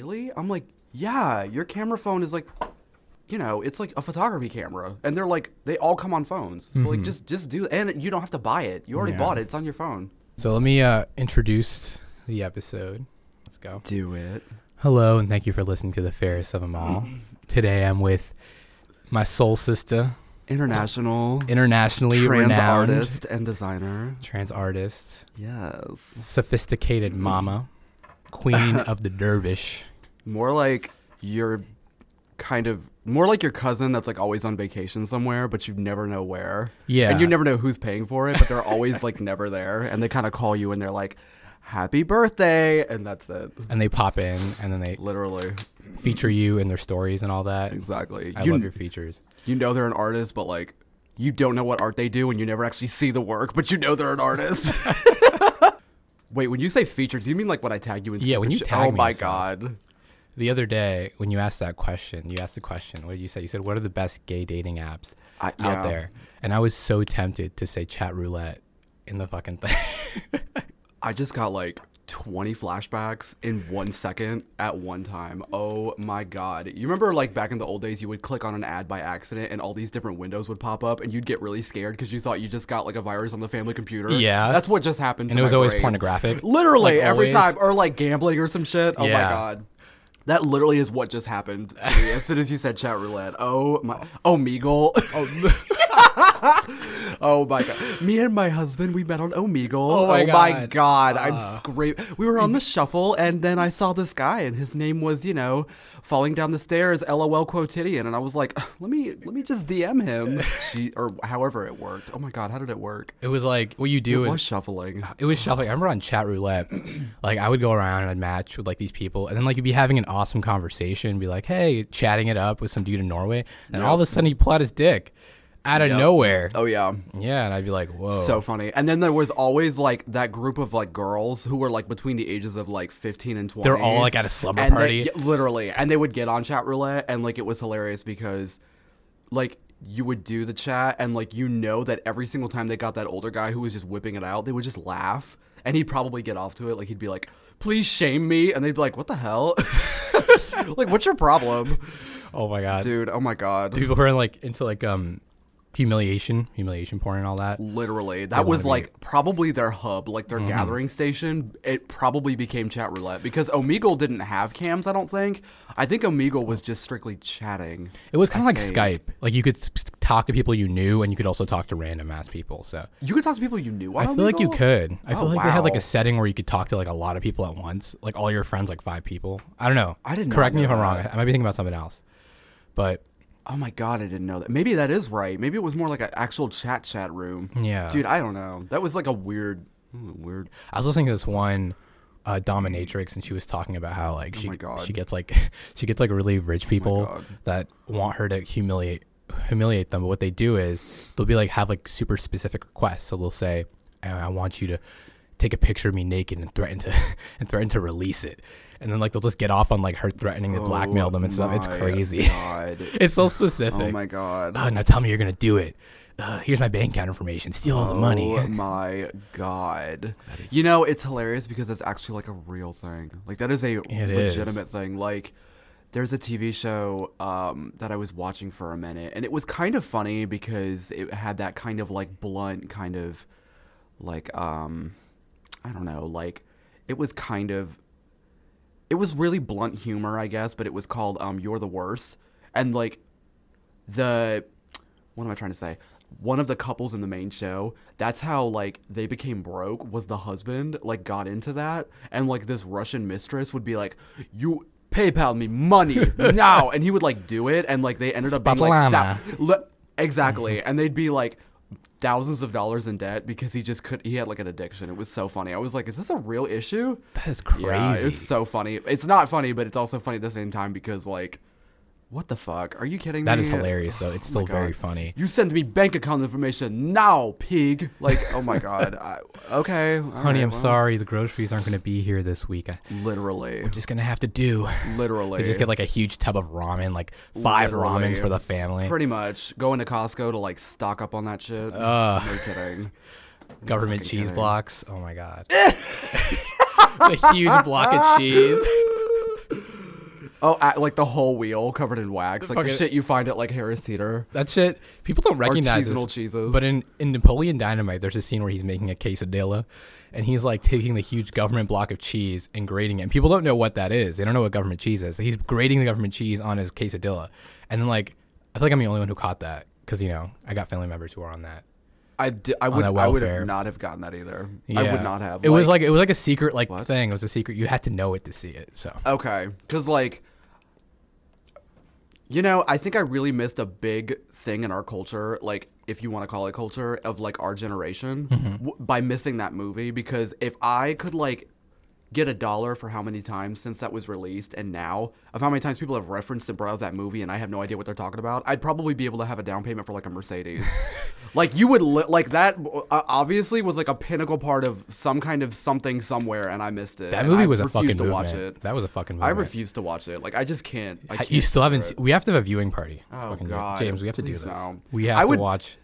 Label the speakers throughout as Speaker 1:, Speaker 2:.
Speaker 1: Really? I'm like, yeah, your camera phone is like, you know, it's like a photography camera, and they're like, they all come on phones. So like, just just do, and you don't have to buy it. You already
Speaker 2: Yeah.
Speaker 1: bought it. It's on your phone.
Speaker 2: So let me uh, introduce the episode. Let's go.
Speaker 1: Do it.
Speaker 2: Hello, and thank you for listening to the fairest of them all. Today I'm with my soul sister,
Speaker 1: International
Speaker 2: internationally
Speaker 1: trans
Speaker 2: renowned
Speaker 1: artist and designer.
Speaker 2: trans artist,
Speaker 1: Yes.
Speaker 2: sophisticated mama, queen of the dervish.
Speaker 1: More like you're kind of more like your cousin that's like always on vacation somewhere, but you never know where.
Speaker 2: Yeah.
Speaker 1: And you never know who's paying for it, but they're always like never there. And they kind of call you and they're like, Happy birthday. And that's it.
Speaker 2: And they pop in, and then they
Speaker 1: Literally.
Speaker 2: feature you in their stories and all that.
Speaker 1: Exactly.
Speaker 2: I
Speaker 1: you,
Speaker 2: love your features.
Speaker 1: you know they're an artist, but like you don't know what art they do and you never actually see the work, but you know they're an artist. Wait, when you say features, do you mean like when I tag you in
Speaker 2: Yeah, when you tag
Speaker 1: Oh
Speaker 2: me
Speaker 1: my god.
Speaker 2: The other day, when you asked that question, you asked the question, what did you say? You said, What are the best gay dating apps
Speaker 1: I,
Speaker 2: out
Speaker 1: yeah.
Speaker 2: there? And I was so tempted to say chat roulette in the fucking thing.
Speaker 1: I just got like 20 flashbacks in one second at one time. Oh my god. You remember like back in the old days, you would click on an ad by accident and all these different windows would pop up and you'd get really scared because you thought you just got like a virus on the family computer?
Speaker 2: Yeah.
Speaker 1: That's what just happened to
Speaker 2: and it was always
Speaker 1: brain.
Speaker 2: pornographic.
Speaker 1: Literally
Speaker 2: Like,
Speaker 1: every
Speaker 2: always.
Speaker 1: time. Or like gambling or some shit. Oh my god. That literally is what just happened to me as soon as you said chat roulette. Oh my. Oh, Meagle. Oh, oh my god. Me and my husband, we met on Omegle.
Speaker 2: Oh, oh my God.
Speaker 1: god. I'm screaming. We were on the shuffle and then I saw this guy and his name was, you know, falling down the stairs, LOL quotidian. And I was like, let me let me just DM him. she or however it worked. Oh my god, how did it work?
Speaker 2: It was like, what you do
Speaker 1: It
Speaker 2: is.
Speaker 1: was shuffling.
Speaker 2: It was shuffling. I remember on chat roulette, like I would go around and I'd match with like these people, and then like you'd be having an awesome conversation, be like, "Hey," chatting it up with some dude in Norway, and all of a sudden he pull out his dick out of
Speaker 1: Yep.
Speaker 2: nowhere.
Speaker 1: Oh yeah.
Speaker 2: Yeah, and I'd be like, "Whoa!"
Speaker 1: So funny. And then there was always like that group of like girls who were like between the ages of like 15 and 20.
Speaker 2: They're all, like, at a slumber
Speaker 1: And
Speaker 2: party.
Speaker 1: yeah, literally. And they would get on chat roulette and like it was hilarious because like you would do the chat and like you know that every single time they got that older guy who was just whipping it out, they would just laugh and he'd probably get off to it. Like he'd be like, please shame me. And they'd be like, what the hell? like, what's your problem?
Speaker 2: oh my god,
Speaker 1: Dude, oh my God.
Speaker 2: people who are like into like um humiliation, humiliation porn and all that.
Speaker 1: Literally, that was
Speaker 2: be-
Speaker 1: like probably their hub, like
Speaker 2: Mm-hmm.
Speaker 1: their gathering station. It probably became chat roulette because Omegle didn't have cams. I don't think. I think Omegle was just strictly chatting.
Speaker 2: It was kind of like
Speaker 1: think.
Speaker 2: Skype. Like you could talk to people you knew, and you could also talk to random ass people. So
Speaker 1: You could talk to people you knew.
Speaker 2: I feel like you could. I
Speaker 1: Oh,
Speaker 2: feel like they had like a setting where you could talk to like a lot of people at once, like all your friends, like five people. I don't know.
Speaker 1: I did not
Speaker 2: Correct me if I'm wrong. I might be thinking about something else. But
Speaker 1: Oh my god, I didn't know that. Maybe that is right. Maybe it was more like an actual chat chat room.
Speaker 2: Yeah.
Speaker 1: dude, I don't know. That was like a weird, weird.
Speaker 2: I was listening to this one uh, dominatrix, and she was talking about how like she
Speaker 1: Oh God. Oh
Speaker 2: she gets like she gets like really rich people
Speaker 1: God.
Speaker 2: that want her to humiliate humiliate them. But what they do is they'll be like have like super specific requests. So they'll say, "I, I want you to take a picture of me naked and threaten to and threaten to release it." And then like they'll just get off on like her threatening to blackmail them and stuff. It's
Speaker 1: Oh
Speaker 2: crazy.
Speaker 1: God.
Speaker 2: it's so specific.
Speaker 1: oh my god.
Speaker 2: Oh, now tell me you're gonna do it. Uh, here's my bank account information. Steal all the money.
Speaker 1: Oh my god! You know it's hilarious because it's actually like a real thing. Like that is a
Speaker 2: It is.
Speaker 1: legitimate thing. Like there's a TV show um, that I was watching for a minute, and it was kind of funny because it had that kind of like blunt kind of like um, I don't know, like it was kind of it was really blunt humor, I guess, but it was called um, "You're the Worst," and like the what am I trying to say? One of the couples in the main show, that's how like they became broke was the husband like got into that and like this Russian mistress would be like, "You PayPal me money now." And he would like do it and like they ended up being like exactly. and they'd be like thousands of dollars in debt because he just could he had like an addiction. It was so funny. I was like, "Is this a real issue?"
Speaker 2: That is crazy.
Speaker 1: Yeah, it's so funny. It's not funny, but it's also funny at the same time because like What the fuck? Are you kidding me?
Speaker 2: That is hilarious though. It's
Speaker 1: Oh
Speaker 2: still very funny.
Speaker 1: You send me bank account information now, pig. Like, oh my god. I, okay,
Speaker 2: Honey,
Speaker 1: right,
Speaker 2: I'm
Speaker 1: well,
Speaker 2: sorry. The groceries aren't going to be here this week. I-
Speaker 1: Literally,
Speaker 2: We're just going to have to do.
Speaker 1: literally.
Speaker 2: We just get like a huge tub of ramen, like five
Speaker 1: Literally.
Speaker 2: ramens for the family.
Speaker 1: pretty much going to Costco to like stock up on that shit.
Speaker 2: Ugh.
Speaker 1: no kidding.
Speaker 2: Government cheese
Speaker 1: kidding.
Speaker 2: blocks. Oh my god. the huge block of cheese.
Speaker 1: Oh, at, like the whole wheel covered in wax, like the shit you find at like Harris Teeter.
Speaker 2: That shit. People don't recognize
Speaker 1: Artisanal
Speaker 2: this.
Speaker 1: cheeses.
Speaker 2: But in, in Napoleon Dynamite, there's a scene where he's making a quesadilla, and he's like taking the huge government block of cheese and grating it. And people don't know what that is. They don't know what government cheese is. He's grating the government cheese on his quesadilla, and then like I feel like I'm the only one who caught that because you know I got family members who are on that.
Speaker 1: I, di- I would I would have not have gotten that either. I would not have.
Speaker 2: It was like it was like a secret like
Speaker 1: What?
Speaker 2: thing. It was a secret. You had to know it to see it. So
Speaker 1: Okay, because like, you know, I think I really missed a big thing in our culture, like if you want to call it culture, of like our generation,
Speaker 2: Mm-hmm.
Speaker 1: w- by missing that movie. Because if I could like get a dollar for how many times since that was released and now of how many times people have referenced and brought up that movie and I have no idea what they're talking about, I'd probably be able to have a down payment for like a Mercedes. like you would li- like that uh, obviously was like a pinnacle part of some kind of something somewhere and I missed it.
Speaker 2: that movie
Speaker 1: I
Speaker 2: was a fucking
Speaker 1: to
Speaker 2: movement.
Speaker 1: watch it.
Speaker 2: That was a fucking.
Speaker 1: I refuse to watch it. Like I just can't. I can't
Speaker 2: You still haven't. Se- we have to have a viewing party.
Speaker 1: Oh,
Speaker 2: Fucking
Speaker 1: God.
Speaker 2: James, we have to do this.
Speaker 1: no.
Speaker 2: We have
Speaker 1: I
Speaker 2: to
Speaker 1: would-
Speaker 2: watch.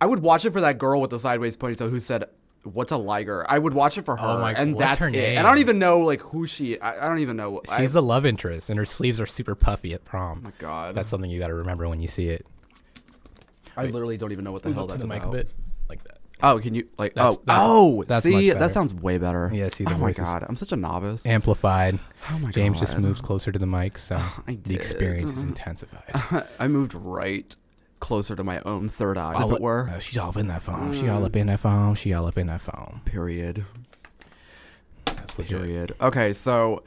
Speaker 1: I would watch it for that girl with the sideways ponytail who said, "What's a liger?" I would watch it for her,
Speaker 2: Oh my-
Speaker 1: and that's
Speaker 2: her
Speaker 1: it.
Speaker 2: name?
Speaker 1: And I don't even know like who she. I, I don't even know. I,
Speaker 2: She's the love interest, and her sleeves are super puffy at prom.
Speaker 1: oh my god.
Speaker 2: That's something you got to remember when you see it.
Speaker 1: I literally don't even know what the hell that's
Speaker 2: the mic
Speaker 1: about.
Speaker 2: a bit, like that.
Speaker 1: Oh, can you like?
Speaker 2: That's-
Speaker 1: oh,
Speaker 2: that's-
Speaker 1: oh,
Speaker 2: that's
Speaker 1: see, that sounds way better.
Speaker 2: Yeah, see, the
Speaker 1: oh my god, I'm such a novice.
Speaker 2: Amplified.
Speaker 1: oh my
Speaker 2: James just
Speaker 1: God.
Speaker 2: moved closer to the mic, so
Speaker 1: I
Speaker 2: the experience is intensified.
Speaker 1: I moved right closer to my own third eye,
Speaker 2: All
Speaker 1: if it were.
Speaker 2: Oh, she's all up in that phone. Mm. She all up in that phone. She all up in that phone.
Speaker 1: Period.
Speaker 2: That's legit.
Speaker 1: Period. Okay, so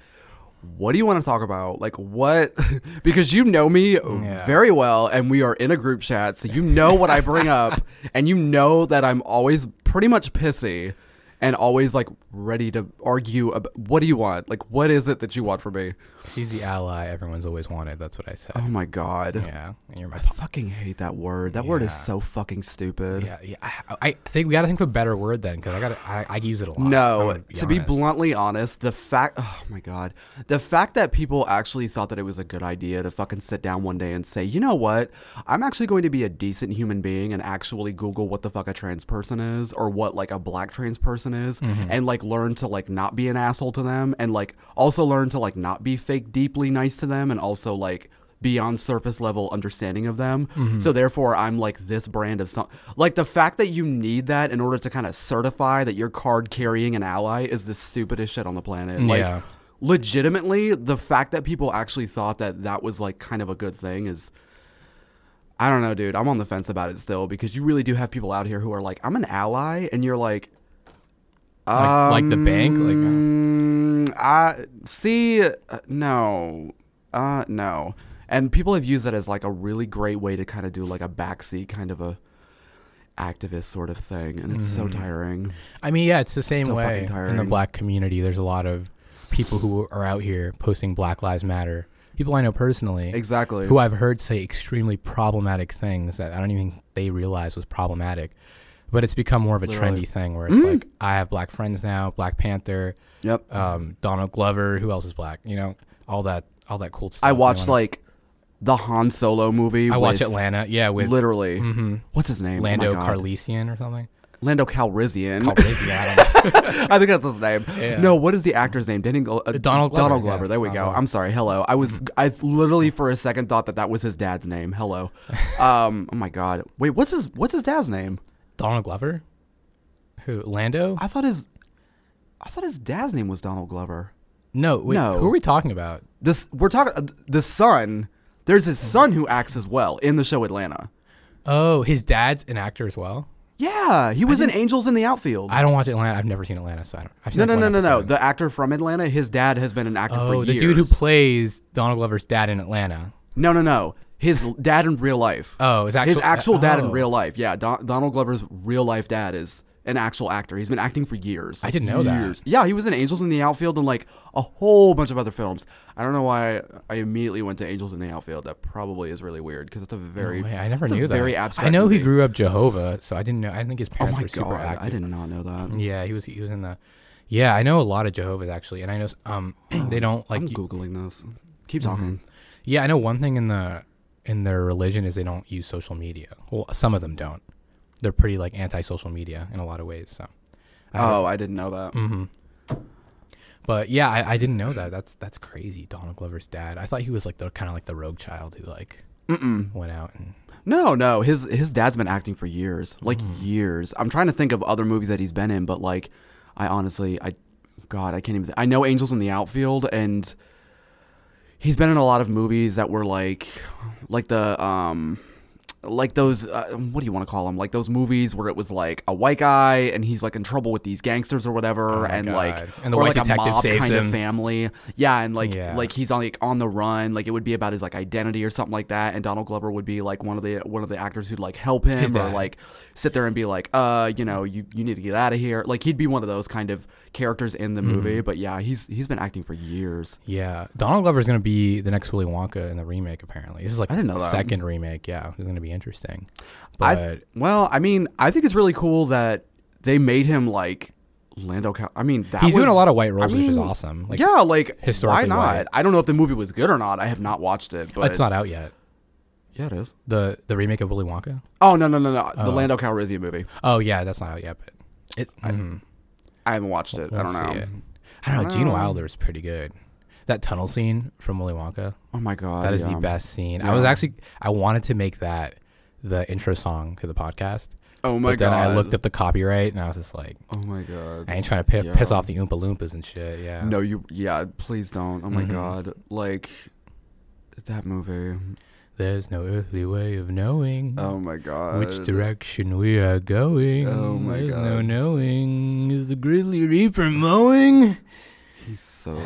Speaker 1: what do you want to talk about? Like what? because you know me
Speaker 2: Yeah.
Speaker 1: very well, and we are in a group chat, so you know what I bring up, and you know that I'm always pretty much pissy, and always like ready to argue. About, what do you want? Like what is it that you want from me?
Speaker 2: She's the ally everyone's always wanted. That's what I said.
Speaker 1: Oh my god.
Speaker 2: yeah, and you're my.
Speaker 1: I fucking hate that word. That word is
Speaker 2: Yeah.
Speaker 1: so fucking stupid.
Speaker 2: Yeah, yeah. I, I think we got to think of a better word then, because I got I, I use it a lot. I'm
Speaker 1: No,
Speaker 2: gonna
Speaker 1: to be
Speaker 2: honest.
Speaker 1: bluntly honest, the fact, oh my god, the fact that people actually thought that it was a good idea to fucking sit down one day and say, you know what, I'm actually going to be a decent human being and actually Google what the fuck a trans person is or what like a black trans person is
Speaker 2: Mm-hmm.
Speaker 1: and like learn to like not be an asshole to them and like also learn to like not be fake deeply nice to them and also like beyond surface level understanding of them.
Speaker 2: Mm-hmm.
Speaker 1: So therefore I'm like this brand of some like the fact that you need that in order to kind of certify that you're card carrying an ally is the stupidest shit on the planet. Like
Speaker 2: Yeah.
Speaker 1: legitimately the fact that people actually thought that that was like kind of a good thing is I don't know, dude. I'm on the fence about it still because you really do have people out here who are like, I'm an ally, and you're like,
Speaker 2: Like- like the bank? Like, uh,
Speaker 1: um, I see. Uh, no, uh, no. And people have used that as like a really great way to kind of do like a backseat kind of a activist sort of thing, and it's so
Speaker 2: Mm-hmm.
Speaker 1: tiring.
Speaker 2: I mean, yeah, it's the same
Speaker 1: So
Speaker 2: way in the black community. There's a lot of people who are out here posting Black Lives Matter. People I know personally,
Speaker 1: Exactly.
Speaker 2: who I've heard say extremely problematic things that I don't even think they realize was problematic. But it's become more of a
Speaker 1: Literally.
Speaker 2: trendy thing where it's like I have black friends now, Black Panther,
Speaker 1: yep.
Speaker 2: um, Donald Glover, who else is black? You know, all that, all that cool stuff.
Speaker 1: I watched
Speaker 2: wanna-
Speaker 1: like the Han Solo movie.
Speaker 2: I watch Atlanta, yeah, with
Speaker 1: literally.
Speaker 2: mhm,
Speaker 1: What's his name? Oh
Speaker 2: Lando
Speaker 1: God.
Speaker 2: Carlisian or something.
Speaker 1: Lando Calrissian.
Speaker 2: Calrissian, I.
Speaker 1: I think that's his name.
Speaker 2: Yeah.
Speaker 1: No, what is the actor's name? Danny uh,
Speaker 2: Donald Glover,
Speaker 1: Donald
Speaker 2: yeah.
Speaker 1: Glover. There we
Speaker 2: Donald
Speaker 1: go.
Speaker 2: Glover.
Speaker 1: I'm sorry. Hello. I was. I literally for a second thought that that was his dad's name. Hello. Um. oh my God. Wait. What's his What's his dad's name?
Speaker 2: Donald Glover, who Lando?
Speaker 1: I thought his. I thought his dad's name was Donald Glover.
Speaker 2: No, wait,
Speaker 1: No.
Speaker 2: who are we talking about?
Speaker 1: This we're talking uh, the son. There's his son who acts as well in the show Atlanta.
Speaker 2: Oh, his dad's an actor as well.
Speaker 1: Yeah, he was in Angels in the Outfield.
Speaker 2: I don't watch Atlanta. I've never seen Atlanta, so I don't. I've seen
Speaker 1: no,
Speaker 2: like
Speaker 1: no, no, no, no. The actor from Atlanta, his dad has been an actor
Speaker 2: oh,
Speaker 1: for
Speaker 2: the dude who plays Donald Glover's dad in Atlanta.
Speaker 1: no, no, no. His dad in real life.
Speaker 2: Oh, is
Speaker 1: his
Speaker 2: actual
Speaker 1: actual dad in
Speaker 2: oh.
Speaker 1: real life. Yeah, Don, Donald Glover's real life dad is an actual actor. He's been acting for years.
Speaker 2: I didn't know that.
Speaker 1: Years. Yeah, he was in Angels in the Outfield and like a whole bunch of other films. I don't know why I immediately went to Angels in the Outfield. That probably is really weird because it's a very
Speaker 2: Oh, I never knew that.
Speaker 1: very abstract
Speaker 2: I know he grew up Jehovah, so I didn't know. I didn't think his
Speaker 1: Oh
Speaker 2: parents
Speaker 1: my
Speaker 2: were super
Speaker 1: god,
Speaker 2: active.
Speaker 1: I did not know that.
Speaker 2: Yeah, he was. He was in the. Yeah, I know a lot of Jehovah's actually, and I know um they don't like.
Speaker 1: I'm
Speaker 2: you-
Speaker 1: googling this. Keep talking.
Speaker 2: yeah, I know one thing in the in their religion is they don't use social media. Well, some of them don't. They're pretty like anti-social media in a lot of ways. So.
Speaker 1: Oh, I didn't know that.
Speaker 2: hmm But yeah, I, I didn't know that. That's that's crazy. Donald Glover's dad. I thought he was like the kind of like the rogue child who like
Speaker 1: Mm-mm.
Speaker 2: went out and.
Speaker 1: No, no. His his dad's been acting for years, like
Speaker 2: Mm.
Speaker 1: years. I'm trying to think of other movies that he's been in, but like, I honestly, I, God, I can't even. Th- I know Angels in the Outfield, and he's been in a lot of movies that were like, like the um. Like those, uh, what do you want to call them? Like those movies where it was like a white guy and he's like in trouble with these gangsters or whatever,
Speaker 2: Oh
Speaker 1: and
Speaker 2: God.
Speaker 1: like
Speaker 2: And the
Speaker 1: or
Speaker 2: white
Speaker 1: like a mob
Speaker 2: saves
Speaker 1: kind
Speaker 2: him.
Speaker 1: of family, yeah, and like
Speaker 2: Yeah.
Speaker 1: like he's on like on the run, like it would be about his like identity or something like that, and Donald Glover would be like one of the one of the actors who'd like help him or like sit there and be like, uh, you know, you you need to get out of here. Like he'd be one of those kind of characters in the
Speaker 2: Mm-hmm.
Speaker 1: movie, but yeah, he's he's been acting for years.
Speaker 2: Yeah, Donald Glover's gonna be the next Willy Wonka in the remake. Apparently, this is like
Speaker 1: I didn't know that.
Speaker 2: second remake. Yeah, he's gonna be interesting.
Speaker 1: I
Speaker 2: But
Speaker 1: well, I mean, I think it's really cool that they made him like Lando. Cal- I mean, that
Speaker 2: he's doing a lot of white roles,
Speaker 1: I
Speaker 2: which is awesome. Like,
Speaker 1: yeah, like
Speaker 2: historically
Speaker 1: why not?
Speaker 2: white.
Speaker 1: I don't know if the movie was good or not. I have not watched it, but
Speaker 2: it's not out yet.
Speaker 1: Yeah, it is.
Speaker 2: The the remake of Willy Wonka.
Speaker 1: Oh no, no, no, no! The
Speaker 2: Oh.
Speaker 1: Lando Calrissian movie.
Speaker 2: Oh yeah, that's not out yet, but it.
Speaker 1: I-. I haven't watched it. I
Speaker 2: We'll
Speaker 1: don't know.
Speaker 2: it. I don't know. Gene Wilder is pretty good. That tunnel scene from Willy Wonka.
Speaker 1: Oh my god,
Speaker 2: that is
Speaker 1: yeah.
Speaker 2: the best scene. I was actually I wanted to make that the intro song to the podcast,
Speaker 1: Oh my
Speaker 2: but then
Speaker 1: god!
Speaker 2: I looked up the copyright and I was just like,
Speaker 1: Oh my god!
Speaker 2: I ain't trying to pi- piss off the Oompa Loompas and shit. Yeah.
Speaker 1: No, you. Yeah, please don't. Oh my
Speaker 2: Mhm.
Speaker 1: god! Like that movie.
Speaker 2: There's no earthly way of knowing
Speaker 1: Oh my god!
Speaker 2: which direction we are going.
Speaker 1: Oh my god.
Speaker 2: There's no knowing. Is the Grisly Reaper mowing?
Speaker 1: He's so.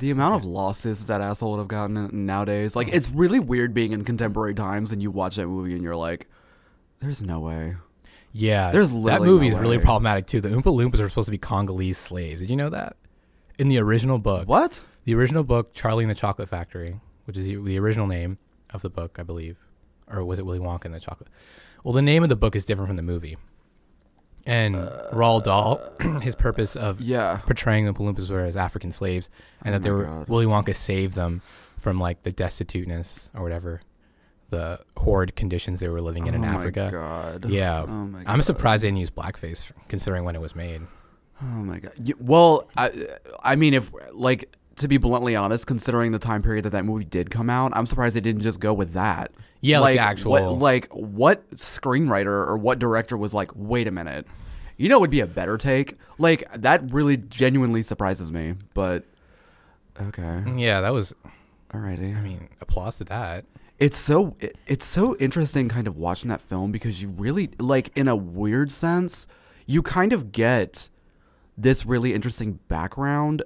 Speaker 1: The amount of losses that asshole would have gotten nowadays, like uh-huh. it's really weird being in contemporary times and you watch that movie and you're like, "There's no way."
Speaker 2: Yeah,
Speaker 1: There's
Speaker 2: that movie
Speaker 1: no
Speaker 2: is really problematic too. The Oompa Loompas are supposed to be Congolese slaves. Did you know that? In the original book,
Speaker 1: What?
Speaker 2: the original book, Charlie and the Chocolate Factory, which is the, the original name of the book, I believe, or was it Willy Wonka and the Chocolate? Well, the name of the book is different from the movie. And uh, Roald Dahl, his purpose of
Speaker 1: Yeah.
Speaker 2: portraying the Oompa Loompas were as African slaves, and
Speaker 1: Oh
Speaker 2: that they were
Speaker 1: God.
Speaker 2: Willy Wonka saved them from like the destituteness or whatever, the horrid conditions they were living in
Speaker 1: oh
Speaker 2: in
Speaker 1: my
Speaker 2: Africa.
Speaker 1: god.
Speaker 2: Yeah.
Speaker 1: Oh my god.
Speaker 2: I'm surprised they didn't use blackface considering when it was made.
Speaker 1: Oh my god. Well, I, I mean, if like to be bluntly honest, considering the time period that that movie did come out, I'm surprised they didn't just go with that.
Speaker 2: Yeah, like the actual-
Speaker 1: What, like what screenwriter or what director was like, wait a minute, you know, it would be a better take. Like that really genuinely surprises me. But okay,
Speaker 2: Yeah, that was.
Speaker 1: alrighty.
Speaker 2: I mean, applause to that.
Speaker 1: It's so it, it's so interesting kind of watching that film because you really like in a weird sense you kind of get this really interesting background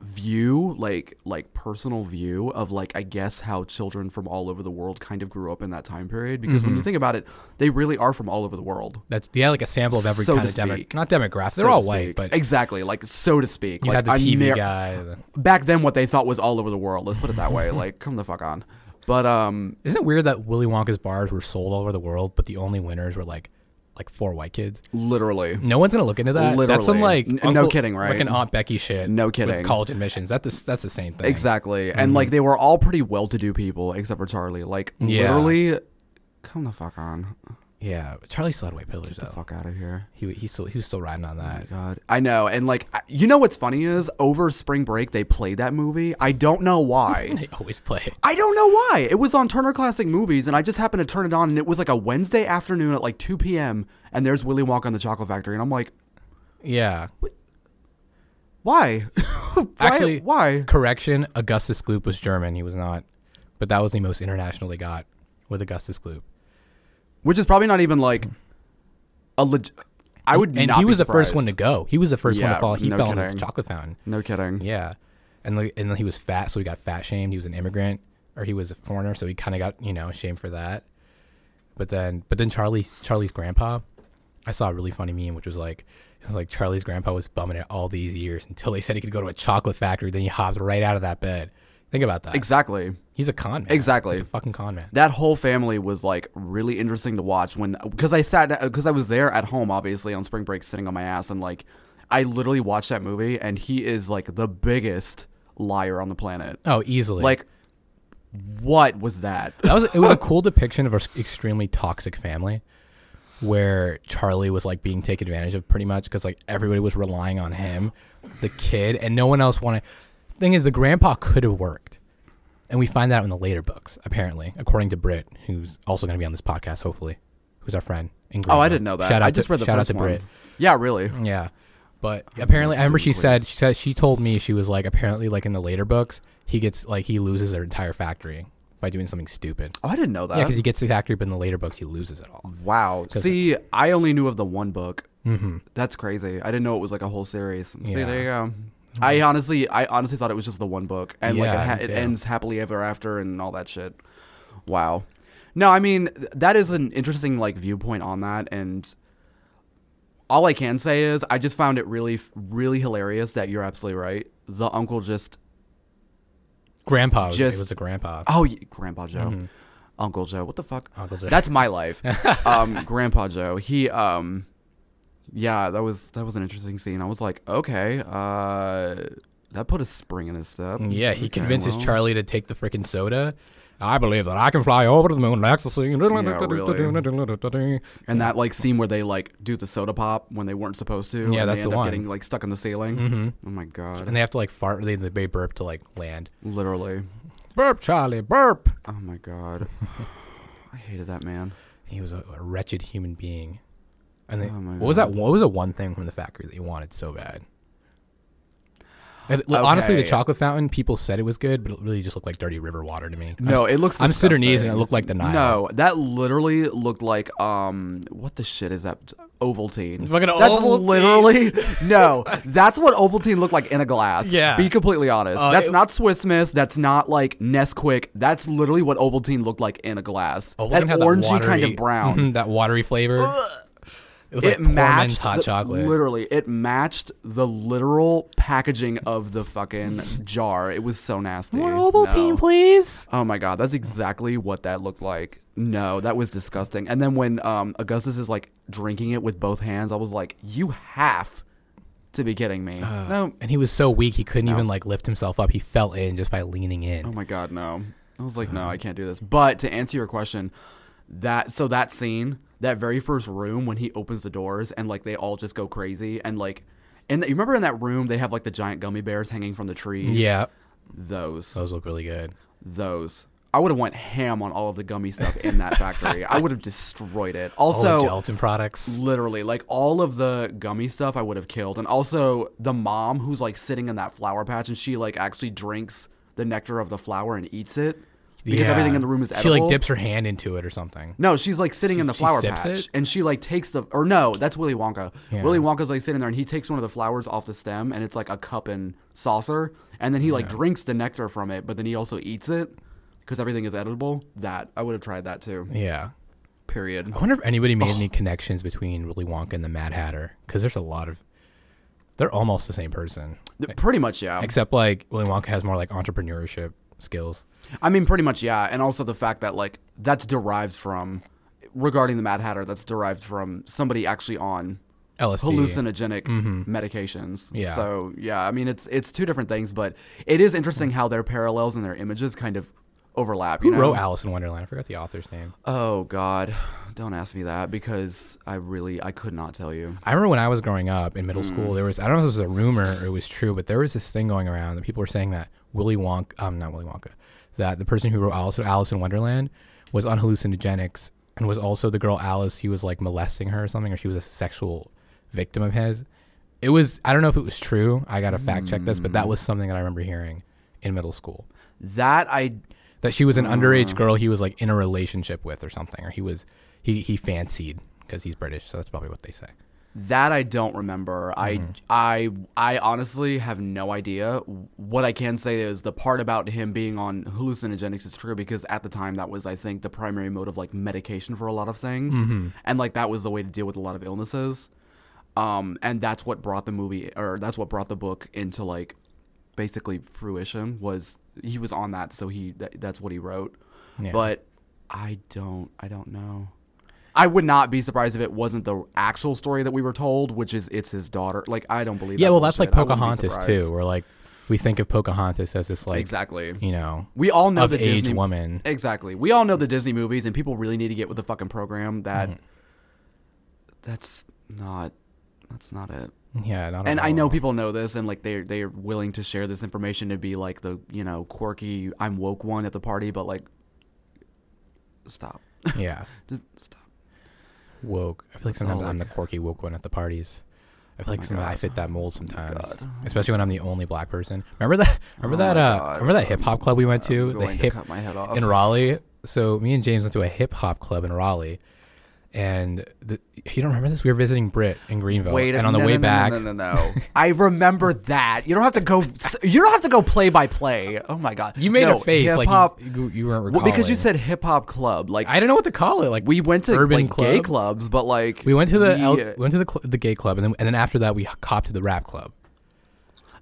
Speaker 1: view like like personal view of like I guess how children from all over the world kind of grew up in that time period because when you think about it they really are from all over the world
Speaker 2: That's yeah, like a sample of every
Speaker 1: So
Speaker 2: kind of demo,
Speaker 1: speak.
Speaker 2: not demographic. They're
Speaker 1: so
Speaker 2: all white, but
Speaker 1: exactly like so to speak
Speaker 2: you
Speaker 1: like
Speaker 2: had the TV
Speaker 1: near-
Speaker 2: guy. the-
Speaker 1: back then what they thought was all over the world let's put it that way like come the fuck on but um
Speaker 2: Isn't it weird that Willy Wonka's bars were sold all over the world, but the only winners were like like four white kids?
Speaker 1: literally
Speaker 2: No one's gonna look into that. That's some like
Speaker 1: N- no kidding, right?
Speaker 2: Like an Aunt Becky shit.
Speaker 1: No
Speaker 2: With
Speaker 1: kidding.
Speaker 2: college admissions. That's the, that's the same thing.
Speaker 1: Exactly. And mm-hmm. like they were all pretty well to do people except for Charlie. Like
Speaker 2: Yeah.
Speaker 1: literally come the fuck on.
Speaker 2: Yeah, Charlie still had white privilege
Speaker 1: Get the
Speaker 2: though.
Speaker 1: fuck out of here.
Speaker 2: He he still he was still riding on
Speaker 1: Oh my
Speaker 2: that.
Speaker 1: god. I know. And like I- you know what's funny is over spring break they played that movie. I don't know why.
Speaker 2: They always play. it.
Speaker 1: I don't know why. It was on Turner Classic Movies and I just happened to turn it on and it was like a Wednesday afternoon at like 2 p.m. and there's Willy Wonka and the Chocolate Factory and I'm like,
Speaker 2: Yeah.
Speaker 1: why? Why-
Speaker 2: Actually-
Speaker 1: why?
Speaker 2: Correction: Augustus Gloop was German. He was not, but that was the most international they got with Augustus Gloop.
Speaker 1: Which is probably not even like a leg- I would
Speaker 2: and
Speaker 1: not
Speaker 2: he was the first one to go. He was the first one
Speaker 1: Yeah,
Speaker 2: to fall. He
Speaker 1: no
Speaker 2: fell in this
Speaker 1: kidding.
Speaker 2: chocolate fountain.
Speaker 1: No kidding.
Speaker 2: Yeah, and like, and then he was fat, so he got fat shamed. He was an immigrant, or he was a foreigner, so he kind of got you know shamed for that. But then, but then Charlie, Charlie's grandpa, I saw a really funny meme, which was like, it was like Charlie's grandpa was bumming it all these years until they said he could go to a chocolate factory. Then he hopped right out of that bed. Think about that.
Speaker 1: Exactly.
Speaker 2: He's a con man.
Speaker 1: Exactly.
Speaker 2: He's a fucking con man.
Speaker 1: That whole family was like really interesting to watch when because I sat because I was there at home obviously on spring break sitting on my ass and like I literally watched that movie and he is like the biggest liar on the planet.
Speaker 2: Oh, easily.
Speaker 1: Like what was that?
Speaker 2: that was it was a cool depiction of an extremely toxic family where Charlie was like being taken advantage of pretty much because like everybody was relying on him, the kid, and no one else wanted. Thing is, the grandpa could have worked, and we find that out in the later books. Apparently, according to Britt, who's also going to be on this podcast, hopefully, who's our friend. In
Speaker 1: Oh, I didn't know that.
Speaker 2: Shout out
Speaker 1: I just
Speaker 2: to,
Speaker 1: read the
Speaker 2: shout
Speaker 1: first
Speaker 2: out to
Speaker 1: one.
Speaker 2: Britt.
Speaker 1: Yeah, really.
Speaker 2: Yeah. But apparently, I remember she said she said she told me she was like apparently like in the later books he gets like he loses their entire factory by doing something stupid.
Speaker 1: Oh, I didn't know that.
Speaker 2: Yeah, because he gets the factory, but in the later books he loses it all.
Speaker 1: wow. See, I only knew of the one book.
Speaker 2: Mm-hmm.
Speaker 1: That's crazy. I didn't know it was like a whole series. See,
Speaker 2: Yeah.
Speaker 1: there you go. I honestly, I honestly thought it was just the one book, and like it, ha- it ends happily ever after and all that shit. Wow. No, I mean that is an interesting like viewpoint on that, and all I can say is I just found it really, really hilarious that you're absolutely right. The uncle just,
Speaker 2: Grandpa was,
Speaker 1: Just-
Speaker 2: it was a grandpa.
Speaker 1: oh, y- Grandpa Joe, Uncle Joe, what the fuck?
Speaker 2: Uncle Joe.
Speaker 1: That's my life. um, Grandpa Joe. He um yeah, that was that was an interesting scene. I was like, okay, uh that put a spring in his step.
Speaker 2: yeah, he
Speaker 1: Okay,
Speaker 2: convinces
Speaker 1: well.
Speaker 2: Charlie to take the freaking soda. I believe that I can fly over to the moon and ecstasy.
Speaker 1: And that like scene where they like do the soda pop when they weren't supposed to.
Speaker 2: Yeah,
Speaker 1: and
Speaker 2: that's the one.
Speaker 1: getting like stuck in the ceiling.
Speaker 2: Mm-hmm.
Speaker 1: Oh my god.
Speaker 2: And they have to like fart. They they burp to like land.
Speaker 1: Literally.
Speaker 2: Burp, Charlie, burp.
Speaker 1: Oh my god. I hated that man.
Speaker 2: He was a, a wretched human being. And they,
Speaker 1: Oh my
Speaker 2: what was that? What was the one thing from the factory that you wanted so bad? And, l- Honestly, the chocolate fountain, people said it was good, but it really just looked like dirty river water to me. I'm
Speaker 1: No, it looks.
Speaker 2: I'm Sudanese and it looked like the Nile.
Speaker 1: No, that literally looked like um, what the shit is that? Ovaltine.
Speaker 2: Fucking
Speaker 1: That's
Speaker 2: Ovaltine.
Speaker 1: literally no. That's what Ovaltine looked like in a glass.
Speaker 2: Yeah.
Speaker 1: Be completely honest.
Speaker 2: Uh,
Speaker 1: that's
Speaker 2: it-
Speaker 1: not Swiss Miss. That's not like Nesquik. That's literally what Ovaltine looked like in a glass.
Speaker 2: Ovaltine
Speaker 1: that
Speaker 2: had
Speaker 1: orangey kind
Speaker 2: watery-
Speaker 1: of brown.
Speaker 2: That watery flavor. It was like
Speaker 1: it
Speaker 2: poor man's
Speaker 1: matched
Speaker 2: hot
Speaker 1: the-
Speaker 2: chocolate.
Speaker 1: Literally, it matched the literal packaging of the fucking jar. It was so nasty. More No.
Speaker 2: please.
Speaker 1: Oh my god, that's exactly what that looked like. No, that was disgusting. And then when um, Augustus is like drinking it with both hands, I was like, "You have to be kidding me!" no.
Speaker 2: And he was so weak he couldn't
Speaker 1: No.
Speaker 2: even like lift himself up. He fell in just by leaning in.
Speaker 1: Oh my god, no. I was like, "No, I can't do this." But to answer your question, that so that scene, that very first room when he opens the doors and like they all just go crazy and like, and you remember in that room they have like the giant gummy bears hanging from the trees.
Speaker 2: yeah,
Speaker 1: those,
Speaker 2: those look really good.
Speaker 1: those. I would have went ham on all of the gummy stuff in that factory. I would have destroyed it.
Speaker 2: All the
Speaker 1: Also,
Speaker 2: gelatin products.
Speaker 1: literally, like all of the gummy stuff, I would have killed. And also the mom who's like sitting in that flower patch and she like actually drinks the nectar of the flower and eats it because
Speaker 2: Yeah.
Speaker 1: everything in the room is edible.
Speaker 2: She like dips her hand into it or something.
Speaker 1: No, she's like sitting
Speaker 2: She-
Speaker 1: in the flower patch,
Speaker 2: it?
Speaker 1: and she like takes the or no, that's Willy Wonka.
Speaker 2: Yeah.
Speaker 1: Willy Wonka's like sitting there, and he takes one of the flowers off the stem, and it's like a cup and saucer, and then he like drinks the nectar from it, but then he also eats it because everything is edible. That I would have tried that too.
Speaker 2: Yeah.
Speaker 1: Period.
Speaker 2: I wonder if anybody made any connections between Willy Wonka and the Mad Hatter because there's a lot of. They're almost the same person,
Speaker 1: Pretty much, yeah.
Speaker 2: except like Willy Wonka has more like entrepreneurship skills.
Speaker 1: I mean, pretty much, yeah. And also the fact that like that's derived from regarding the Mad Hatter, that's derived from somebody actually on
Speaker 2: LSD.
Speaker 1: hallucinogenic
Speaker 2: Mhm.
Speaker 1: medications.
Speaker 2: Yeah.
Speaker 1: So yeah, I mean it's it's two different things, but it is interesting how their parallels and their images kind of overlap.
Speaker 2: Who
Speaker 1: you know?
Speaker 2: wrote Alice in Wonderland? I forgot the author's name.
Speaker 1: Oh God, don't ask me that because I really I could not tell you.
Speaker 2: I remember when I was growing up in middle
Speaker 1: Mm.
Speaker 2: school, there was I don't know if it was a rumor or it was true, but there was this thing going around that people were saying that Willy Wonka, um, not Willy Wonka, that the person who wrote Alice, Alice in Wonderland was on hallucinogenics and was also the girl Alice. He was like molesting her or something, or she was a sexual victim of his. It was I don't know if it was true. I gotta fact check this, but that was something that I remember hearing in middle school.
Speaker 1: That I
Speaker 2: That she was an underage
Speaker 1: Uh.
Speaker 2: girl he was like in a relationship with or something, or he was he he fancied because he's British, so that's probably what they say.
Speaker 1: That I don't remember.
Speaker 2: Mm-hmm.
Speaker 1: I I I honestly have no idea. What I can say is the part about him being on hallucinogenics is true because at the time that was I think the primary mode of like medication for a lot of things,
Speaker 2: Mm-hmm.
Speaker 1: and like that was the way to deal with a lot of illnesses. Um, and that's what brought the movie or that's what brought the book into like basically fruition was he was on that so he that, that's what he wrote.
Speaker 2: Yeah.
Speaker 1: But I don't I don't know. I would not be surprised if it wasn't the actual story that we were told, which is it's his daughter. Like I don't believe.
Speaker 2: yeah,
Speaker 1: that
Speaker 2: well, that's like
Speaker 1: bullshit. Wouldn't be
Speaker 2: Pocahontas too, where like we think of Pocahontas as this like
Speaker 1: exactly.
Speaker 2: you know
Speaker 1: We all know the
Speaker 2: age
Speaker 1: Disney
Speaker 2: woman.
Speaker 1: Exactly. We all know the Disney movies, and people really need to get with the fucking program. That
Speaker 2: Mm-hmm.
Speaker 1: that's not that's not it.
Speaker 2: Yeah, not
Speaker 1: And I know people know this, and like they they're willing to share this information to be like the you know quirky I'm woke one at the party, but like stop,
Speaker 2: Yeah,
Speaker 1: just stop.
Speaker 2: Woke. I feel like sometimes I'm the quirky woke one at the parties. I feel like
Speaker 1: my
Speaker 2: sometimes I fit that mold sometimes,
Speaker 1: God.
Speaker 2: especially when I'm the only black person. Remember that? Remember
Speaker 1: Oh
Speaker 2: that? Uh, remember that hip hop club we went to? The hip
Speaker 1: to cut my head off.
Speaker 2: in Raleigh. So me and James went to a hip hop club in Raleigh, and the, you don't remember this? We were visiting Britt in Greenville,
Speaker 1: Wait,
Speaker 2: and on the way
Speaker 1: no, no,
Speaker 2: back,
Speaker 1: no, no, no, no. I remember that. You don't have to go. You don't have to go play by play. Oh my god,
Speaker 2: you made
Speaker 1: no,
Speaker 2: a face like
Speaker 1: hip-hop-
Speaker 2: you, you, you weren't
Speaker 1: well,
Speaker 2: recalling.
Speaker 1: because you said hip hop club. Like
Speaker 2: I don't know what to call it. Like
Speaker 1: we went to
Speaker 2: urban
Speaker 1: like
Speaker 2: club.
Speaker 1: gay clubs, but like
Speaker 2: We went to the
Speaker 1: we,
Speaker 2: L-
Speaker 1: uh,
Speaker 2: we went to the cl- the gay club, and then and then after that we copped to the rap club.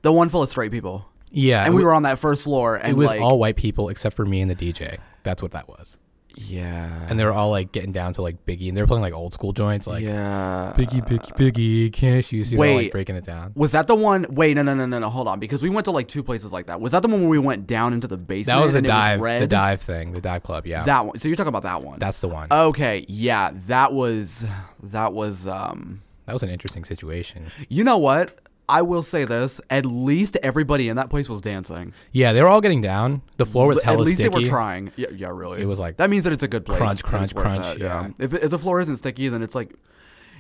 Speaker 1: the one full of straight people,
Speaker 2: Yeah,
Speaker 1: and we
Speaker 2: it,
Speaker 1: were on that first floor, and
Speaker 2: it was
Speaker 1: like,
Speaker 2: all white people except for me and the DJ. That's what that was.
Speaker 1: Yeah,
Speaker 2: And they were all like getting down to like Biggie, and they were playing like old school joints, like
Speaker 1: yeah.
Speaker 2: Biggie, Biggie, Biggie, can't you see?
Speaker 1: Wait.
Speaker 2: like breaking it down.
Speaker 1: Was that the one? Wait, no, no, no, no, no. Hold on, because we went to like two places like that. Was that the one where we went down into the basement?
Speaker 2: That was the dive,
Speaker 1: was red?
Speaker 2: the dive thing, the dive club. Yeah,
Speaker 1: That one. So you're talking about that one.
Speaker 2: that's the one.
Speaker 1: Okay, yeah, that was that was um
Speaker 2: that was an interesting situation.
Speaker 1: you know what? I will say this, at least everybody in that place was dancing.
Speaker 2: Yeah, they were all getting down. The floor was
Speaker 1: hell.
Speaker 2: At
Speaker 1: least
Speaker 2: sticky.
Speaker 1: they were trying. Yeah, yeah, really.
Speaker 2: It was like
Speaker 1: that means that it's a good place.
Speaker 2: crunch, crunch, crunch,
Speaker 1: it,
Speaker 2: yeah.
Speaker 1: If, if the floor isn't sticky, then it's like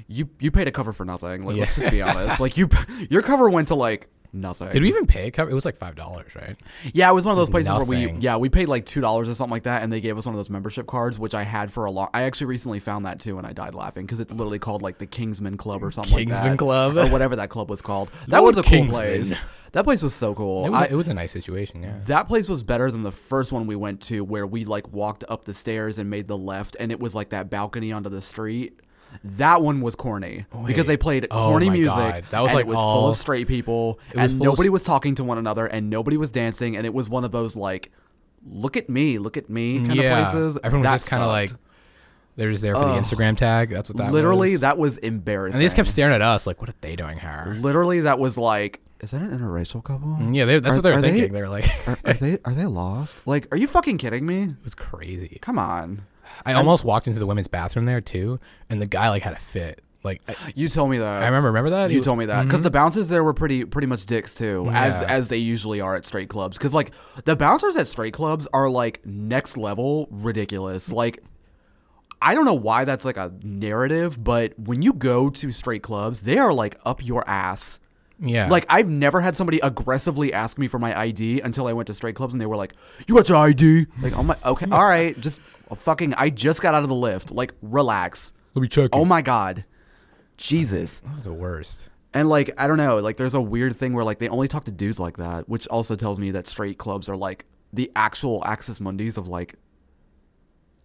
Speaker 1: you you paid a cover for nothing. Like let's just be honest. Like you your cover went to like nothing.
Speaker 2: Did we even pay a cover? It was like five dollars, right?
Speaker 1: Yeah, it was one of those places where we yeah we paid like two dollars or something like that, and they gave us one of those membership cards, which I had for a long. I actually recently found that too, and I died laughing because it's literally called like the Kingsman Club or something like that.
Speaker 2: Kingsman
Speaker 1: that,
Speaker 2: Club?
Speaker 1: or whatever that club was called. That
Speaker 2: Lord
Speaker 1: was a cool place. That place was so cool.
Speaker 2: It was,
Speaker 1: I-
Speaker 2: it was a nice situation. Yeah.
Speaker 1: that place was better than the first one we went to, where we like walked up the stairs and made the left, and it was like that balcony onto the street. That one was corny because they played
Speaker 2: Oh
Speaker 1: corny
Speaker 2: my
Speaker 1: music.
Speaker 2: God. That was, like,
Speaker 1: it was full of straight people,
Speaker 2: was
Speaker 1: and
Speaker 2: of
Speaker 1: nobody was talking to one another, and nobody was dancing, and it was one of those like, look at me, look at me mm, kind
Speaker 2: yeah.
Speaker 1: of places.
Speaker 2: Everyone was just kind of like they're just there for the Instagram tag. That's what that
Speaker 1: literally
Speaker 2: was.
Speaker 1: that was embarrassing.
Speaker 2: and they just kept staring at us like, what are they doing here?
Speaker 1: literally that was like, is that an interracial couple?
Speaker 2: Mm, yeah, they, that's
Speaker 1: Are-
Speaker 2: what they were
Speaker 1: are they-
Speaker 2: thinking. They, were like,
Speaker 1: Are, are they are they lost? Like, are you fucking kidding me?
Speaker 2: it was crazy.
Speaker 1: Come on.
Speaker 2: I almost walked into the women's bathroom there too, and the guy like had a fit. Like I,
Speaker 1: You told me that.
Speaker 2: I remember, remember that
Speaker 1: You told me that because
Speaker 2: Mhm.
Speaker 1: the bouncers there were pretty pretty much dicks too, as
Speaker 2: Yeah.
Speaker 1: as they usually are at straight clubs. Because like the bouncers at straight clubs are like next level ridiculous. Like I don't know why that's like a narrative, but when you go to straight clubs, they are like up your ass.
Speaker 2: yeah,
Speaker 1: Like I've never had somebody aggressively ask me for my ID until I went to straight clubs and they were like, "You got your ID?" Like, "Oh my, okay, all right, just fucking." I just got out of the lift. Like, relax.
Speaker 2: let me check.
Speaker 1: Oh my god, Jesus.
Speaker 2: that was the worst.
Speaker 1: And like I don't know, like there's a weird thing where like they only talk to dudes like that, which also tells me that straight clubs are like the actual Axis Mundis of like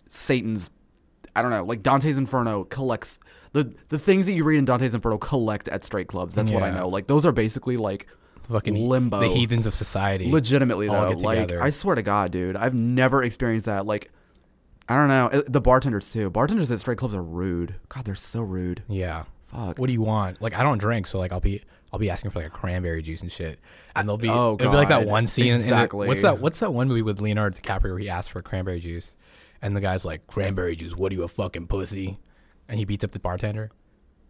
Speaker 1: Satan's. I don't know, like Dante's Inferno collects the the things that you read in Dante's Inferno collect at straight clubs. That's what I know. Like those are basically like
Speaker 2: fucking
Speaker 1: Limbo.
Speaker 2: the heathens of society.
Speaker 1: legitimately
Speaker 2: all
Speaker 1: though.
Speaker 2: get
Speaker 1: Like
Speaker 2: together.
Speaker 1: I swear to God, dude, I've never experienced that. Like I don't know, the bartenders too. Bartenders at straight clubs are rude. God, they're so rude.
Speaker 2: Yeah.
Speaker 1: Fuck.
Speaker 2: What do you want? Like I don't drink, so like I'll be I'll be asking for like a cranberry juice and shit, and they'll be
Speaker 1: Oh, God.
Speaker 2: it'll be like that one scene. in- in the-
Speaker 1: Exactly.
Speaker 2: what's that? What's that one movie with Leonardo DiCaprio where he asks for cranberry juice, and the guy's like cranberry juice. What are you a fucking pussy? And he beats up the bartender.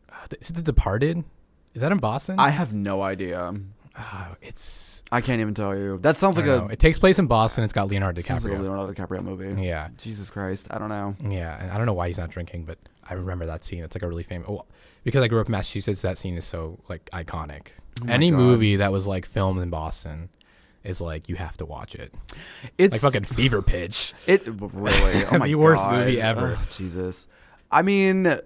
Speaker 2: Uh, Is it The Departed? Is that in Boston?
Speaker 1: I have no idea.
Speaker 2: Ah, it's
Speaker 1: I can't even tell you. That sounds like a.
Speaker 2: It takes place in Boston. It's got Leonardo
Speaker 1: sounds like a
Speaker 2: DiCaprio.
Speaker 1: Leonardo DiCaprio movie.
Speaker 2: Yeah.
Speaker 1: Jesus Christ, I don't know.
Speaker 2: Yeah, and I don't know why he's not drinking, but I remember that scene. It's like a really famous. Oh, because I grew up in Massachusetts, that scene is so like iconic.
Speaker 1: Oh my
Speaker 2: Any
Speaker 1: God.
Speaker 2: movie that was like filmed in Boston is like you have to watch it.
Speaker 1: It's
Speaker 2: Like fucking Fever Pitch.
Speaker 1: it really. Oh my
Speaker 2: The worst
Speaker 1: God.
Speaker 2: movie ever.
Speaker 1: Ugh, Jesus. I mean,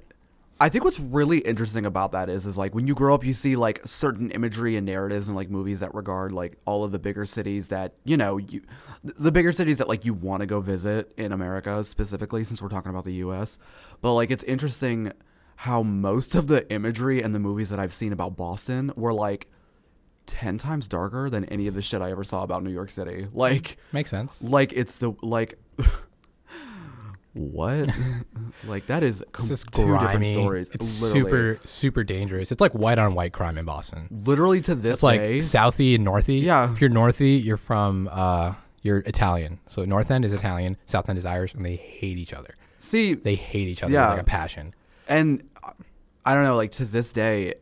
Speaker 1: I think what's really interesting about that is is like when you grow up you see like certain imagery and narratives and like movies that regard like all of the bigger cities that you know you the bigger cities that like you want to go visit in America specifically since we're talking about the US but like it's interesting how most of the imagery and the movies that I've seen about Boston were like 10 times darker than any of the shit I ever saw about New York City like
Speaker 2: Makes sense.
Speaker 1: like it's the like what like that is com-
Speaker 2: It's just
Speaker 1: two different stories
Speaker 2: It's
Speaker 1: literally.
Speaker 2: super super dangerous. It's like white on white crime in Boston.
Speaker 1: literally to this
Speaker 2: It's like
Speaker 1: day
Speaker 2: Southie and Northie.
Speaker 1: Yeah.
Speaker 2: If you're Northie, you're from uh you're Italian. So North End is Italian, South End is Irish, and they hate each other.
Speaker 1: see
Speaker 2: They hate each other
Speaker 1: Yeah.
Speaker 2: with like a passion.
Speaker 1: and i don't know like to this day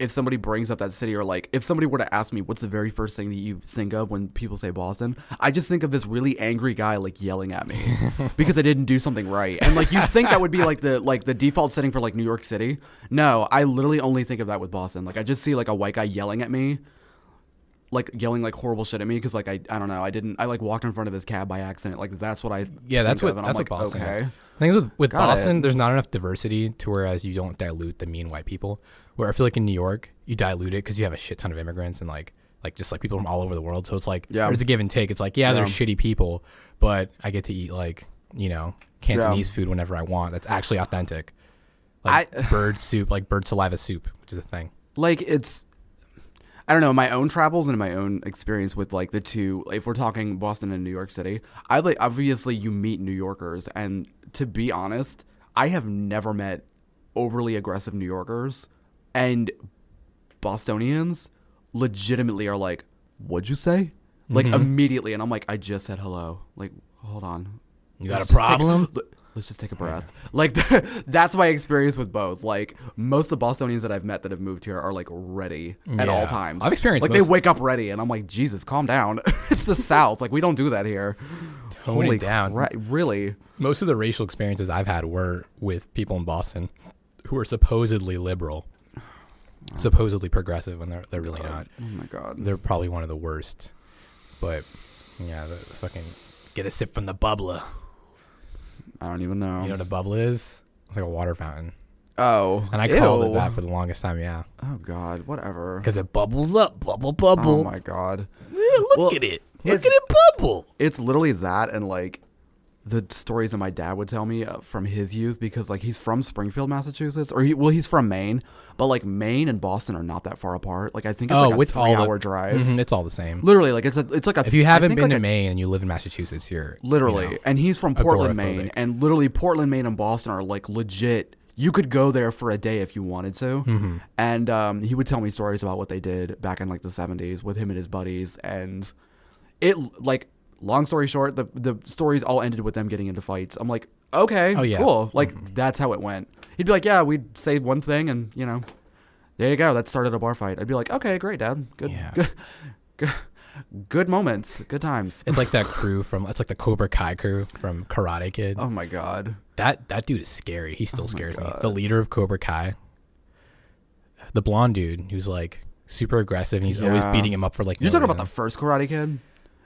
Speaker 1: if somebody brings up that city or like if somebody were to ask me what's the very first thing that you think of when people say boston i just think of this really angry guy like yelling at me because i didn't do something right. And like you think that would be like the like the default setting for like new york city. No i literally only think of that with boston. Like i just see like a white guy yelling at me like yelling like horrible shit at me because like I, I don't know. I didn't I like walked in front of his cab by accident. Like that's what I
Speaker 2: Yeah, that's what
Speaker 1: and
Speaker 2: that's
Speaker 1: I'm
Speaker 2: what Boston
Speaker 1: okay.
Speaker 2: is. Things with with
Speaker 1: Got
Speaker 2: Boston,
Speaker 1: it.
Speaker 2: there's not enough diversity to whereas you don't dilute the mean white people. Where I feel like in New York, you dilute it because you have a shit ton of immigrants and like like just like people from all over the world. So it's like
Speaker 1: Yeah.
Speaker 2: there's a give and take. It's like yeah, they're shitty people, but I get to eat like you know Cantonese food whenever I want. That's actually authentic. Like
Speaker 1: I-
Speaker 2: bird soup, like bird saliva soup, which is a thing.
Speaker 1: like it's I don't know my own travels and my own experience with like the two. If we're talking Boston and New York City, I like obviously you meet New Yorkers, and to be honest, I have never met overly aggressive New Yorkers, and Bostonians legitimately are like, "What'd you say?" Like
Speaker 2: Mm-hmm.
Speaker 1: immediately, and I'm like, "I just said hello." Like, hold on,
Speaker 2: You got a
Speaker 1: take
Speaker 2: problem?
Speaker 1: l- let's just take a breath. Like that's my experience with both. Like most of the Bostonians that I've met that have moved here are like ready at
Speaker 2: Yeah.
Speaker 1: all times.
Speaker 2: I've experienced
Speaker 1: like
Speaker 2: most-
Speaker 1: they wake up ready, and I'm like, Jesus, calm down. it's the South. Like we don't do that here.
Speaker 2: Tone it down.
Speaker 1: cra- really?
Speaker 2: Most of the racial experiences I've had were with people in Boston who are supposedly liberal, supposedly progressive and they're they're really not.
Speaker 1: Oh my god.
Speaker 2: They're probably one of the worst. But yeah, the fucking get a sip from the bubbler.
Speaker 1: I don't even know.
Speaker 2: You know what a bubble is? It's like a water fountain,
Speaker 1: oh,
Speaker 2: and I called it that for the longest time. Yeah,
Speaker 1: Oh god, whatever.
Speaker 2: because it bubbles up, bubble, bubble.
Speaker 1: Oh my god.
Speaker 2: Yeah, look
Speaker 1: Well,
Speaker 2: at it. Look at it bubble.
Speaker 1: it's literally that and like the stories that my dad would tell me uh, from his youth because like he's from Springfield, Massachusetts, or he well he's from Maine, but like Maine and Boston are not that far apart. Like I think it's
Speaker 2: Oh,
Speaker 1: like a
Speaker 2: with all the-
Speaker 1: drive.
Speaker 2: Mhm, it's all the same.
Speaker 1: Literally, like it's a, it's like a.
Speaker 2: If you haven't been
Speaker 1: like
Speaker 2: to
Speaker 1: a-
Speaker 2: Maine and you live in Massachusetts, you're you
Speaker 1: literally,
Speaker 2: know,
Speaker 1: and he's from Portland, Maine, and literally Portland, Maine, and Boston are like legit. You could go there for a day if you wanted to,
Speaker 2: Mm-hmm.
Speaker 1: and um, he would tell me stories about what they did back in like the '70s with him and his buddies, and it like long story short, the the stories all ended with them getting into fights. I'm like, okay,
Speaker 2: Oh, yeah.
Speaker 1: cool, like mm-hmm. that's how it went. He'd be like, yeah, we'd say one thing, and you know, there you go, that started a bar fight. I'd be like, okay, great, Dad, good,
Speaker 2: Yeah.
Speaker 1: good, good, good moments, good times.
Speaker 2: It's like that crew from it's like the Cobra Kai crew from Karate Kid.
Speaker 1: Oh my god.
Speaker 2: That that dude is scary. He still
Speaker 1: Oh
Speaker 2: scares me. The leader of Cobra Kai, the blonde dude who's like super aggressive and he's always beating him up for like.
Speaker 1: You're
Speaker 2: no
Speaker 1: talking about the first Karate Kid,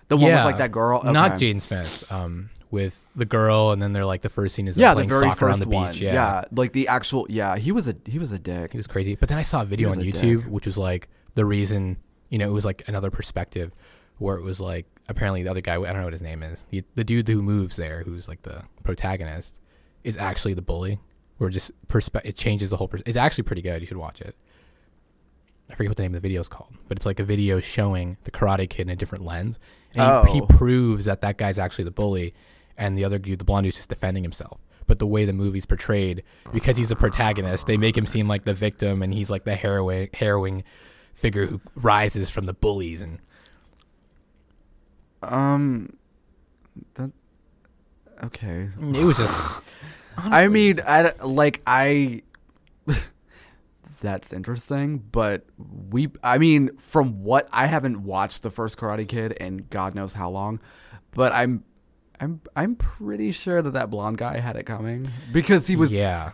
Speaker 1: the one with like that girl.
Speaker 2: not
Speaker 1: Okay.
Speaker 2: Jaden Smith. Um, with the girl, and then they're like the first scene is
Speaker 1: Yeah, the very
Speaker 2: soccer on
Speaker 1: first
Speaker 2: the beach.
Speaker 1: one.
Speaker 2: Yeah.
Speaker 1: like the actual. Yeah, he was a he was a dick.
Speaker 2: He was crazy. But then I saw a video on YouTube,
Speaker 1: dick.
Speaker 2: which was like the reason, you know, it was like another perspective where it was like apparently the other guy, I don't know what his name is, the, the dude who moves there, who's like the protagonist, is actually the bully. Where just perspe- it changes the whole. Pers- it's actually pretty good. You should watch it. I forget what the name of the video is called, but it's like a video showing the Karate Kid in a different lens, and he, he
Speaker 1: Oh.
Speaker 2: proves that that guy's actually the bully, and the other dude, the blonde dude's just defending himself. But the way the movie's portrayed, because he's a protagonist, they make him seem like the victim, and he's like the harrowing, harrowing figure who rises from the bullies. And
Speaker 1: Um, that, okay.
Speaker 2: it was just,
Speaker 1: I mean, I like I. that's interesting, but we. I mean, from what I haven't watched the first Karate Kid in God knows how long, but I'm. I'm I'm pretty sure that that blonde guy had it coming because he was
Speaker 2: yeah.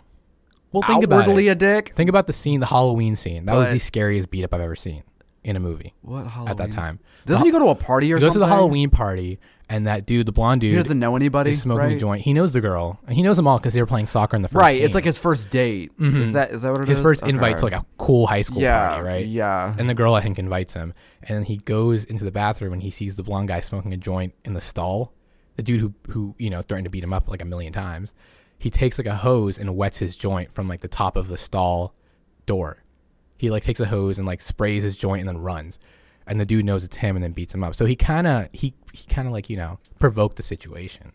Speaker 2: Well, think about
Speaker 1: outwardly
Speaker 2: it.
Speaker 1: a dick.
Speaker 2: Think about the scene, the Halloween scene. That was the scariest beat up I've ever seen. In a movie.
Speaker 1: What Halloween?
Speaker 2: At that time.
Speaker 1: Doesn't he go to a party or
Speaker 2: He goes to the Halloween party, and that dude, the blonde dude,
Speaker 1: He doesn't know anybody.
Speaker 2: is smoking
Speaker 1: right?
Speaker 2: a joint. He knows the girl, and he knows them all because they were playing soccer in the first.
Speaker 1: Right. It's like his first date. Is mm-hmm. that is that what it is?
Speaker 2: his first invite to like a cool high school
Speaker 1: yeah,
Speaker 2: party, right?
Speaker 1: Yeah.
Speaker 2: And the girl, I think, invites him, and then he goes into the bathroom and he sees the blonde guy smoking a joint in the stall. The dude who who you know threatened to beat him up like a million times. He takes like a hose and wets his joint from like the top of the stall door. He like takes a hose and like sprays his joint and then runs. And the dude knows it's him and then beats him up. So he kind of he he kind of like you know provoked the situation.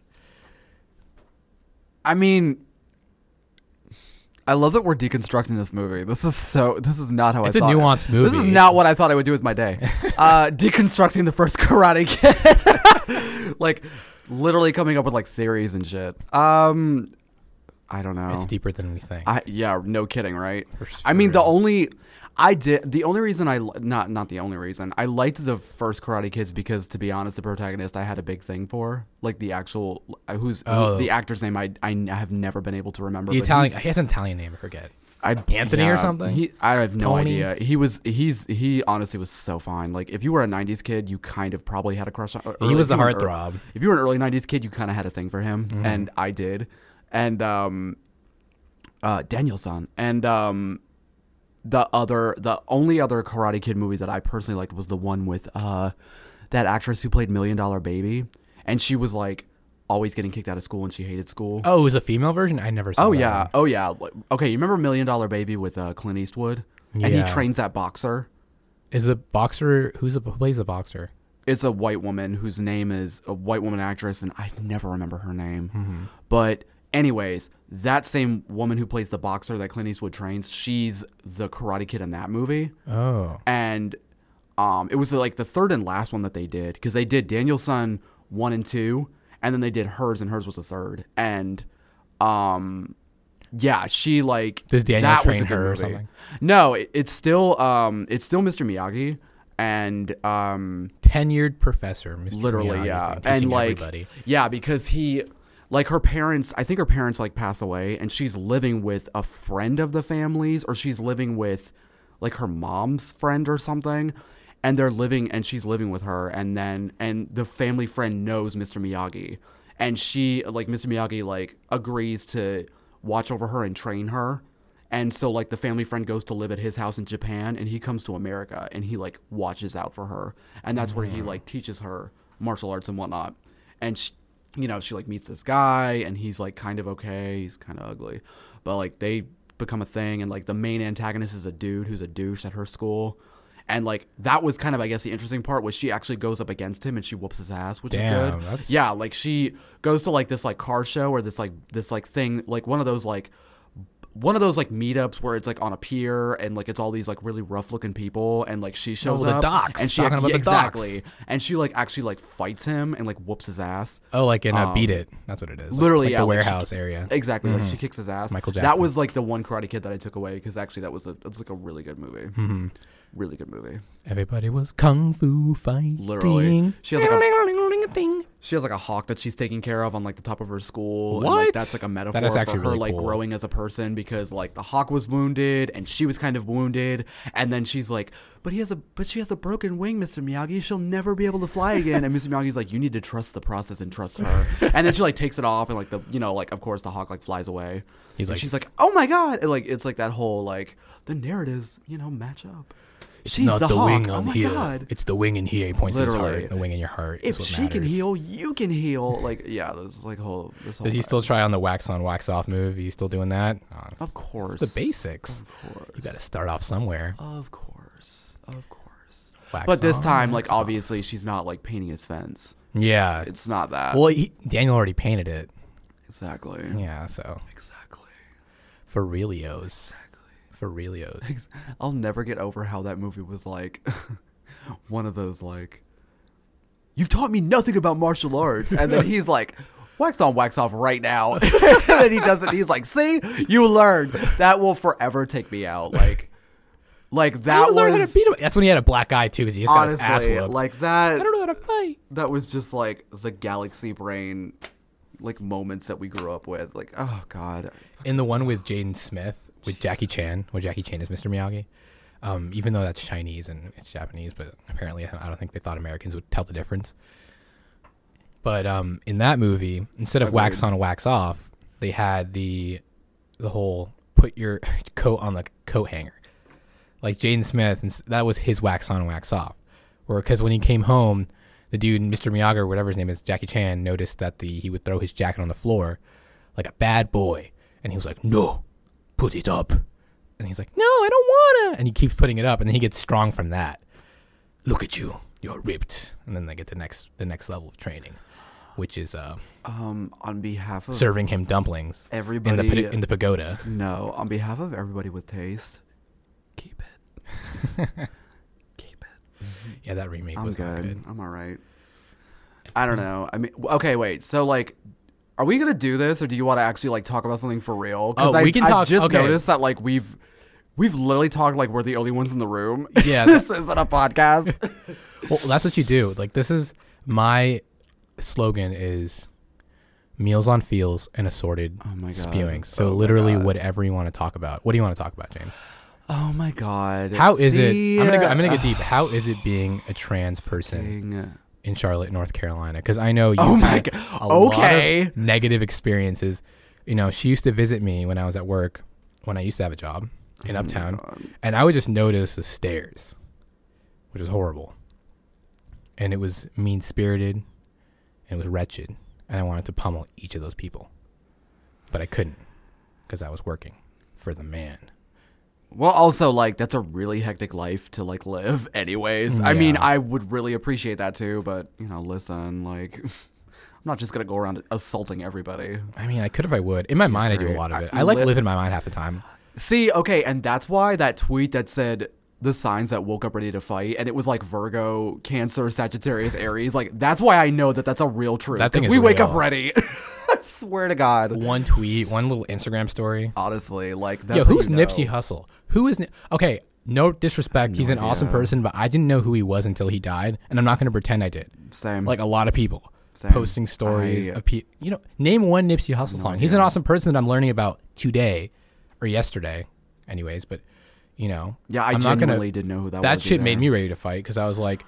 Speaker 1: I mean, I love that we're deconstructing this movie. This is so. This is not how I thought.
Speaker 2: It's
Speaker 1: I
Speaker 2: a
Speaker 1: thought.
Speaker 2: nuanced movie.
Speaker 1: This is not what I thought I would do with my day. uh, deconstructing the first Karate Kid, like literally coming up with like theories and shit. Um, I don't know.
Speaker 2: It's deeper than we think.
Speaker 1: I yeah, no kidding, right?
Speaker 2: For
Speaker 1: I mean, the only I did the only reason I not not the only reason I liked the first Karate Kids because to be honest, the protagonist I had a big thing for, like the actual uh, who's who-
Speaker 2: Oh.
Speaker 1: the actor's name I I have never been able to remember.
Speaker 2: the Italian. He has an Italian name. I forget.
Speaker 1: I,
Speaker 2: Anthony or something?
Speaker 1: He, I have no
Speaker 2: Tony?
Speaker 1: idea. He was he's he honestly was so fine. Like if you were a '90s kid, you kind of probably had a crush on. or
Speaker 2: He was the
Speaker 1: you were an ear-
Speaker 2: heartthrob.
Speaker 1: If you were an early '90s kid, you kind of had a thing for him,
Speaker 2: Mm-hmm.
Speaker 1: and I did. And um, uh, Daniel-san, and um, the other, the only other Karate Kid movie that I personally liked was the one with uh, that actress who played Million Dollar Baby, and she was like always getting kicked out of school and she hated school.
Speaker 2: Oh, it was a female version. I never saw. That.
Speaker 1: Oh yeah,
Speaker 2: one.
Speaker 1: oh yeah. Okay, you remember Million Dollar Baby with uh, Clint Eastwood, and he trains that boxer.
Speaker 2: Is the boxer who's the, who plays the boxer?
Speaker 1: It's a white woman whose name is a white woman actress, and I never remember her name.
Speaker 2: Mm-hmm.
Speaker 1: But anyways, that same woman who plays the boxer that Clint Eastwood trains, she's the Karate Kid in that movie,
Speaker 2: Oh,
Speaker 1: and um, it was like the third and last one that they did because they did Daniel's son one and two, and then they did hers, and hers was the third, and um. Yeah, she like
Speaker 2: Does Daniel
Speaker 1: that
Speaker 2: train her or
Speaker 1: movie.
Speaker 2: something?
Speaker 1: No, it, it's still um it's still Mr. Miyagi and um
Speaker 2: tenured professor, Mr.
Speaker 1: literally
Speaker 2: Miyagi,
Speaker 1: yeah and like
Speaker 2: everybody.
Speaker 1: yeah because he like her parents i think her parents like pass away and she's living with a friend of the family's or she's living with like her mom's friend or something and they're living and she's living with her and then and the family friend knows mr miyagi and she like mr miyagi like agrees to watch over her and train her and so like the family friend goes to live at his house in Japan and he comes to America and he like watches out for her. And that's where he
Speaker 2: Mm-hmm.
Speaker 1: like teaches her martial arts and whatnot. And she, you know, she like meets this guy and he's like kind of okay, he's kind of ugly. But like they become a thing and like the main antagonist is a dude who's a douche at her school. And like that was kind of I guess the interesting part was she actually goes up against him and she whoops his ass, which
Speaker 2: Damn,
Speaker 1: is good.
Speaker 2: that's-
Speaker 1: Yeah, like she goes to like this like car show or this like this like thing like one of those like one of those like meetups where it's like on a pier and like it's all these like really rough looking people and like she shows
Speaker 2: Oh, the
Speaker 1: up
Speaker 2: docks.
Speaker 1: and she
Speaker 2: Talking about
Speaker 1: yeah,
Speaker 2: the docks.
Speaker 1: exactly and she like actually like fights him and like whoops his ass
Speaker 2: Oh, like in a
Speaker 1: Um,
Speaker 2: Beat It. That's what it is.
Speaker 1: Literally
Speaker 2: like
Speaker 1: yeah
Speaker 2: the
Speaker 1: like, she-
Speaker 2: warehouse area.
Speaker 1: exactly like she kicks his ass
Speaker 2: Michael Jackson.
Speaker 1: that was like the one karate kid that i took away because actually that was a that's like a really good movie
Speaker 2: Mm-hmm.
Speaker 1: really good movie
Speaker 2: Everybody was kung fu fighting.
Speaker 1: Literally. She has like a- she has like a hawk that she's taking care of on like the top of her school. And,
Speaker 2: What?
Speaker 1: like, that's like a metaphor for her
Speaker 2: really
Speaker 1: like
Speaker 2: cool.
Speaker 1: growing as a person because like the hawk was wounded and she was kind of wounded, and then she's like, "But he has a but she has a broken wing, Mr. Miyagi. She'll never be able to fly again." and Mr. Miyagi's like, "You need to trust the process and trust her." and then she like takes it off and like the you know like of course the hawk like flies away.
Speaker 2: He's
Speaker 1: And
Speaker 2: like-
Speaker 1: she's like, "Oh my god!" And, like it's like that whole like the narratives you know match up. She's
Speaker 2: Not
Speaker 1: the,
Speaker 2: the, wing
Speaker 1: oh
Speaker 2: on here.
Speaker 1: god.
Speaker 2: It's the wing in here. He points to his heart. The wing in your heart.
Speaker 1: If
Speaker 2: is what
Speaker 1: she can heal, you can heal. Like, yeah, there's like whole. This whole
Speaker 2: Does he still try on the wax on, wax off move? He's still doing that? Oh,
Speaker 1: Of course.
Speaker 2: It's the basics.
Speaker 1: Of course.
Speaker 2: You got to start off somewhere.
Speaker 1: Of course. Of course.
Speaker 2: Wax
Speaker 1: but this
Speaker 2: on,
Speaker 1: time, like, obviously, she's not like painting his fence.
Speaker 2: Yeah.
Speaker 1: It's not that.
Speaker 2: Well, he, Daniel already painted it.
Speaker 1: exactly.
Speaker 2: Yeah, so
Speaker 1: Exactly.
Speaker 2: for Relios.
Speaker 1: Exactly.
Speaker 2: For.
Speaker 1: I'll never get over how that movie was like one of those like you've taught me nothing about martial arts and then he's like wax on wax off right now and then he does it he's like see you learned that will forever take me out like like that
Speaker 2: learn how to
Speaker 1: was
Speaker 2: beat him. That's when he had a black eye too, because he just got his ass
Speaker 1: honestly
Speaker 2: whooped.
Speaker 1: like that I
Speaker 2: don't know how to fight.
Speaker 1: that was just like the galaxy brain like moments that we grew up with like oh god
Speaker 2: In the one with Jaden Smith with Jackie Chan, where Jackie Chan is Mr. Miyagi, Um, even though that's Chinese and it's Japanese, but apparently I don't think they thought Americans would tell the difference. But um, in that movie, instead of wax on, wax off, they had the the whole put your coat on the coat hanger. Like Jaden Smith, and that was his wax on wax off. Or because when he came home, the dude, Mr. Miyagi or whatever his name is, Jackie Chan, noticed that the he would throw his jacket on the floor like a bad boy, and he was like, "No, put it up." And he's like, "No, I don't wanna." And he keeps putting it up, and then he gets strong from that. Look at you, you're ripped. And then they get the next the next level of training, which is uh,
Speaker 1: Um, on behalf of
Speaker 2: serving him dumplings in
Speaker 1: everybody,
Speaker 2: the in the pagoda.
Speaker 1: no, on behalf of everybody with taste, keep it. keep it.
Speaker 2: Yeah, that remake
Speaker 1: I'm
Speaker 2: was
Speaker 1: good.
Speaker 2: good.
Speaker 1: I'm all right. I don't know. I mean, okay, wait. So like, are we gonna do this, or do you want to actually like talk about something for real?
Speaker 2: Oh,
Speaker 1: I,
Speaker 2: we can talk-
Speaker 1: just
Speaker 2: okay.
Speaker 1: noticed that like we've we've literally talked like we're the only ones in the room.
Speaker 2: Yeah,
Speaker 1: this isn't a podcast.
Speaker 2: Well, that's what you do. Like this is my slogan is meals on feels and assorted
Speaker 1: Oh my God.
Speaker 2: spewing. So
Speaker 1: Oh
Speaker 2: literally
Speaker 1: God.
Speaker 2: whatever you want to talk about. What do you want to talk about, James?
Speaker 1: oh my god.
Speaker 2: How is
Speaker 1: See,
Speaker 2: it? I'm gonna go, I'm gonna get deep. How is it being a trans person. In Charlotte, North Carolina? Because I know you.
Speaker 1: Oh my God.
Speaker 2: a lot of
Speaker 1: Okay.
Speaker 2: negative experiences. You know, she used to visit me when I was at work, when I used to have a job in
Speaker 1: Oh
Speaker 2: Uptown, and I would just notice the stares, which was horrible. And it was mean spirited, and it was wretched, and I wanted to pummel each of those people, but I couldn't because I was working for the man.
Speaker 1: Well, also like that's a really hectic life to like live. Anyways, I mean, I would really appreciate that too. But you know, listen, like, I'm not just gonna go around assaulting everybody.
Speaker 2: I mean, I could if I would. In my mind, I do a lot of it. I like
Speaker 1: lit-
Speaker 2: live in my mind half the time.
Speaker 1: See, okay, and that's why that tweet that said the signs that woke up ready to fight, and it was like Virgo, Cancer, Sagittarius, Aries. Like that's why I know that that's a real truth.
Speaker 2: That thing
Speaker 1: we wake up ready. I swear to God.
Speaker 2: One tweet, one little Instagram story.
Speaker 1: Honestly, like that's
Speaker 2: Yo, who's
Speaker 1: you know.
Speaker 2: Nipsey Hussle? Who is okay? No disrespect, he's an awesome person, but I didn't know who he was until he died, and I'm not going to pretend I did.
Speaker 1: Same.
Speaker 2: Like a lot of people
Speaker 1: Same.
Speaker 2: posting stories
Speaker 1: I-
Speaker 2: of people. You know, name one Nipsey Hussle song. He's an awesome person that I'm learning about today or yesterday, anyways. But you know,
Speaker 1: yeah, I
Speaker 2: I'm not
Speaker 1: genuinely
Speaker 2: gonna.
Speaker 1: didn't know who that, was.
Speaker 2: That shit made me ready to fight because I was like,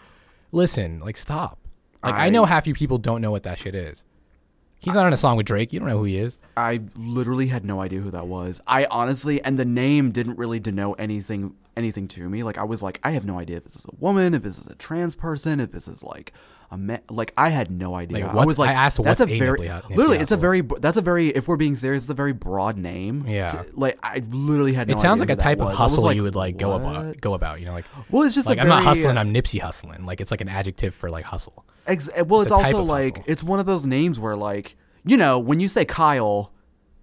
Speaker 2: listen, like stop. Like I,
Speaker 1: I-
Speaker 2: know half you people don't know what that shit is. He's not in a song with Drake. You don't know who he is.
Speaker 1: I literally had no idea who that was. I honestly, and the name didn't really denote anything anything to me. Like I was like, I have no idea if this is a woman, if this is a trans person, if this is like Like I had no idea.
Speaker 2: Like,
Speaker 1: I was like,
Speaker 2: I asked
Speaker 1: that's
Speaker 2: what's
Speaker 1: a very literally, it's a very that's a very if we're being serious, it's a very broad name.
Speaker 2: Yeah.
Speaker 1: To- like I literally had. No
Speaker 2: it sounds like a type of
Speaker 1: was. I was
Speaker 2: hustle
Speaker 1: like,
Speaker 2: you would like go about. Go about. You know, like
Speaker 1: Well, it's just
Speaker 2: like I'm not hustling. Uh, I'm Nipsey hustling. Like it's like an adjective for like hustle.
Speaker 1: Ex- well,
Speaker 2: It's
Speaker 1: it's, also like
Speaker 2: hustle.
Speaker 1: it's one of those names where like you know when you say Kyle,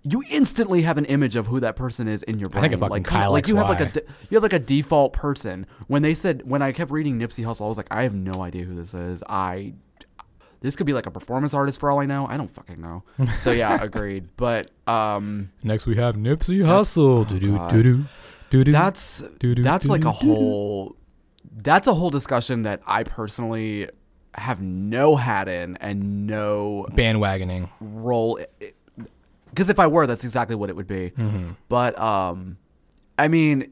Speaker 1: you instantly have an image of who that person is in your brain.
Speaker 2: I think of fucking
Speaker 1: like
Speaker 2: Kyle
Speaker 1: like you have like a de- you have like a default person. When they said when I kept reading Nipsey Hussle, I was like, I have no idea who this is. I this could be like a performance artist for all I know. I don't fucking know. So yeah, agreed. But um,
Speaker 2: Next we have Nipsey Hussle.
Speaker 1: Oh
Speaker 2: doo-doo, doo-doo.
Speaker 1: that's
Speaker 2: Doo-doo,
Speaker 1: that's like a whole that's a whole discussion that I personally have no hat in and no
Speaker 2: bandwagoning.
Speaker 1: role because if I were, that's exactly what it would be.
Speaker 2: Mm-hmm.
Speaker 1: But um, I mean,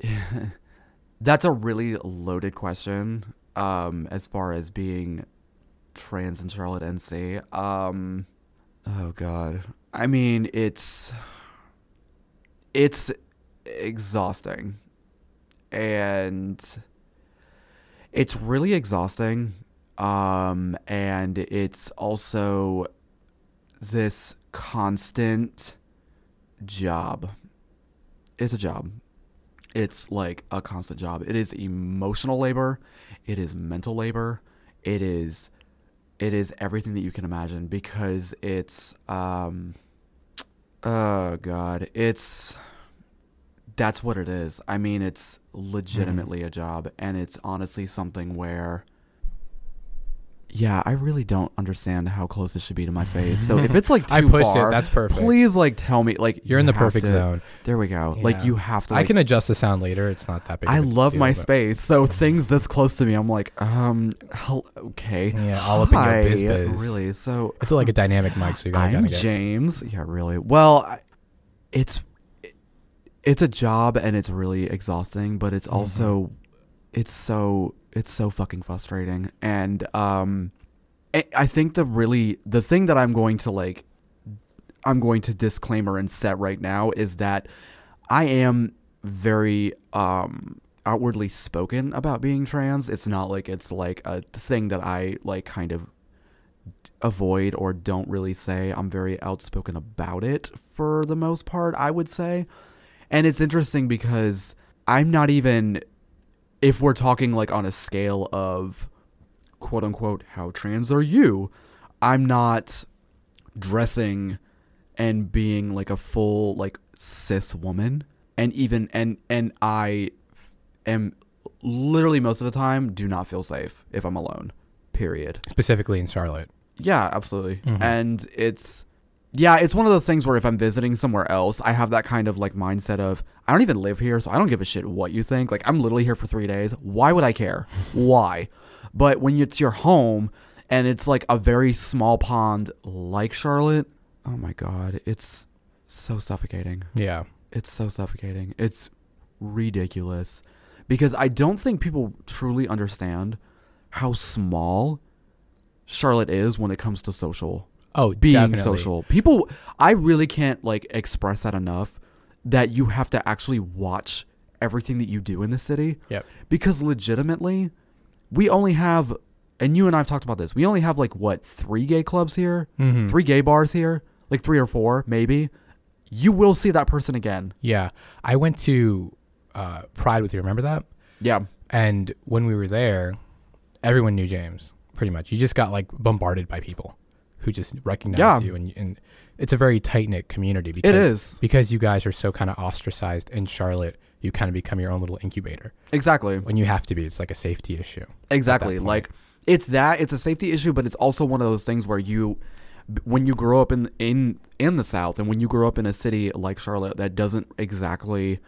Speaker 1: that's a really loaded question. Um, as far as being trans in Charlotte, NC. Um, oh God, I mean, it's it's exhausting, and it's really exhausting. Um, and it's also this constant job. It's a job. It's like a constant job. It is emotional labor. It is mental labor. It is it is everything that you can imagine because it's um oh god, it's that's what it is. I mean, it's legitimately a job and it's honestly something where yeah, I really don't understand how close this should be to my face. So if it's like too
Speaker 2: I pushed it. That's perfect.
Speaker 1: Please, like, tell me. Like,
Speaker 2: You're in
Speaker 1: you
Speaker 2: the perfect
Speaker 1: to-
Speaker 2: zone.
Speaker 1: There we go. Like, you have to.
Speaker 2: I can adjust the sound later. It's not that big.
Speaker 1: I
Speaker 2: of
Speaker 1: love
Speaker 2: deal,
Speaker 1: my
Speaker 2: but-
Speaker 1: space. So things this close to me, I'm like, um, hell, okay.
Speaker 2: Yeah, all up in your biz biz.
Speaker 1: Really? So
Speaker 2: It's like a dynamic mic, so you gotta,
Speaker 1: I'm
Speaker 2: gotta.
Speaker 1: James. Yeah, really. Well, I, it's it's a job and it's really exhausting, but it's also it's so it's so fucking frustrating. And um I- think the really the thing that I'm going to like I'm going to disclaimer and set right now is that I am very um outwardly spoken about being trans. It's not like it's like a thing that I like kind of avoid or don't really say. I'm very outspoken about it for the most part, I would say. And it's interesting because I'm not even if we're talking like on a scale of quote unquote how trans are you? I'm not dressing and being like a full like cis woman and even and and I f- am literally most of the time do not feel safe if I'm alone. Period.
Speaker 2: Specifically in Charlotte.
Speaker 1: Yeah, absolutely.
Speaker 2: Mhm.
Speaker 1: And it's yeah, it's one of those things where if I'm visiting somewhere else, I have that kind of like mindset of I don't even live here, so I don't give a shit what you think. Like I'm literally here for 3 days. Why would I care? Why? But when it's your home and it's like a very small pond like Charlotte, oh my god, it's so suffocating.
Speaker 2: Yeah.
Speaker 1: It's so suffocating. It's ridiculous because I don't think people truly understand how small Charlotte is when it comes to social
Speaker 2: Oh,
Speaker 1: being
Speaker 2: definitely.
Speaker 1: social. People I really can't like express that enough that you have to actually watch everything that you do in the city
Speaker 2: Yep.
Speaker 1: because legitimately we only have and you and I've talked about this. We only have like what, 3 gay clubs here?
Speaker 2: Mhm.
Speaker 1: 3 gay bars here? Like 3 or 4 maybe. You will see that person again.
Speaker 2: Yeah. I went to uh, Pride with you. Remember that?
Speaker 1: Yeah.
Speaker 2: And when we were there, everyone knew James pretty much. You just got like bombarded by people who just recognize
Speaker 1: Yeah.
Speaker 2: you, and and it's a very tight knit community. Because,
Speaker 1: is.
Speaker 2: because you guys are so kind of ostracized in Charlotte. You kind of become your own little incubator
Speaker 1: Exactly.
Speaker 2: when you have to be. It's like a safety issue.
Speaker 1: Exactly. Like it's that it's a safety issue, but it's also one of those things where you when you grow up in in in the south and when you grow up in a city like Charlotte that doesn't exactly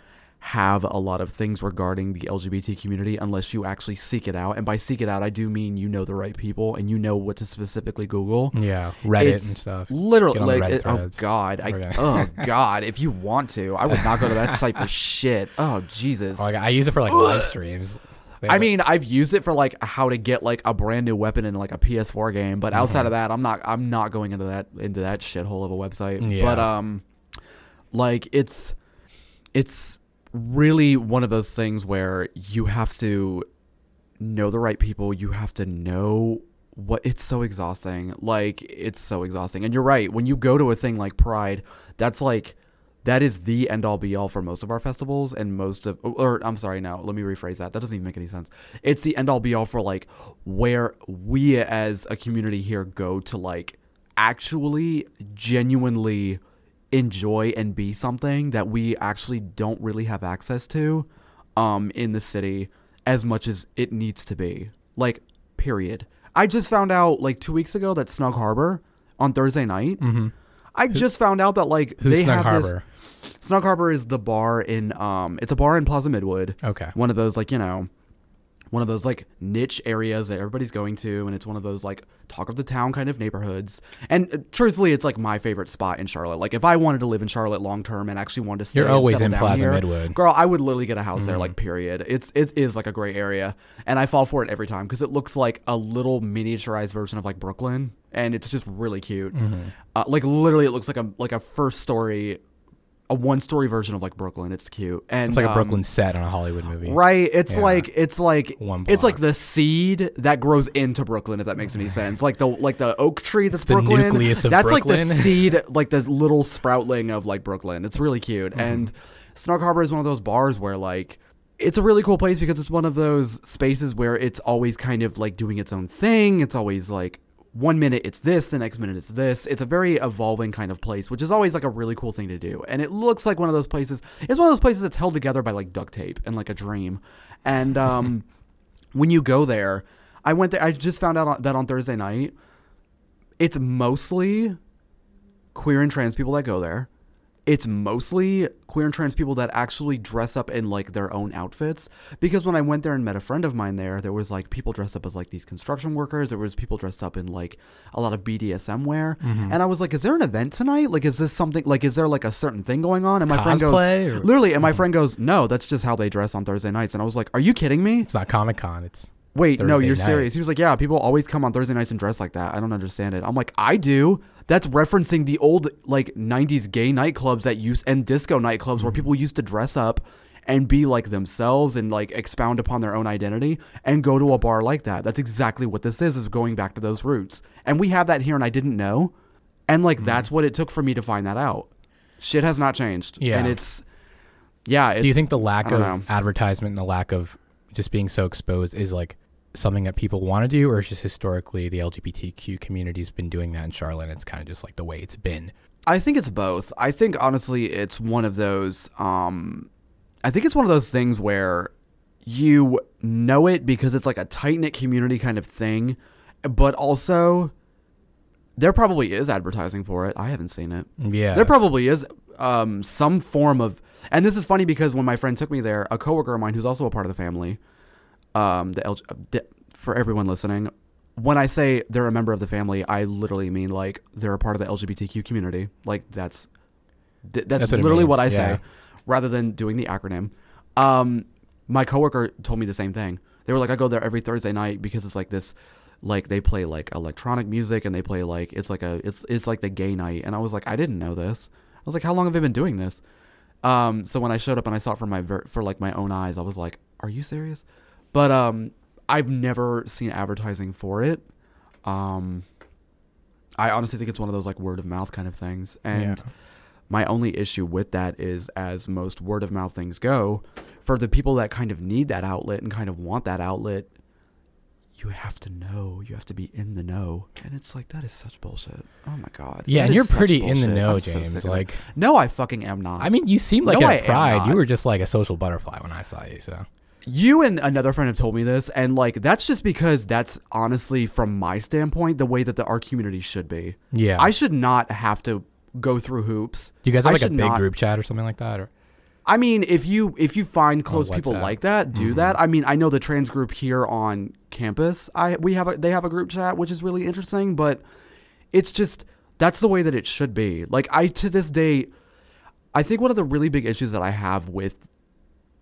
Speaker 1: have a lot of things regarding the LGBT community unless you actually seek it out. And by seek it out, I do mean you know the right people and you know what to specifically Google.
Speaker 2: Yeah, Reddit
Speaker 1: It's
Speaker 2: and stuff.
Speaker 1: Literally, like, it- oh god, I,
Speaker 2: Okay.
Speaker 1: oh god, if you want to, I would not go to that site for shit. Oh Jesus.
Speaker 2: Oh, like, I use it for like live streams. They
Speaker 1: I
Speaker 2: have,
Speaker 1: mean, I've used it for like how to get like a brand new weapon in like a PS4 game, but outside
Speaker 2: Mm-hmm.
Speaker 1: of that, I'm not I'm not going into that into that shithole of a website.
Speaker 2: Yeah.
Speaker 1: But um like it's it's really one of those things where you have to know the right people, you have to know what it's so exhausting. Like it's so exhausting. And you're right, when you go to a thing like Pride, that's like that is the end all be all for most of our festivals and most of or I'm sorry now, let me rephrase that. That doesn't even make any sense. It's the end all be all for like where we as a community here go to like actually genuinely enjoy and be something that we actually don't really have access to um in the city as much as it needs to be. Like period. I just found out like 2 weeks ago that Snug Harbor on Thursday night. I just found out that like
Speaker 2: who's
Speaker 1: they
Speaker 2: Snug
Speaker 1: have
Speaker 2: Harbor?
Speaker 1: this Snug Harbor is the bar in um it's a bar in Plaza Midwood.
Speaker 2: Okay.
Speaker 1: One of those like, you know, one of those like niche areas that everybody's going to and it's one of those like talk of the town kind of neighborhoods. And uh, truthfully, it's like my favorite spot in Charlotte. Like if I wanted to live in Charlotte long term and actually wanted to stay
Speaker 2: You're always in Plaza
Speaker 1: here,
Speaker 2: Midwood.
Speaker 1: Girl, I would literally get a house there like period. It's it is like a great area and I fall for it every time cuz it looks like a little miniaturized version of like Brooklyn and it's just really cute. Uh, like literally it looks like a like a first story a one story version of like Brooklyn. It's cute. And
Speaker 2: It's like a
Speaker 1: um,
Speaker 2: Brooklyn set on a Hollywood movie.
Speaker 1: Right. It's
Speaker 2: Yeah.
Speaker 1: like it's like
Speaker 2: One
Speaker 1: it's like the seed that grows into Brooklyn, if that makes any sense. Like the like the oak tree that's
Speaker 2: the
Speaker 1: Brooklyn.
Speaker 2: nucleus of
Speaker 1: that's
Speaker 2: Brooklyn.
Speaker 1: like the seed, like the little sproutling of like Brooklyn. It's really cute.
Speaker 2: Mm-hmm.
Speaker 1: And Snug Harbor is one of those bars where like it's a really cool place because it's one of those spaces where it's always kind of like doing its own thing. It's always like one minute it's this, the next minute it's this. It's a very evolving kind of place, which is always like a really cool thing to do. And it looks like one of those places. It's one of those places that's held together by like duct tape and like a dream. And um, when you go there, I went there. I just found out that on Thursday night, it's mostly queer and trans people that go there. It's mostly queer and trans people that actually dress up in like their own outfits. Because when I went there and met a friend of mine there, there was like people dressed up as like these construction workers. There was people dressed up in like a lot of BDSM wear,
Speaker 2: Mm-hmm.
Speaker 1: and I was like, "Is there an event tonight? Like, is this something? Like, is there like a certain thing going on?" And my friend goes,
Speaker 2: Cosplay or- Mm-hmm.
Speaker 1: "Literally," and my friend goes, "No, that's just how they dress on Thursday nights." And I was like, "Are you kidding me?"
Speaker 2: It's not Comic Con. It's
Speaker 1: Wait, no, you're
Speaker 2: night.
Speaker 1: serious. He was like, yeah, people always come on Thursday nights and dress like that. I don't understand it. I'm like, I do. That's referencing the old like 90s gay nightclubs that used and disco nightclubs where mm-hmm. people used to dress up and be like themselves and like expound upon their own identity and go to a bar like that. That's exactly what this is is going back to those roots. And we have that here and I didn't know. And like mm-hmm. that's what it took for me to find that out. Shit has not changed.
Speaker 2: Yeah.
Speaker 1: And it's yeah, it's,
Speaker 2: Do you think the lack of
Speaker 1: know.
Speaker 2: advertisement and the lack of just being so exposed is like something that people want to do, or is just historically the LGBTQ community's been doing that in Charlotte? And it's kind of just like the way it's been.
Speaker 1: I think it's both. I think honestly, it's one of those. Um, I think it's one of those things where you know it because it's like a tight knit community kind of thing, but also there probably is advertising for it. I haven't seen it.
Speaker 2: Yeah,
Speaker 1: There probably is um, some form of, and this is funny because when my friend took me there, a coworker of mine who's also a part of the family, um, the, L- the for everyone listening, when I say they're a member of the family, I literally mean like they're a part of the LGBTQ community. Like that's th- that's,
Speaker 2: That's what
Speaker 1: literally what I
Speaker 2: yeah.
Speaker 1: say, rather than doing the acronym. Um, my coworker told me the same thing. They were like, I go there every Thursday night because it's like this, like they play like electronic music and they play like it's like a it's it's like the gay night. And I was like, I didn't know this. I was like, how long have they been doing this? Um, so when I showed up and I saw it for my ver- for like my own eyes, I was like, are you serious? But um, I've never seen advertising for it. Um, I honestly think it's one of those like word of mouth kind of things, and
Speaker 2: Yeah.
Speaker 1: my only issue with that is, as most word of mouth things go, for the people that kind of need that outlet and kind of want that outlet, you have to know, you have to be in the know, and it's like that is such bullshit. Oh my god.
Speaker 2: Yeah,
Speaker 1: That
Speaker 2: and you're pretty in the know,
Speaker 1: I'm
Speaker 2: James.
Speaker 1: it.
Speaker 2: like,
Speaker 1: no, I fucking am not.
Speaker 2: I mean, you seemed like
Speaker 1: No,
Speaker 2: a pride. You were just like a social butterfly when I saw you. So
Speaker 1: You and another friend have told me this, and like that's just because that's honestly, from my standpoint, the way that the art community should be.
Speaker 2: yeah,
Speaker 1: I should not have to go through hoops.
Speaker 2: do you guys have
Speaker 1: I
Speaker 2: like a big
Speaker 1: not-
Speaker 2: group chat or something like that? Or
Speaker 1: I mean, if you if you find close people
Speaker 2: WhatsApp.
Speaker 1: like that, do mm-hmm. that. I mean, I know the trans group here on campus. I we have a they have a group chat, which is really interesting, but it's just that's the way that it should be. Like I to this day, I think one of the really big issues that I have with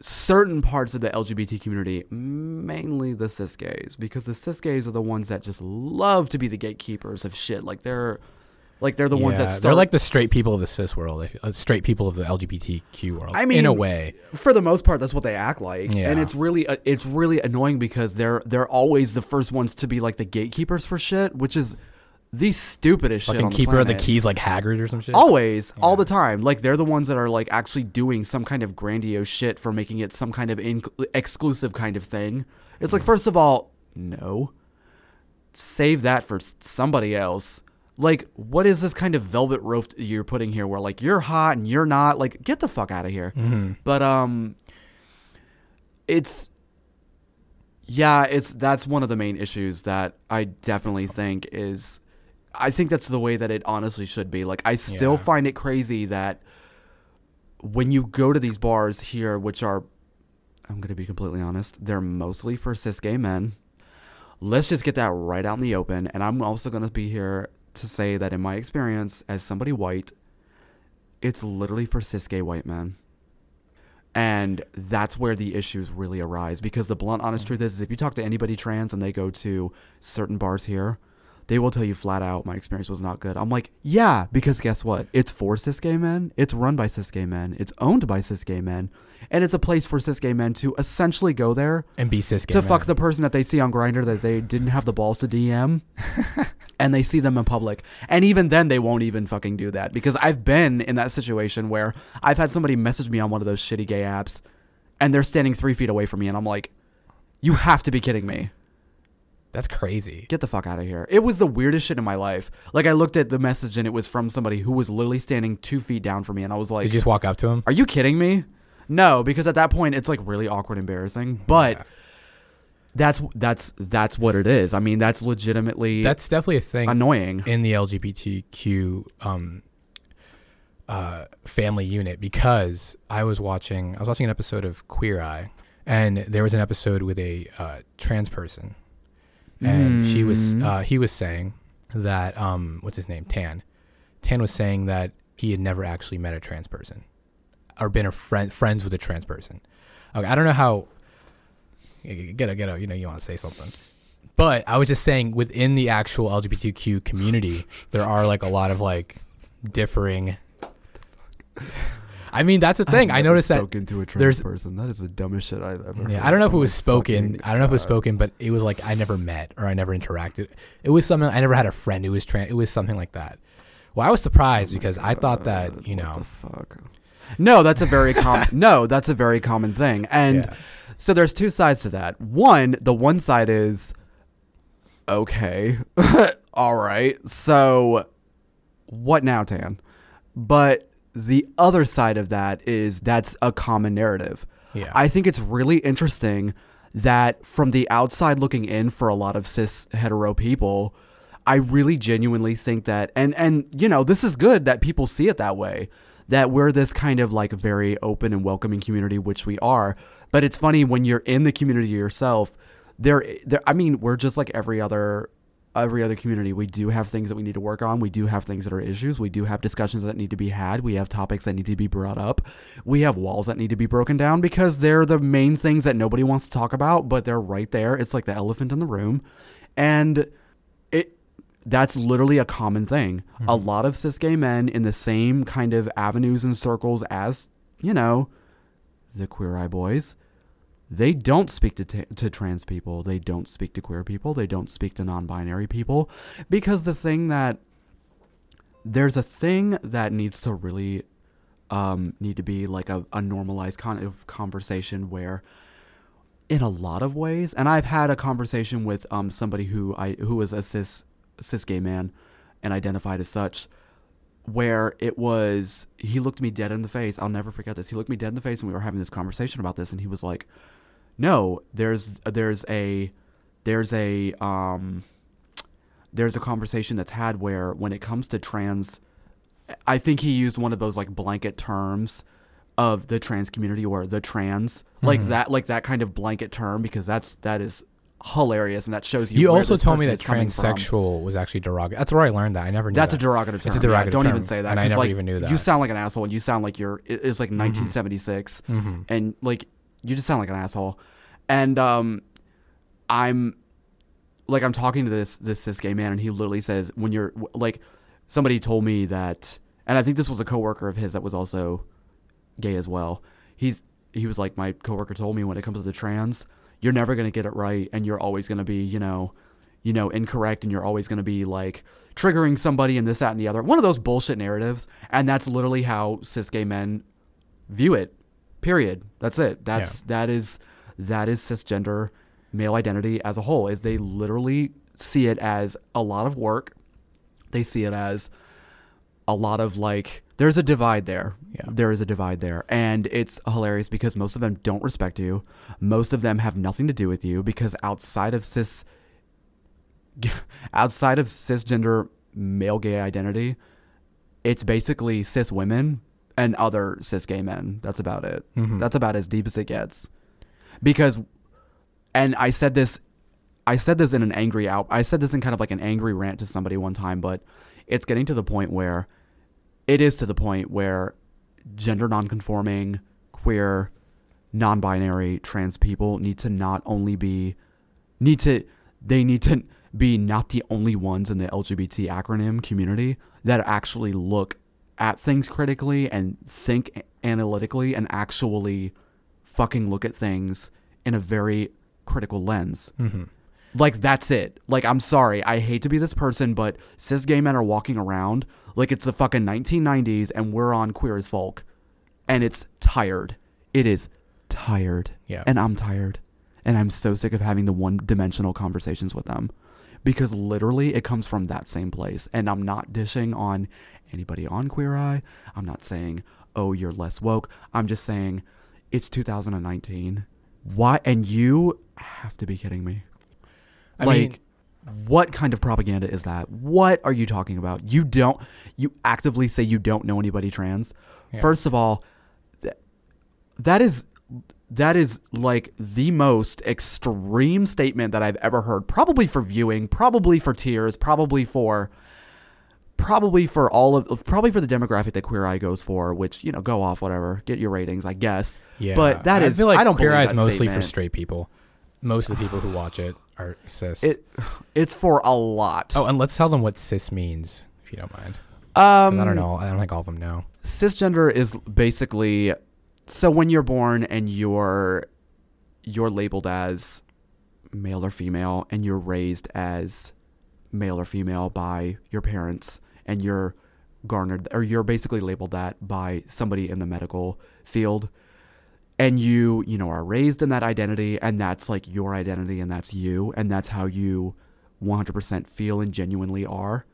Speaker 1: certain parts of the LGBT community, mainly the cis gays, because the cis gays are the ones that just love to be the gatekeepers of shit. Like they're like they're the ones that start
Speaker 2: they're like the straight people of the cis world, uh, straight people of the LGBTQ world.
Speaker 1: I mean,
Speaker 2: in a way,
Speaker 1: for the most part that's what they act like
Speaker 2: Yeah.
Speaker 1: and it's really uh, it's really annoying because they're they're always the first ones to be like the gatekeepers for shit which is the stupidest shit
Speaker 2: fucking
Speaker 1: on the
Speaker 2: keeper of the keys, like Hagrid or some shit.
Speaker 1: always all the time. Like they're the ones that are like actually doing some kind of grandiose shit for making it some kind of in- exclusive kind of thing. It's like first of all no. Save that for somebody else. Like what is this kind of velvet rope you're putting here where like you're hot and you're not? Like get the fuck out of here.
Speaker 2: Mhm.
Speaker 1: but um it's yeah it's that's one of the main issues that i definitely think is i think that's the way that it honestly should be. Like i still
Speaker 2: Yeah.
Speaker 1: find it crazy that when you go to these bars here which are i'm going to be completely honest they're mostly for cis gay men let's just get that right out in the open. And i'm also going to be here to say that in my experience as somebody white it's literally for cis gay white men. And that's where the issues really arise because the blunt honest truth is, is if you talk to anybody trans and they go to certain bars here they will tell you flat out my experience was not good i'm like yeah because guess what it's for cis gay men it's run by cis gay men it's owned by cis gay men and it's a place for cis gay men to essentially go there
Speaker 2: and be cis gay
Speaker 1: to
Speaker 2: men.
Speaker 1: fuck the person that they see on Grindr that they didn't have the balls to DM, and they see them in public, and even then they won't even fucking do that because I've been in that situation where I've had somebody message me on one of those shitty gay apps, and they're standing three feet away from me, and I'm like, you have to be kidding me.
Speaker 2: That's crazy.
Speaker 1: Get the fuck out of here. It was the weirdest shit in my life. Like I looked at the message and it was from somebody who was literally standing two feet down from me, and I was like,
Speaker 2: Did you just walk up to him?
Speaker 1: are you kidding me? No, because at that point it's like really awkward, embarrassing. But
Speaker 2: Yeah.
Speaker 1: that's that's that's what it is. I mean, that's legitimately
Speaker 2: That's definitely a thing
Speaker 1: annoying.
Speaker 2: in the LGBTQ um, uh, family unit because I was watching I was watching an episode of Queer Eye, and there was an episode with a uh, trans person, and she was
Speaker 1: Mm.
Speaker 2: uh, he was saying that um what's his name Tan, Tan was saying that he had never actually met a trans person, or been a friend friends with a trans person. Okay, I don't know how. Get a get a you know you want to say something. But I was just saying within the actual LGBTQ community, there are like a lot of like differing. I mean, that's the thing. I
Speaker 1: never
Speaker 2: noticed that.
Speaker 1: spoken to a trans
Speaker 2: there's-
Speaker 1: person. That is the dumbest shit I've ever.
Speaker 2: Yeah,
Speaker 1: heard
Speaker 2: I don't know if
Speaker 1: Oh
Speaker 2: it was spoken. I don't know if it was spoken, but it was like I never met or I never interacted. It was something I never had a friend who was trans. It was something like that. Well, I was surprised oh because I thought that you
Speaker 1: What
Speaker 2: know.
Speaker 1: the fuck. No, that's a very common. no, that's a very common thing, and
Speaker 2: Yeah.
Speaker 1: so there's two sides to that. One, the one side is okay, all right. So what now, Tan? But the other side of that is that's a common narrative.
Speaker 2: Yeah.
Speaker 1: I think it's really interesting that from the outside looking in for a lot of cis hetero people, I really genuinely think that and and you know, this is good that people see it that way. That we're this kind of like very open and welcoming community, which we are. But it's funny when you're in the community yourself, there there I mean, we're just like every other every other community. We do have things that we need to work on. We do have things that are issues. We do have discussions that need to be had. We have topics that need to be brought up. We have walls that need to be broken down because they're the main things that nobody wants to talk about, but they're right there. It's like the elephant in the room. And it that's literally a common thing. A mm-hmm. lot of cis gay men in the same kind of avenues and circles as, you know, the queer eye boys they don't speak to, t- to trans people. They don't speak to queer people. They don't speak to non binary people. Because the thing that there's a thing that needs to really um, need to be like a, a normalized kind of conversation where in a lot of ways and i've had a conversation with um, somebody who i who was a cis cis gay man and identified as such where it was he looked me dead in the face i'll never forget this he looked me dead in the face and we were having this conversation about this and he was like no there's there's a there's a um there's a conversation that's had where when it comes to trans i think he used one of those like blanket terms of the trans community or the trans like that like that kind of blanket term because that's that is hilarious and that shows you
Speaker 2: You also told me that
Speaker 1: is coming from.
Speaker 2: transsexual was actually derogatory. That's where I learned that. I never knew
Speaker 1: That's
Speaker 2: that.
Speaker 1: a derogative term.
Speaker 2: It's a
Speaker 1: Yeah,
Speaker 2: derogative
Speaker 1: don't
Speaker 2: term,
Speaker 1: even say that.
Speaker 2: and I never
Speaker 1: like,
Speaker 2: even knew that.
Speaker 1: You sound like an asshole. and You sound like you're. It's like 1976,
Speaker 2: Mm-hmm.
Speaker 1: and like you just sound like an asshole. And um, I'm like I'm talking to this this cis gay man, and he literally says when you're like somebody told me that, and I think this was a coworker of his that was also gay as well. He's he was like my coworker told me when it comes to the trans, you're never gonna get it right, and you're always gonna be you know, you know incorrect, and you're always gonna be like triggering somebody and this that and the other. One of those bullshit narratives, and that's literally how cis gay men view it. Period. That's it. That's that is that is cisgender male identity as a whole. Is they literally see it as a lot of work. They see it as a lot of like there's a divide there.
Speaker 2: Yeah.
Speaker 1: There is a divide there. And it's hilarious because most of them don't respect you. Most of them have nothing to do with you because outside of cis outside of cisgender male gay identity, it's basically cis women and other cis gay men. That's about it.
Speaker 2: Mhm.
Speaker 1: That's about as deep as it gets. Because and I said this I said this in an angry out I said this in kind of like an angry rant to somebody one time, but it's getting to the point where it is to the point where gender nonconforming, queer, non-binary, trans people need to not only be need to they need to be not the only ones in the LGBT acronym community that actually look at things critically and think analytically and actually fucking look at things in a very critical lens.
Speaker 2: Mhm.
Speaker 1: Like that's it. Like I'm sorry, I hate to be this person, but cis gay men are walking around like it's the fucking 1990s and we're on Queer as Folk, and it's tired. It is tired.
Speaker 2: Yeah.
Speaker 1: And I'm tired, and I'm so sick of having the one-dimensional conversations with them, because literally it comes from that same place. And I'm not dishing on anybody on Queer Eye. I'm not saying oh you're less woke. I'm just saying it's 2019. Why? And you have to be kidding me
Speaker 2: I
Speaker 1: like
Speaker 2: mean,
Speaker 1: what kind of propaganda is that? What are you talking about? You don't you actively say you don't know anybody trans.
Speaker 2: Yeah.
Speaker 1: First of all, th- that is that is like the most extreme statement that I've ever heard. Probably for viewing, probably for tears, probably for probably for all of probably for the demographic that Queer Eye goes for, which you know go off whatever, get your ratings, I guess.
Speaker 2: Yeah,
Speaker 1: but that
Speaker 2: I
Speaker 1: is
Speaker 2: feel like
Speaker 1: I don't
Speaker 2: Queer Eye is mostly
Speaker 1: statement.
Speaker 2: for straight people. Most of the people who watch it are cis.
Speaker 1: It it's for a lot.
Speaker 2: oh, and let's tell them what cis means, if you don't mind.
Speaker 1: um,
Speaker 2: I don't know. I don't think all of them know.
Speaker 1: cisgender is basically so when you're born and you're you're labeled as male or female and you're raised as male or female by your parents and you're garnered or you're basically labeled that by somebody in the medical field and you you know are raised in that identity and that's like your identity and that's you and that's how you 100% feel and genuinely are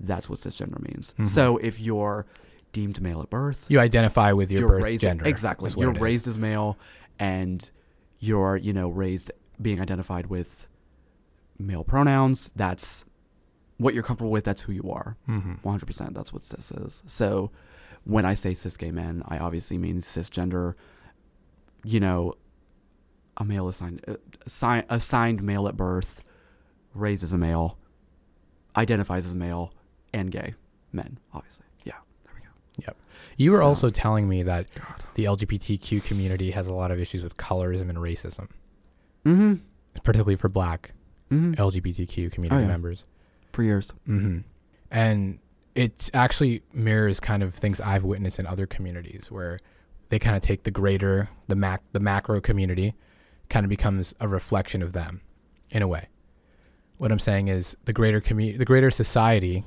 Speaker 1: that's what cisgender means mm-hmm. so if you're deemed male at birth
Speaker 2: You identify with your birth
Speaker 1: raised
Speaker 2: gender.
Speaker 1: exactly you're
Speaker 2: it is.
Speaker 1: raised as male and you're you know raised being identified with male pronouns that's what you're comfortable with that's who you are
Speaker 2: Mhm.
Speaker 1: 100% that's what cis is so when i say cis gay men i obviously mean cisgender you know a male assigned uh, assi- assigned male at birth raised as a male identifies as male and gay men obviously yeah there we go
Speaker 2: Yep. You were
Speaker 1: So-
Speaker 2: also telling me that
Speaker 1: God.
Speaker 2: the LGBTQ community has a lot of issues with colorism and racism,
Speaker 1: mm-hmm
Speaker 2: particularly for black
Speaker 1: mm-hmm
Speaker 2: LGBTQ community
Speaker 1: yeah.
Speaker 2: members.
Speaker 1: For years
Speaker 2: hmm And it actually mirrors kind of things I've witnessed in other communities where they kind of take the greater, the mac, the macro community, kind of becomes a reflection of them, in a way. What I'm saying is the greater community, the greater society,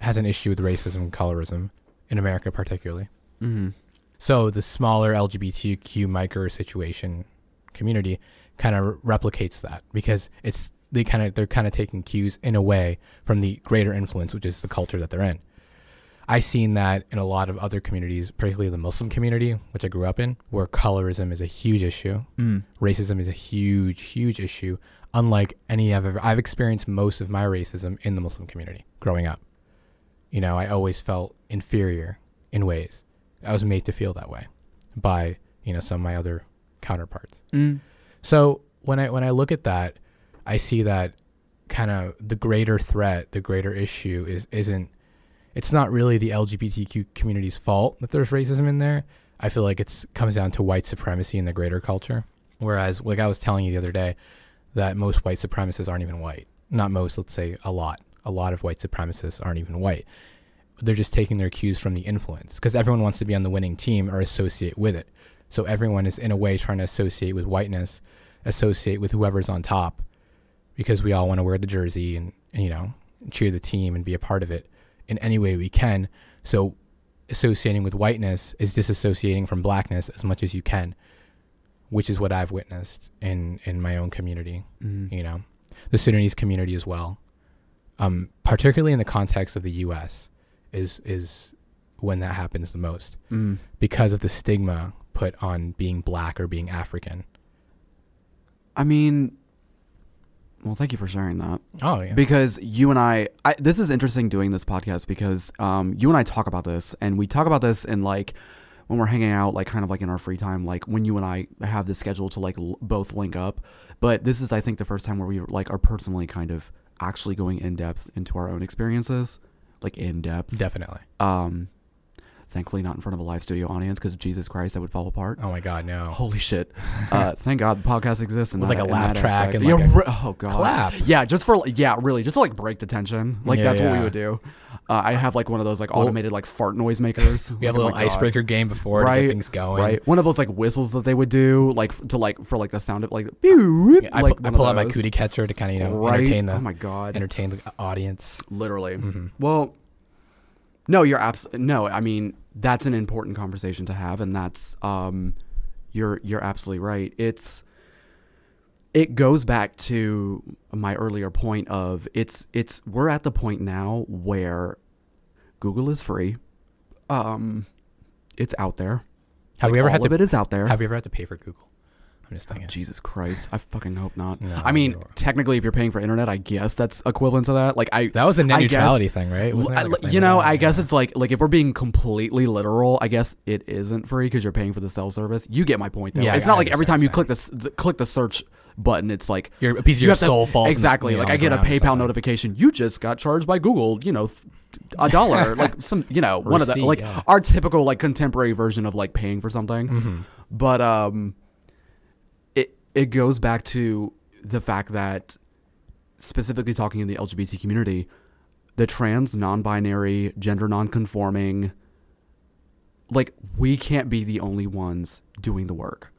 Speaker 2: has an issue with racism and colorism in America, particularly.
Speaker 1: mm-hmm
Speaker 2: So the smaller LGBTQ micro situation community kind of replicates that because it's they kind of they're kind of taking cues in a way from the greater influence, which is the culture that they're in. I've seen that in a lot of other communities, particularly the Muslim community, which I grew up in, where colorism is a huge issue,
Speaker 1: mm.
Speaker 2: racism is a huge, huge issue. Unlike any I've ever, I've experienced most of my racism in the Muslim community growing up. You know, I always felt inferior in ways. I was made to feel that way by you know some of my other counterparts.
Speaker 1: Mm.
Speaker 2: So when I when I look at that, I see that kind of the greater threat, the greater issue is isn't it's not really the LGBTQ community's fault that there's racism in there. I feel like it's comes down to white supremacy in the greater culture. Whereas, like I was telling you the other day, that most white supremacists aren't even white. Not most, let's say a lot. A lot of white supremacists aren't even white. They're just taking their cues from the influence because everyone wants to be on the winning team or associate with it. So everyone is in a way trying to associate with whiteness, associate with whoever's on top, because we all want to wear the jersey and, and you know cheer the team and be a part of it in any way we can. So associating with whiteness is disassociating from blackness as much as you can, which is what I've witnessed in in my own community.
Speaker 1: Mm.
Speaker 2: You know, the Sudanese community as well, um, particularly in the context of the U.S. is is when that happens the most
Speaker 1: Mm.
Speaker 2: because of the stigma put on being black or being African.
Speaker 1: I mean, well, thank you for sharing that.
Speaker 2: Oh yeah.
Speaker 1: Because you and I, I, this is interesting doing this podcast because um, you and I talk about this, and we talk about this in like when we're hanging out, like kind of like in our free time, like when you and I have the schedule to like l- both link up. But this is, I think, the first time where we like are personally kind of actually going in depth into our own experiences, like in depth.
Speaker 2: Definitely.
Speaker 1: Um, thankfully, not in front of a live studio audience because Jesus Christ, I would fall apart.
Speaker 2: Oh my God, no.
Speaker 1: Holy shit! Uh, thank God podcasts exist in
Speaker 2: With,
Speaker 1: that,
Speaker 2: like, a laugh track
Speaker 1: aspect.
Speaker 2: and, like,
Speaker 1: yeah,
Speaker 2: a
Speaker 1: re- oh god,
Speaker 2: clap.
Speaker 1: Yeah, just for like, yeah, really, just to like break the tension. Like
Speaker 2: Yeah,
Speaker 1: that's what we would do. Uh, I have like one of those like automated like fart noise makers.
Speaker 2: We have a
Speaker 1: Like, oh
Speaker 2: little
Speaker 1: my
Speaker 2: icebreaker game before to
Speaker 1: Right,
Speaker 2: get things going.
Speaker 1: Right, one of those like whistles that they would do, like f- to like for like the sound of like.
Speaker 2: Yeah, I,
Speaker 1: like
Speaker 2: pu- I pull out my cootie catcher to kind of you know
Speaker 1: right?
Speaker 2: entertain the
Speaker 1: oh my god,
Speaker 2: entertain the audience.
Speaker 1: literally.
Speaker 2: Mhm.
Speaker 1: Well, no, you're abs. No, I mean that's an important conversation to have, and that's um, you're you're absolutely right. It's it goes back to my earlier point of it's it's we're at the point now where Google is free. Um, it's out there.
Speaker 2: Have
Speaker 1: Like,
Speaker 2: we ever
Speaker 1: all
Speaker 2: had
Speaker 1: of
Speaker 2: to
Speaker 1: it is out there.
Speaker 2: Have you ever had to pay for Google? Just thinking.
Speaker 1: Jesus Christ, I fucking hope not.
Speaker 2: No,
Speaker 1: I mean,
Speaker 2: no.
Speaker 1: technically, if you're paying for internet, I guess that's equivalent to that. Like I,
Speaker 2: That was a net
Speaker 1: I guess-
Speaker 2: neutrality thing, right? Wasn't that like a thing?
Speaker 1: you know, I guess it's like like if we're being completely literal, I guess it isn't free because you're paying for the cell service. You get my point, though.
Speaker 2: Yeah,
Speaker 1: it's
Speaker 2: I
Speaker 1: not like every time you click this click the search button, it's like
Speaker 2: Your- a piece of
Speaker 1: you
Speaker 2: your
Speaker 1: have to-
Speaker 2: soul falls the-
Speaker 1: Exactly. like I get a PayPal notification. You just got charged by Google. You know, th- a dollar. like some, you know, one of the like
Speaker 2: yeah.
Speaker 1: our typical like contemporary version of like paying for something.
Speaker 2: Mm-hmm.
Speaker 1: But um, it goes back to the fact that specifically talking in the LGBT community, the trans, non-binary, gender non-conforming, like we can't be the only ones doing the work,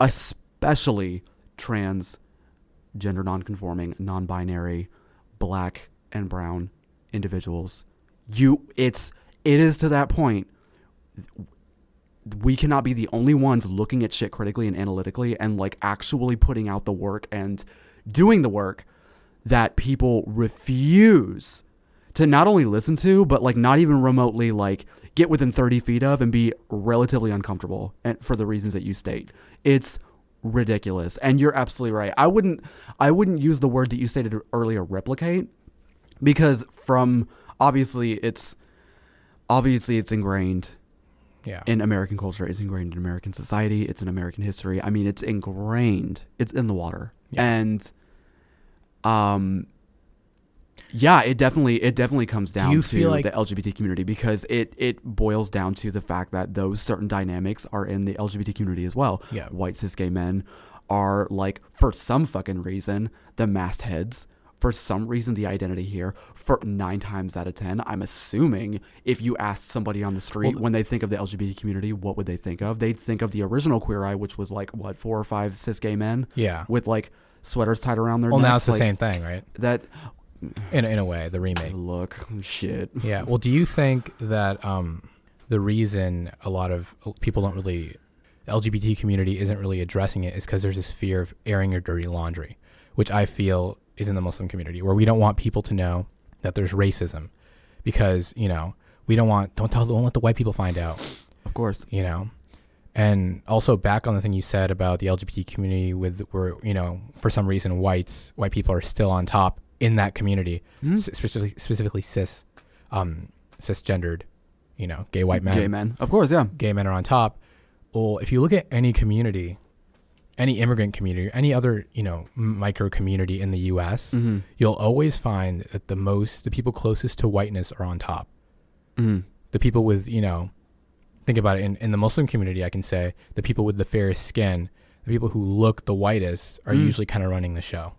Speaker 1: especially trans, gender non-conforming, non-binary, black and brown individuals. You, it's it is to that point we cannot be the only ones looking at shit critically and analytically and like actually putting out the work and doing the work that people refuse to not only listen to but like not even remotely like get within 30 feet of and be relatively uncomfortable and for the reasons that you state. It's ridiculous. And you're absolutely right. I wouldn't i wouldn't use the word that you stated earlier replicate because from obviously it's obviously it's ingrained
Speaker 2: Yeah.
Speaker 1: in American culture. It's ingrained in American society. It's in American history. I mean, it's ingrained. It's in the water.
Speaker 2: Yeah.
Speaker 1: And, um, yeah, it definitely it definitely comes down
Speaker 2: you
Speaker 1: to
Speaker 2: like-
Speaker 1: the LGBT community because it it boils down to the fact that those certain dynamics are in the LGBT community as well.
Speaker 2: Yeah.
Speaker 1: White cis gay men are like for some fucking reason the mastheads. For some reason, the identity here, for nine times out of ten, I'm assuming if you asked somebody on the street
Speaker 2: Well,
Speaker 1: when they think of the LGBT community, what would they think of? They'd think of the original Queer Eye, which was like what four or five cis gay men
Speaker 2: yeah.
Speaker 1: with like sweaters tied around their
Speaker 2: Well, now it's the
Speaker 1: like,
Speaker 2: same thing, right?
Speaker 1: That
Speaker 2: In in a way, the remake.
Speaker 1: look shit.
Speaker 2: Yeah. Well, do you think that um, the reason a lot of people don't really, LGBT community isn't really addressing it is because there's this fear of airing your dirty laundry, which I feel is in the Muslim community, where we don't want people to know that there's racism, because you know we don't want don't tell don't let the white people find out,
Speaker 1: Of course.
Speaker 2: you know. And also back on the thing you said about the LGBT community, with where you know for some reason whites white people are still on top in that community,
Speaker 1: Mhm.
Speaker 2: specifically specifically cis, um, cisgendered, you know, gay white men.
Speaker 1: Gay men. Of course, yeah.
Speaker 2: Gay men are on top. Well, if you look at any community, any immigrant community, any other you know micro community in the U.S.,
Speaker 1: Mm-hmm.
Speaker 2: you'll always find that the most the people closest to whiteness are on top.
Speaker 1: Mm-hmm.
Speaker 2: The people with you know, think about it in in the Muslim community, I can say the people with the fairest skin, the people who look the whitest, are
Speaker 1: Mm.
Speaker 2: usually kind of running the show.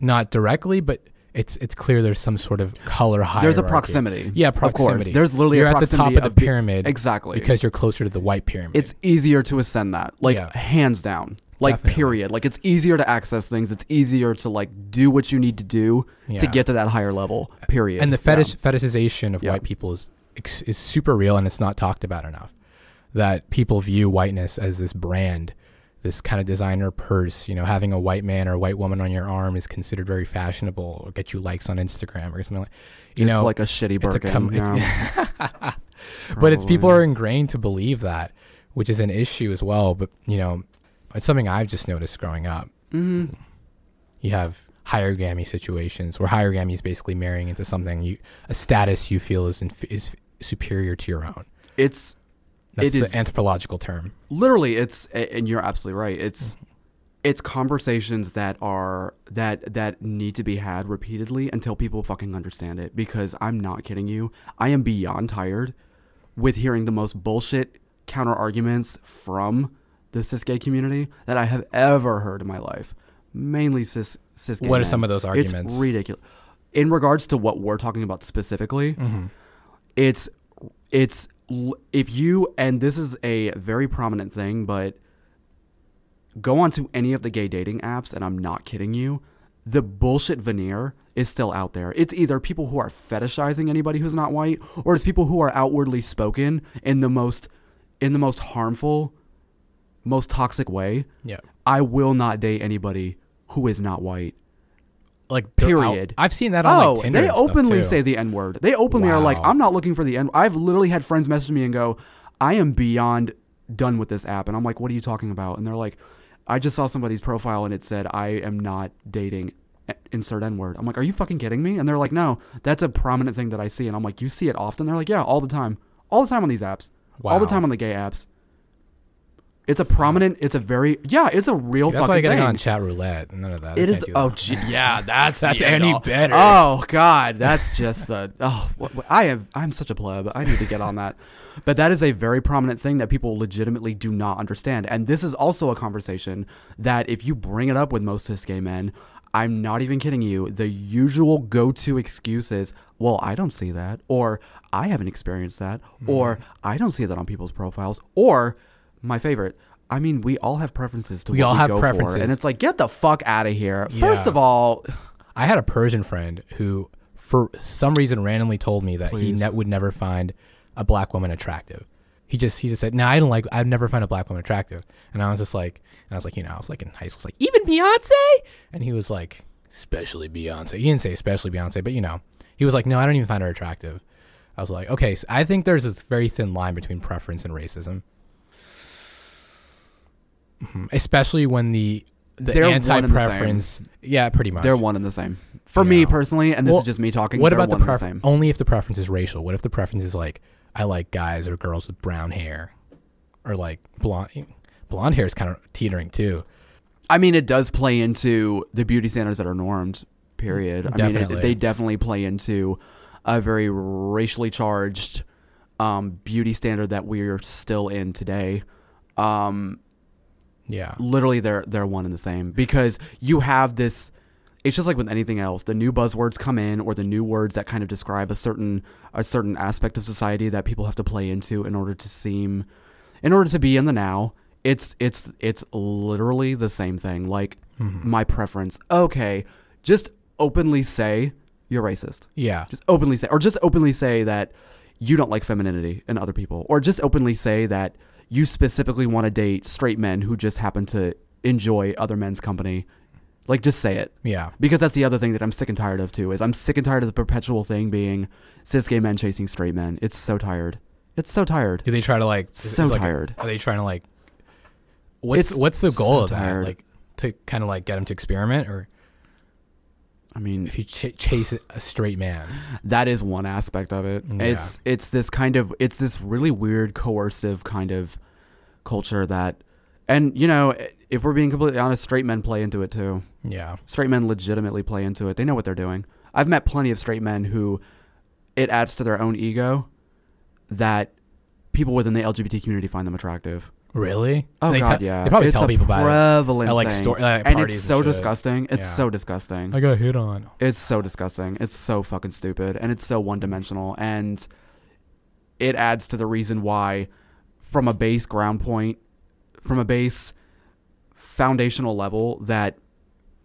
Speaker 2: Not directly, but it's it's clear there's some sort of color hierarchy.
Speaker 1: There's a proximity.
Speaker 2: Yeah,
Speaker 1: Of course.
Speaker 2: proximity.
Speaker 1: There's literally
Speaker 2: You're at the top of the
Speaker 1: be-
Speaker 2: pyramid
Speaker 1: Exactly.
Speaker 2: because you're closer to the white pyramid.
Speaker 1: it's easier to ascend that. Like
Speaker 2: Yeah.
Speaker 1: hands down. Like
Speaker 2: Definitely.
Speaker 1: period. Like it's easier to access things. It's easier to like do what you need to do to get to that higher level. Period.
Speaker 2: and the
Speaker 1: Yeah.
Speaker 2: fetishization of
Speaker 1: Yeah.
Speaker 2: white people is is super real and it's not talked about enough. That people view whiteness as this brand, this kind of designer purse. You know, having a white man or a white woman on your arm is considered very fashionable or get you likes on Instagram or something like. You
Speaker 1: it's
Speaker 2: know,
Speaker 1: like a shitty
Speaker 2: it's a com-
Speaker 1: yeah.
Speaker 2: it's- but it's people are ingrained to believe that, which is an issue as well. But you know, it's something I've just noticed growing up.
Speaker 1: Mhm.
Speaker 2: You have hierogamy situations where hierogamy is basically marrying into something you a status you feel is inf- is superior to your own.
Speaker 1: It's
Speaker 2: That's
Speaker 1: It
Speaker 2: the
Speaker 1: is-
Speaker 2: anthropological term.
Speaker 1: literally it's and you're absolutely right it's it's conversations that are that that need to be had repeatedly until people fucking understand it because i'm not kidding you i am beyond tired with hearing the most bullshit counter arguments from the cis gay community that i have ever heard in my life mainly cis cis gay
Speaker 2: What are some of those arguments?
Speaker 1: it's ridiculous in regards to what we're talking about specifically
Speaker 2: Mm-hmm.
Speaker 1: it's it's if you and this is a very prominent thing but go onto any of the gay dating apps and i'm not kidding you the bullshit veneer is still out there. It's either people who are fetishizing anybody who's not white or it's people who are outwardly spoken in the most in the most harmful most toxic way.
Speaker 2: Yeah.
Speaker 1: i will not date anybody who is not white
Speaker 2: Like
Speaker 1: Period.
Speaker 2: I've seen that on
Speaker 1: oh,
Speaker 2: like Tinder.
Speaker 1: they openly say the N word. They openly are like, I'm not looking for the N. I've literally had friends message me and go, I am beyond done with this app, and I'm like, what are you talking about? And they're like, I just saw somebody's profile and it said I am not dating insert N word. I'm like, are you fucking kidding me? And they're like, no, that's a prominent thing that I see. And I'm like, you see it often? They're like, yeah, all the time, all the time on these apps, all the time on the gay apps. It's a prominent. It's a very yeah. It's a real
Speaker 2: See, that's
Speaker 1: fucking
Speaker 2: why gotta
Speaker 1: thing.
Speaker 2: go on chat roulette. None of that.
Speaker 1: It
Speaker 2: I
Speaker 1: is. Oh,
Speaker 2: that.
Speaker 1: gee, yeah. That's
Speaker 2: That's any
Speaker 1: all.
Speaker 2: better.
Speaker 1: Oh God, that's just the. Oh, what, what- I have. I'm such a pleb. I need to get on that. But that is a very prominent thing that people legitimately do not understand, and this is also a conversation that if you bring it up with most cis gay men, I'm not even kidding you. The usual go-to excuse is, "Well, I don't see that," or "I haven't experienced that," hmm. or "I don't see that on people's profiles," or my favorite. I mean, we all have preferences to
Speaker 2: We
Speaker 1: what
Speaker 2: all
Speaker 1: we
Speaker 2: have
Speaker 1: go
Speaker 2: preferences.
Speaker 1: for, and it's like, get the fuck out of here. First of all,
Speaker 2: I had a Persian friend who, for some reason, randomly told me that he ne- would never find a black woman attractive. He just he just said, "No, I don't like. I'd never find a black woman attractive." And I was just like, and I was like, you know, I was like in high school, I was like even Beyonce, and he was like, especially Beyonce. He didn't say especially Beyonce, but you know, he was like, no, I don't even find her attractive. I was like, okay, so I think there's this very thin line between preference and racism, Mhm. especially when the the
Speaker 1: They're and the
Speaker 2: anti-preference, yeah, pretty much.
Speaker 1: they're one and the same. For me personally, and this
Speaker 2: Well,
Speaker 1: is just me talking.
Speaker 2: What about the
Speaker 1: one and
Speaker 2: preference?
Speaker 1: same.
Speaker 2: Only if the preference is racial. What if the preference is like I like guys or girls with brown hair, or like blonde? Blonde hair is kind of teetering too.
Speaker 1: I mean, it does play into the beauty standards that are normed. Period. I mean, it, they definitely play into a very racially charged um, beauty standard that we're still in today. Um,
Speaker 2: Yeah,
Speaker 1: literally they're they're one and the same because you have this it's just like with anything else the new buzzwords come in or the new words that kind of describe a certain a certain aspect of society that people have to play into in order to seem in order to be in the now it's it's it's literally the same thing. Like
Speaker 2: Mm-hmm.
Speaker 1: my preference. Okay just openly say you're racist.
Speaker 2: Yeah,
Speaker 1: just openly say or just openly say that you don't like femininity in other people or just openly say that you specifically want to date straight men who just happen to enjoy other men's company like just say it
Speaker 2: yeah,
Speaker 1: because that's the other thing that i'm sick and tired of too is i'm sick and tired of the perpetual thing being cis gay men chasing straight men it's so tired it's so tired
Speaker 2: Do they try to like?
Speaker 1: So
Speaker 2: like-
Speaker 1: tired.
Speaker 2: are they trying to like? What's
Speaker 1: It's
Speaker 2: what's the goal
Speaker 1: so
Speaker 2: of that?
Speaker 1: tired.
Speaker 2: Like to kind of like get them to experiment, or
Speaker 1: i mean
Speaker 2: if you ch- chase a straight man?
Speaker 1: that is one aspect of it.
Speaker 2: Mm, yeah.
Speaker 1: It's it's this kind of it's this really weird coercive kind of culture that and you know if we're being completely honest straight men play into it too.
Speaker 2: Yeah,
Speaker 1: Straight men legitimately play into it. They know what they're doing. I've met plenty of straight men who it adds to their own ego that people within the LGBT community find them attractive.
Speaker 2: Really?
Speaker 1: Oh
Speaker 2: They
Speaker 1: god,
Speaker 2: te-
Speaker 1: yeah.
Speaker 2: They probably
Speaker 1: it's
Speaker 2: tell
Speaker 1: a
Speaker 2: people about it.
Speaker 1: prevalent
Speaker 2: At, like,
Speaker 1: thing.
Speaker 2: sto- at
Speaker 1: and it's so
Speaker 2: shit.
Speaker 1: disgusting. It's
Speaker 2: Yeah.
Speaker 1: so disgusting.
Speaker 2: I got hit on.
Speaker 1: It's so disgusting. It's so fucking stupid and it's so one dimensional and it adds to the reason why from a base ground point from a base foundational level that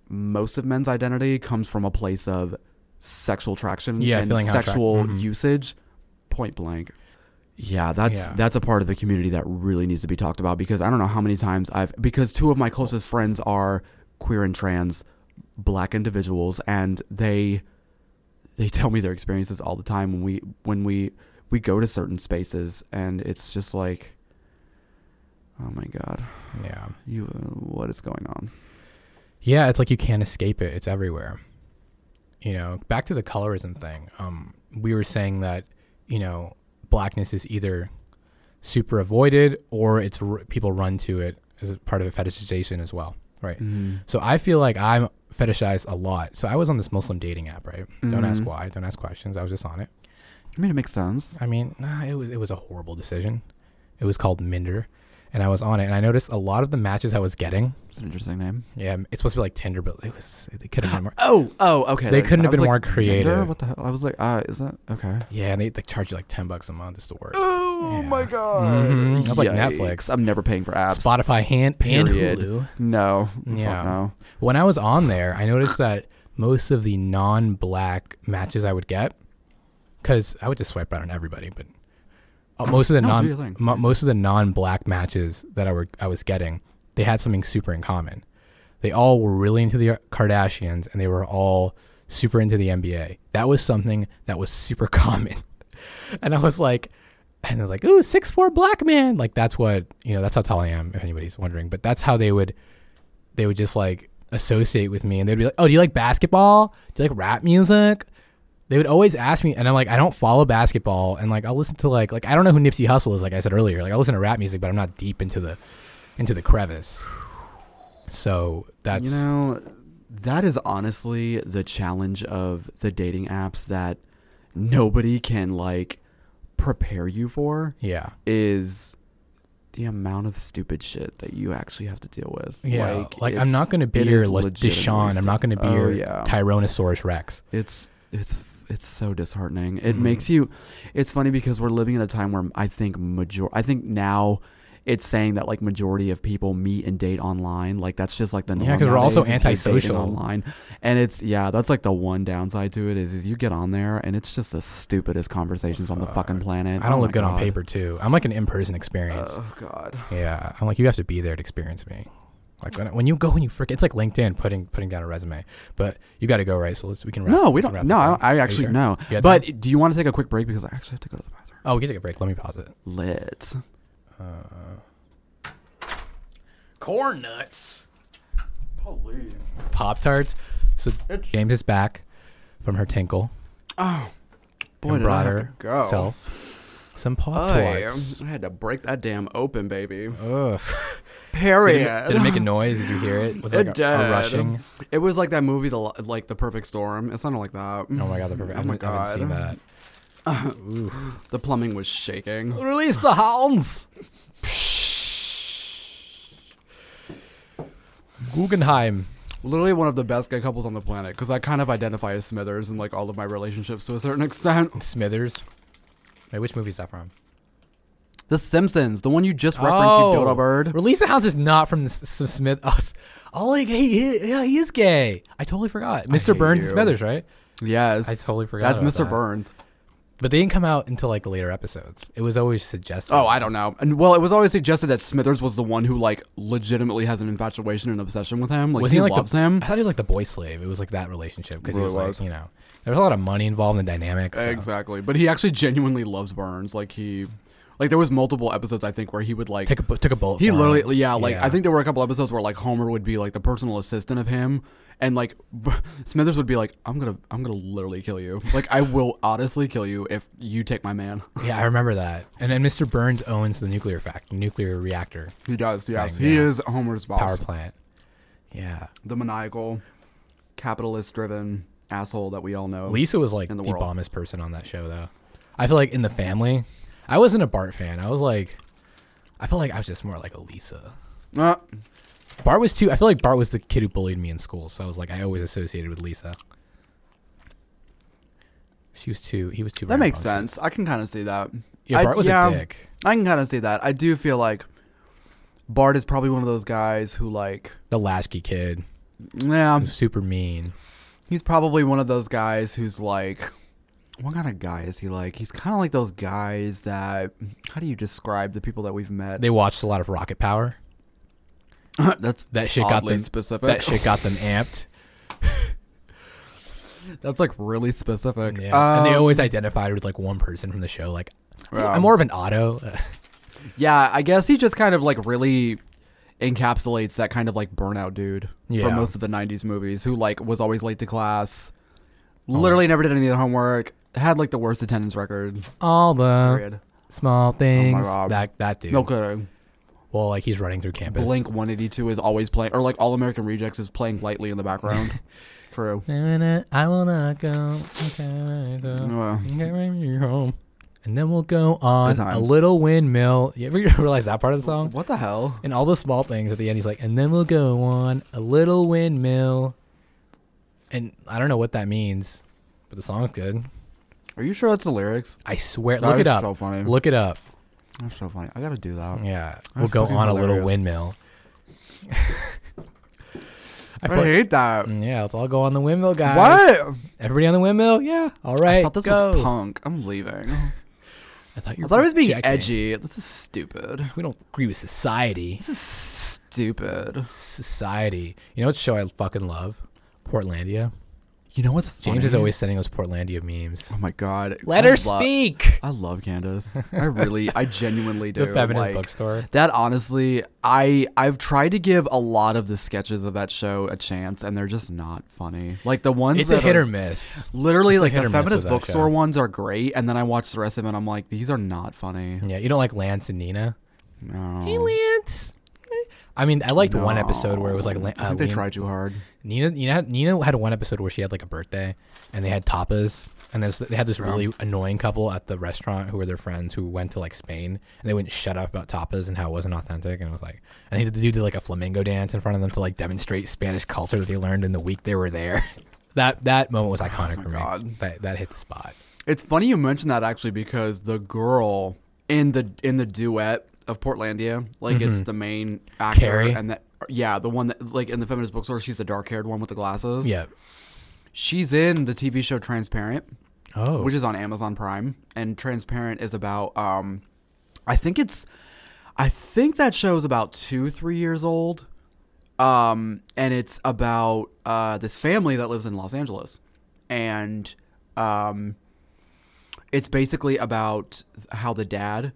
Speaker 1: most of men's identity comes from a place of sexual attraction
Speaker 2: Yeah,
Speaker 1: and
Speaker 2: feeling how attract-
Speaker 1: sexual
Speaker 2: mhm.
Speaker 1: usage point blank. Yeah, that's
Speaker 2: Yeah.
Speaker 1: that's a part of the community that really needs to be talked about because I don't know how many times I've because two of my closest friends are queer and trans black individuals and they they tell me their experiences all the time when we when we we go to certain spaces and it's just like oh my god
Speaker 2: Yeah.
Speaker 1: you uh, what is going on
Speaker 2: Yeah, it's like you can't escape it. It's everywhere. You know, back to the colorism thing. Um, we were saying that, you know, blackness is either super avoided or it's r- people run to it as a part of a fetishization as well, right?
Speaker 1: mm-hmm.
Speaker 2: So I feel like I'm fetishized a lot. So I was on this Muslim dating app, right? Don't ask
Speaker 1: Mhm.
Speaker 2: why. Don't ask questions. I was just on it.
Speaker 1: I mean it makes sense
Speaker 2: I mean, nah, it was it was a horrible decision. It was called Minder, and I was on it, and I noticed a lot of the matches I was getting.
Speaker 1: it's an interesting name
Speaker 2: Yeah, it's supposed to be like Tinder, but it was they could have been more.
Speaker 1: oh oh okay
Speaker 2: They couldn't have been
Speaker 1: like,
Speaker 2: more creative.
Speaker 1: Tinder? what the hell I was like uh is that okay
Speaker 2: Yeah, and they like charge you like ten bucks a month just to work.
Speaker 1: oh
Speaker 2: Yeah.
Speaker 1: my god
Speaker 2: Mhm. That's like
Speaker 1: Yikes.
Speaker 2: Netflix.
Speaker 1: I'm never paying for apps
Speaker 2: Spotify hand and Hulu.
Speaker 1: no
Speaker 2: Yeah.
Speaker 1: Fuck no
Speaker 2: When I was on there, I noticed that most of the non-black matches I would get, because I would just swipe right on everybody, but uh, most of the
Speaker 1: No,
Speaker 2: non
Speaker 1: your thing.
Speaker 2: mo- most of the non-black matches that I were I was getting, they had something super in common. They all were really into the Kardashians, and they were all super into the NBA. That was something that was super common, and I was like, and they're like, "Ooh, six four black man!" Like that's what you know. That's how tall I am, if anybody's wondering. But that's how they would they would just like associate with me and they'd be like, "Oh, do you like basketball? Do you like rap music?" They would always ask me, and I'm like, I don't follow basketball, and like I'll listen to like like I don't know who Nipsey Hussle is, like I said earlier. Like I listen to rap music, but I'm not deep into the into the crevice. So that's
Speaker 1: you know, that is honestly the challenge of the dating apps that nobody can like prepare you for
Speaker 2: yeah.
Speaker 1: is the amount of stupid shit that you actually have to deal with.
Speaker 2: Yeah, like, I'm not going to be your Le-
Speaker 1: legitimately
Speaker 2: Deshaun. I'm not going to be
Speaker 1: stu-
Speaker 2: your
Speaker 1: Oh, yeah.
Speaker 2: Tyrannosaurus Rex.
Speaker 1: It's it's it's so disheartening. It
Speaker 2: Mhm.
Speaker 1: makes you. It's funny because we're living in a time where I think major. I think now. It's saying that like majority of people meet and date online. Like that's just like the norm
Speaker 2: Yeah, 'cause we're also antisocial.
Speaker 1: online, and it's yeah, that's like the one downside to it is is you get on there and it's just the stupidest conversations on the fucking planet.
Speaker 2: I don't
Speaker 1: Oh
Speaker 2: look good on paper too. I'm like an in-person experience.
Speaker 1: Oh god.
Speaker 2: yeah, I'm like you have to be there to experience me. Like when, when you go and you freak, it's like LinkedIn putting putting down a resume. But you got to go right. So let's we can. Wrap,
Speaker 1: No, we don't. No, I, don't, I actually
Speaker 2: sure?
Speaker 1: no. But
Speaker 2: time?
Speaker 1: do you want to take a quick break because I actually have to go to the bathroom.
Speaker 2: oh, we can take a break. Let me pause it.
Speaker 1: Lit.
Speaker 2: Uh, Corn nuts.
Speaker 1: Please.
Speaker 2: Pop tarts. So
Speaker 1: It's-
Speaker 2: James is back from her tinkle
Speaker 1: Oh, boy,
Speaker 2: and
Speaker 1: did
Speaker 2: brought
Speaker 1: I have to go.
Speaker 2: herself some pop
Speaker 1: I,
Speaker 2: tarts.
Speaker 1: I had to break that damn open, baby.
Speaker 2: Ugh.
Speaker 1: Period.
Speaker 2: Did it, did it make a noise? Did you hear it? Was it like a, a rushing?
Speaker 1: It was like that movie, the like the Perfect Storm. It sounded like that.
Speaker 2: Oh my god, the perfect.
Speaker 1: Oh
Speaker 2: I
Speaker 1: my
Speaker 2: haven't, I haven't seen that.
Speaker 1: The plumbing was shaking.
Speaker 2: Release the hounds. Guggenheim.
Speaker 1: Literally one of the best gay couples on the planet because I kind of identify as Smithers in like all of my relationships to a certain extent.
Speaker 2: Smithers. Wait, which movie is that from?
Speaker 1: The Simpsons, the one you just referenced, you oh. dodo bird.
Speaker 2: Release the Hounds is not from S- S- Smith. Oh, oh like, he, yeah, he is gay. I totally forgot. Mr. Burns and. Smithers, right?
Speaker 1: Yes,
Speaker 2: I totally forgot
Speaker 1: That's Mr.
Speaker 2: that.
Speaker 1: Burns.
Speaker 2: But they didn't come out until like later episodes. It was always suggested.
Speaker 1: Oh, I don't know. And well, it was always suggested that Smithers was the one who like legitimately has an infatuation and obsession with him. Like
Speaker 2: was
Speaker 1: he,
Speaker 2: he like
Speaker 1: loves
Speaker 2: the,
Speaker 1: him.
Speaker 2: I thought he was like the boy slave. It was like that relationship because
Speaker 1: Really
Speaker 2: he was,
Speaker 1: was.
Speaker 2: like, you know, there was a lot of money involved in the dynamic. so-
Speaker 1: Exactly, but he actually genuinely loves Burns. Like he, like there was multiple episodes I think where he would like
Speaker 2: take a took a bullet.
Speaker 1: he
Speaker 2: him.
Speaker 1: literally yeah like
Speaker 2: Yeah.
Speaker 1: I think there were a couple episodes where like Homer would be like the personal assistant of him. And like Smithers would be like, "I'm gonna, I'm gonna literally kill you. Like, I will honestly kill you if you take my man."
Speaker 2: Yeah, I remember that. And then Mr. Burns owns the nuclear fact, nuclear reactor
Speaker 1: He does, yes.
Speaker 2: Thing,
Speaker 1: he
Speaker 2: yeah.
Speaker 1: is Homer's boss.
Speaker 2: power plant. Yeah,
Speaker 1: the maniacal, capitalist-driven asshole that we all know.
Speaker 2: Lisa was like
Speaker 1: the
Speaker 2: the bombest person on that show, though. I feel like in the family, I wasn't a Bart fan. I was like, I felt like I was just more like a Lisa.
Speaker 1: Uh,
Speaker 2: Bart was too. I feel like Bart was the kid who bullied me in school, so I was like, I always associated with Lisa. She was too. He was too.
Speaker 1: that makes sense. I can kind of see that.
Speaker 2: Yeah,
Speaker 1: I-
Speaker 2: Bart was
Speaker 1: yeah.
Speaker 2: a dick.
Speaker 1: I can kind of see that. I do feel like Bart is probably one of those guys who like,
Speaker 2: The latchkey kid,
Speaker 1: yeah,
Speaker 2: super mean.
Speaker 1: he's probably one of those guys who's like, what kind of guy is he like? He's kind of like those guys that. How do you describe the people that we've met?
Speaker 2: They watched a lot of Rocket Power.
Speaker 1: That's
Speaker 2: That shit got them.
Speaker 1: specific.
Speaker 2: That shit got them amped.
Speaker 1: That's like really specific.
Speaker 2: Yeah, and they
Speaker 1: Um,
Speaker 2: always identified with like one person from the show. Like. I'm more of an auto.
Speaker 1: Yeah, I guess he just kind of like really encapsulates that kind of like burnout dude
Speaker 2: Yeah.
Speaker 1: for most of the 90s movies who like was always late to class, literally never did any of the homework, had like the worst attendance record.
Speaker 2: All the
Speaker 1: Period.
Speaker 2: small things.
Speaker 1: God.
Speaker 2: that that dude.
Speaker 1: No kidding.
Speaker 2: Well, like he's running through campus.
Speaker 1: Blink 182 is always playing, or like All American Rejects is playing lightly in the background. True.
Speaker 2: I will not go Okay, I
Speaker 1: Uh,
Speaker 2: get me home. And then we'll go on
Speaker 1: Good
Speaker 2: a
Speaker 1: times.
Speaker 2: little windmill. You ever realize that part of the song?
Speaker 1: what the hell?
Speaker 2: And all the small things at the end, he's like, and then we'll go on a little windmill. And I don't know what that means, but the song's good.
Speaker 1: Are you sure that's the lyrics?
Speaker 2: I swear.
Speaker 1: That
Speaker 2: look it up.
Speaker 1: So funny.
Speaker 2: Look it up.
Speaker 1: That's so funny. I gotta do that.
Speaker 2: Yeah, we'll go on a little windmill. I
Speaker 1: I,
Speaker 2: like-
Speaker 1: hate that.
Speaker 2: Mm, yeah, let's all go on the windmill, guys.
Speaker 1: What?
Speaker 2: Everybody on the windmill? Yeah. All right.
Speaker 1: I thought this
Speaker 2: go.
Speaker 1: was punk. I'm leaving.
Speaker 2: I thought you
Speaker 1: I thought it was being edgy. This is stupid.
Speaker 2: We don't agree with society.
Speaker 1: This is stupid.
Speaker 2: Society. You know what show I fucking love? Portlandia.
Speaker 1: You know what's funny?
Speaker 2: James is always sending those Portlandia memes.
Speaker 1: Oh my god.
Speaker 2: Let
Speaker 1: I
Speaker 2: her
Speaker 1: lo-
Speaker 2: speak.
Speaker 1: I love Candace. I really, I genuinely do.
Speaker 2: The feminist
Speaker 1: Like,
Speaker 2: bookstore.
Speaker 1: That honestly, I I've tried to give a lot of the sketches of that show a chance, and they're just not funny. Like the ones
Speaker 2: It's a hit
Speaker 1: are-
Speaker 2: or miss.
Speaker 1: Literally,
Speaker 2: It's
Speaker 1: like the
Speaker 2: or miss with
Speaker 1: feminist bookstore
Speaker 2: show.
Speaker 1: ones are great, and then I watch the rest of it, and I'm like, these are not funny.
Speaker 2: Yeah, you don't like Lance and Nina.
Speaker 1: No.
Speaker 2: Hey, Lance. I mean, I liked one episode where it was like
Speaker 1: No.
Speaker 2: La-
Speaker 1: I
Speaker 2: uh,
Speaker 1: think they
Speaker 2: Liam-
Speaker 1: tried too hard.
Speaker 2: Nina. Nina had, Nina had one episode where she had like a birthday, and they had tapas, and this, they had this really annoying couple at the restaurant who were their friends who went to like Spain, and they wouldn't shut up about tapas and how it wasn't authentic, and it was like, I think the dude did like a flamingo dance in front of them to like demonstrate Spanish culture that they learned in the week they were there. that that moment was oh iconic
Speaker 1: Oh
Speaker 2: for me. That that hit the spot.
Speaker 1: It's funny you mentioned that actually because the girl in the in the duet of Portlandia, like it's
Speaker 2: Mhm.
Speaker 1: the main actor,
Speaker 2: Carrie?
Speaker 1: and that yeah, the one that like in the feminist bookstore, she's the dark haired one with the glasses.
Speaker 2: Yeah.
Speaker 1: she's in the TV show Transparent,
Speaker 2: Oh.
Speaker 1: which is on Amazon Prime, and Transparent is about um, I think it's, I think that show is about two three years old, um, and it's about uh this family that lives in Los Angeles, and um, it's basically about how the dad,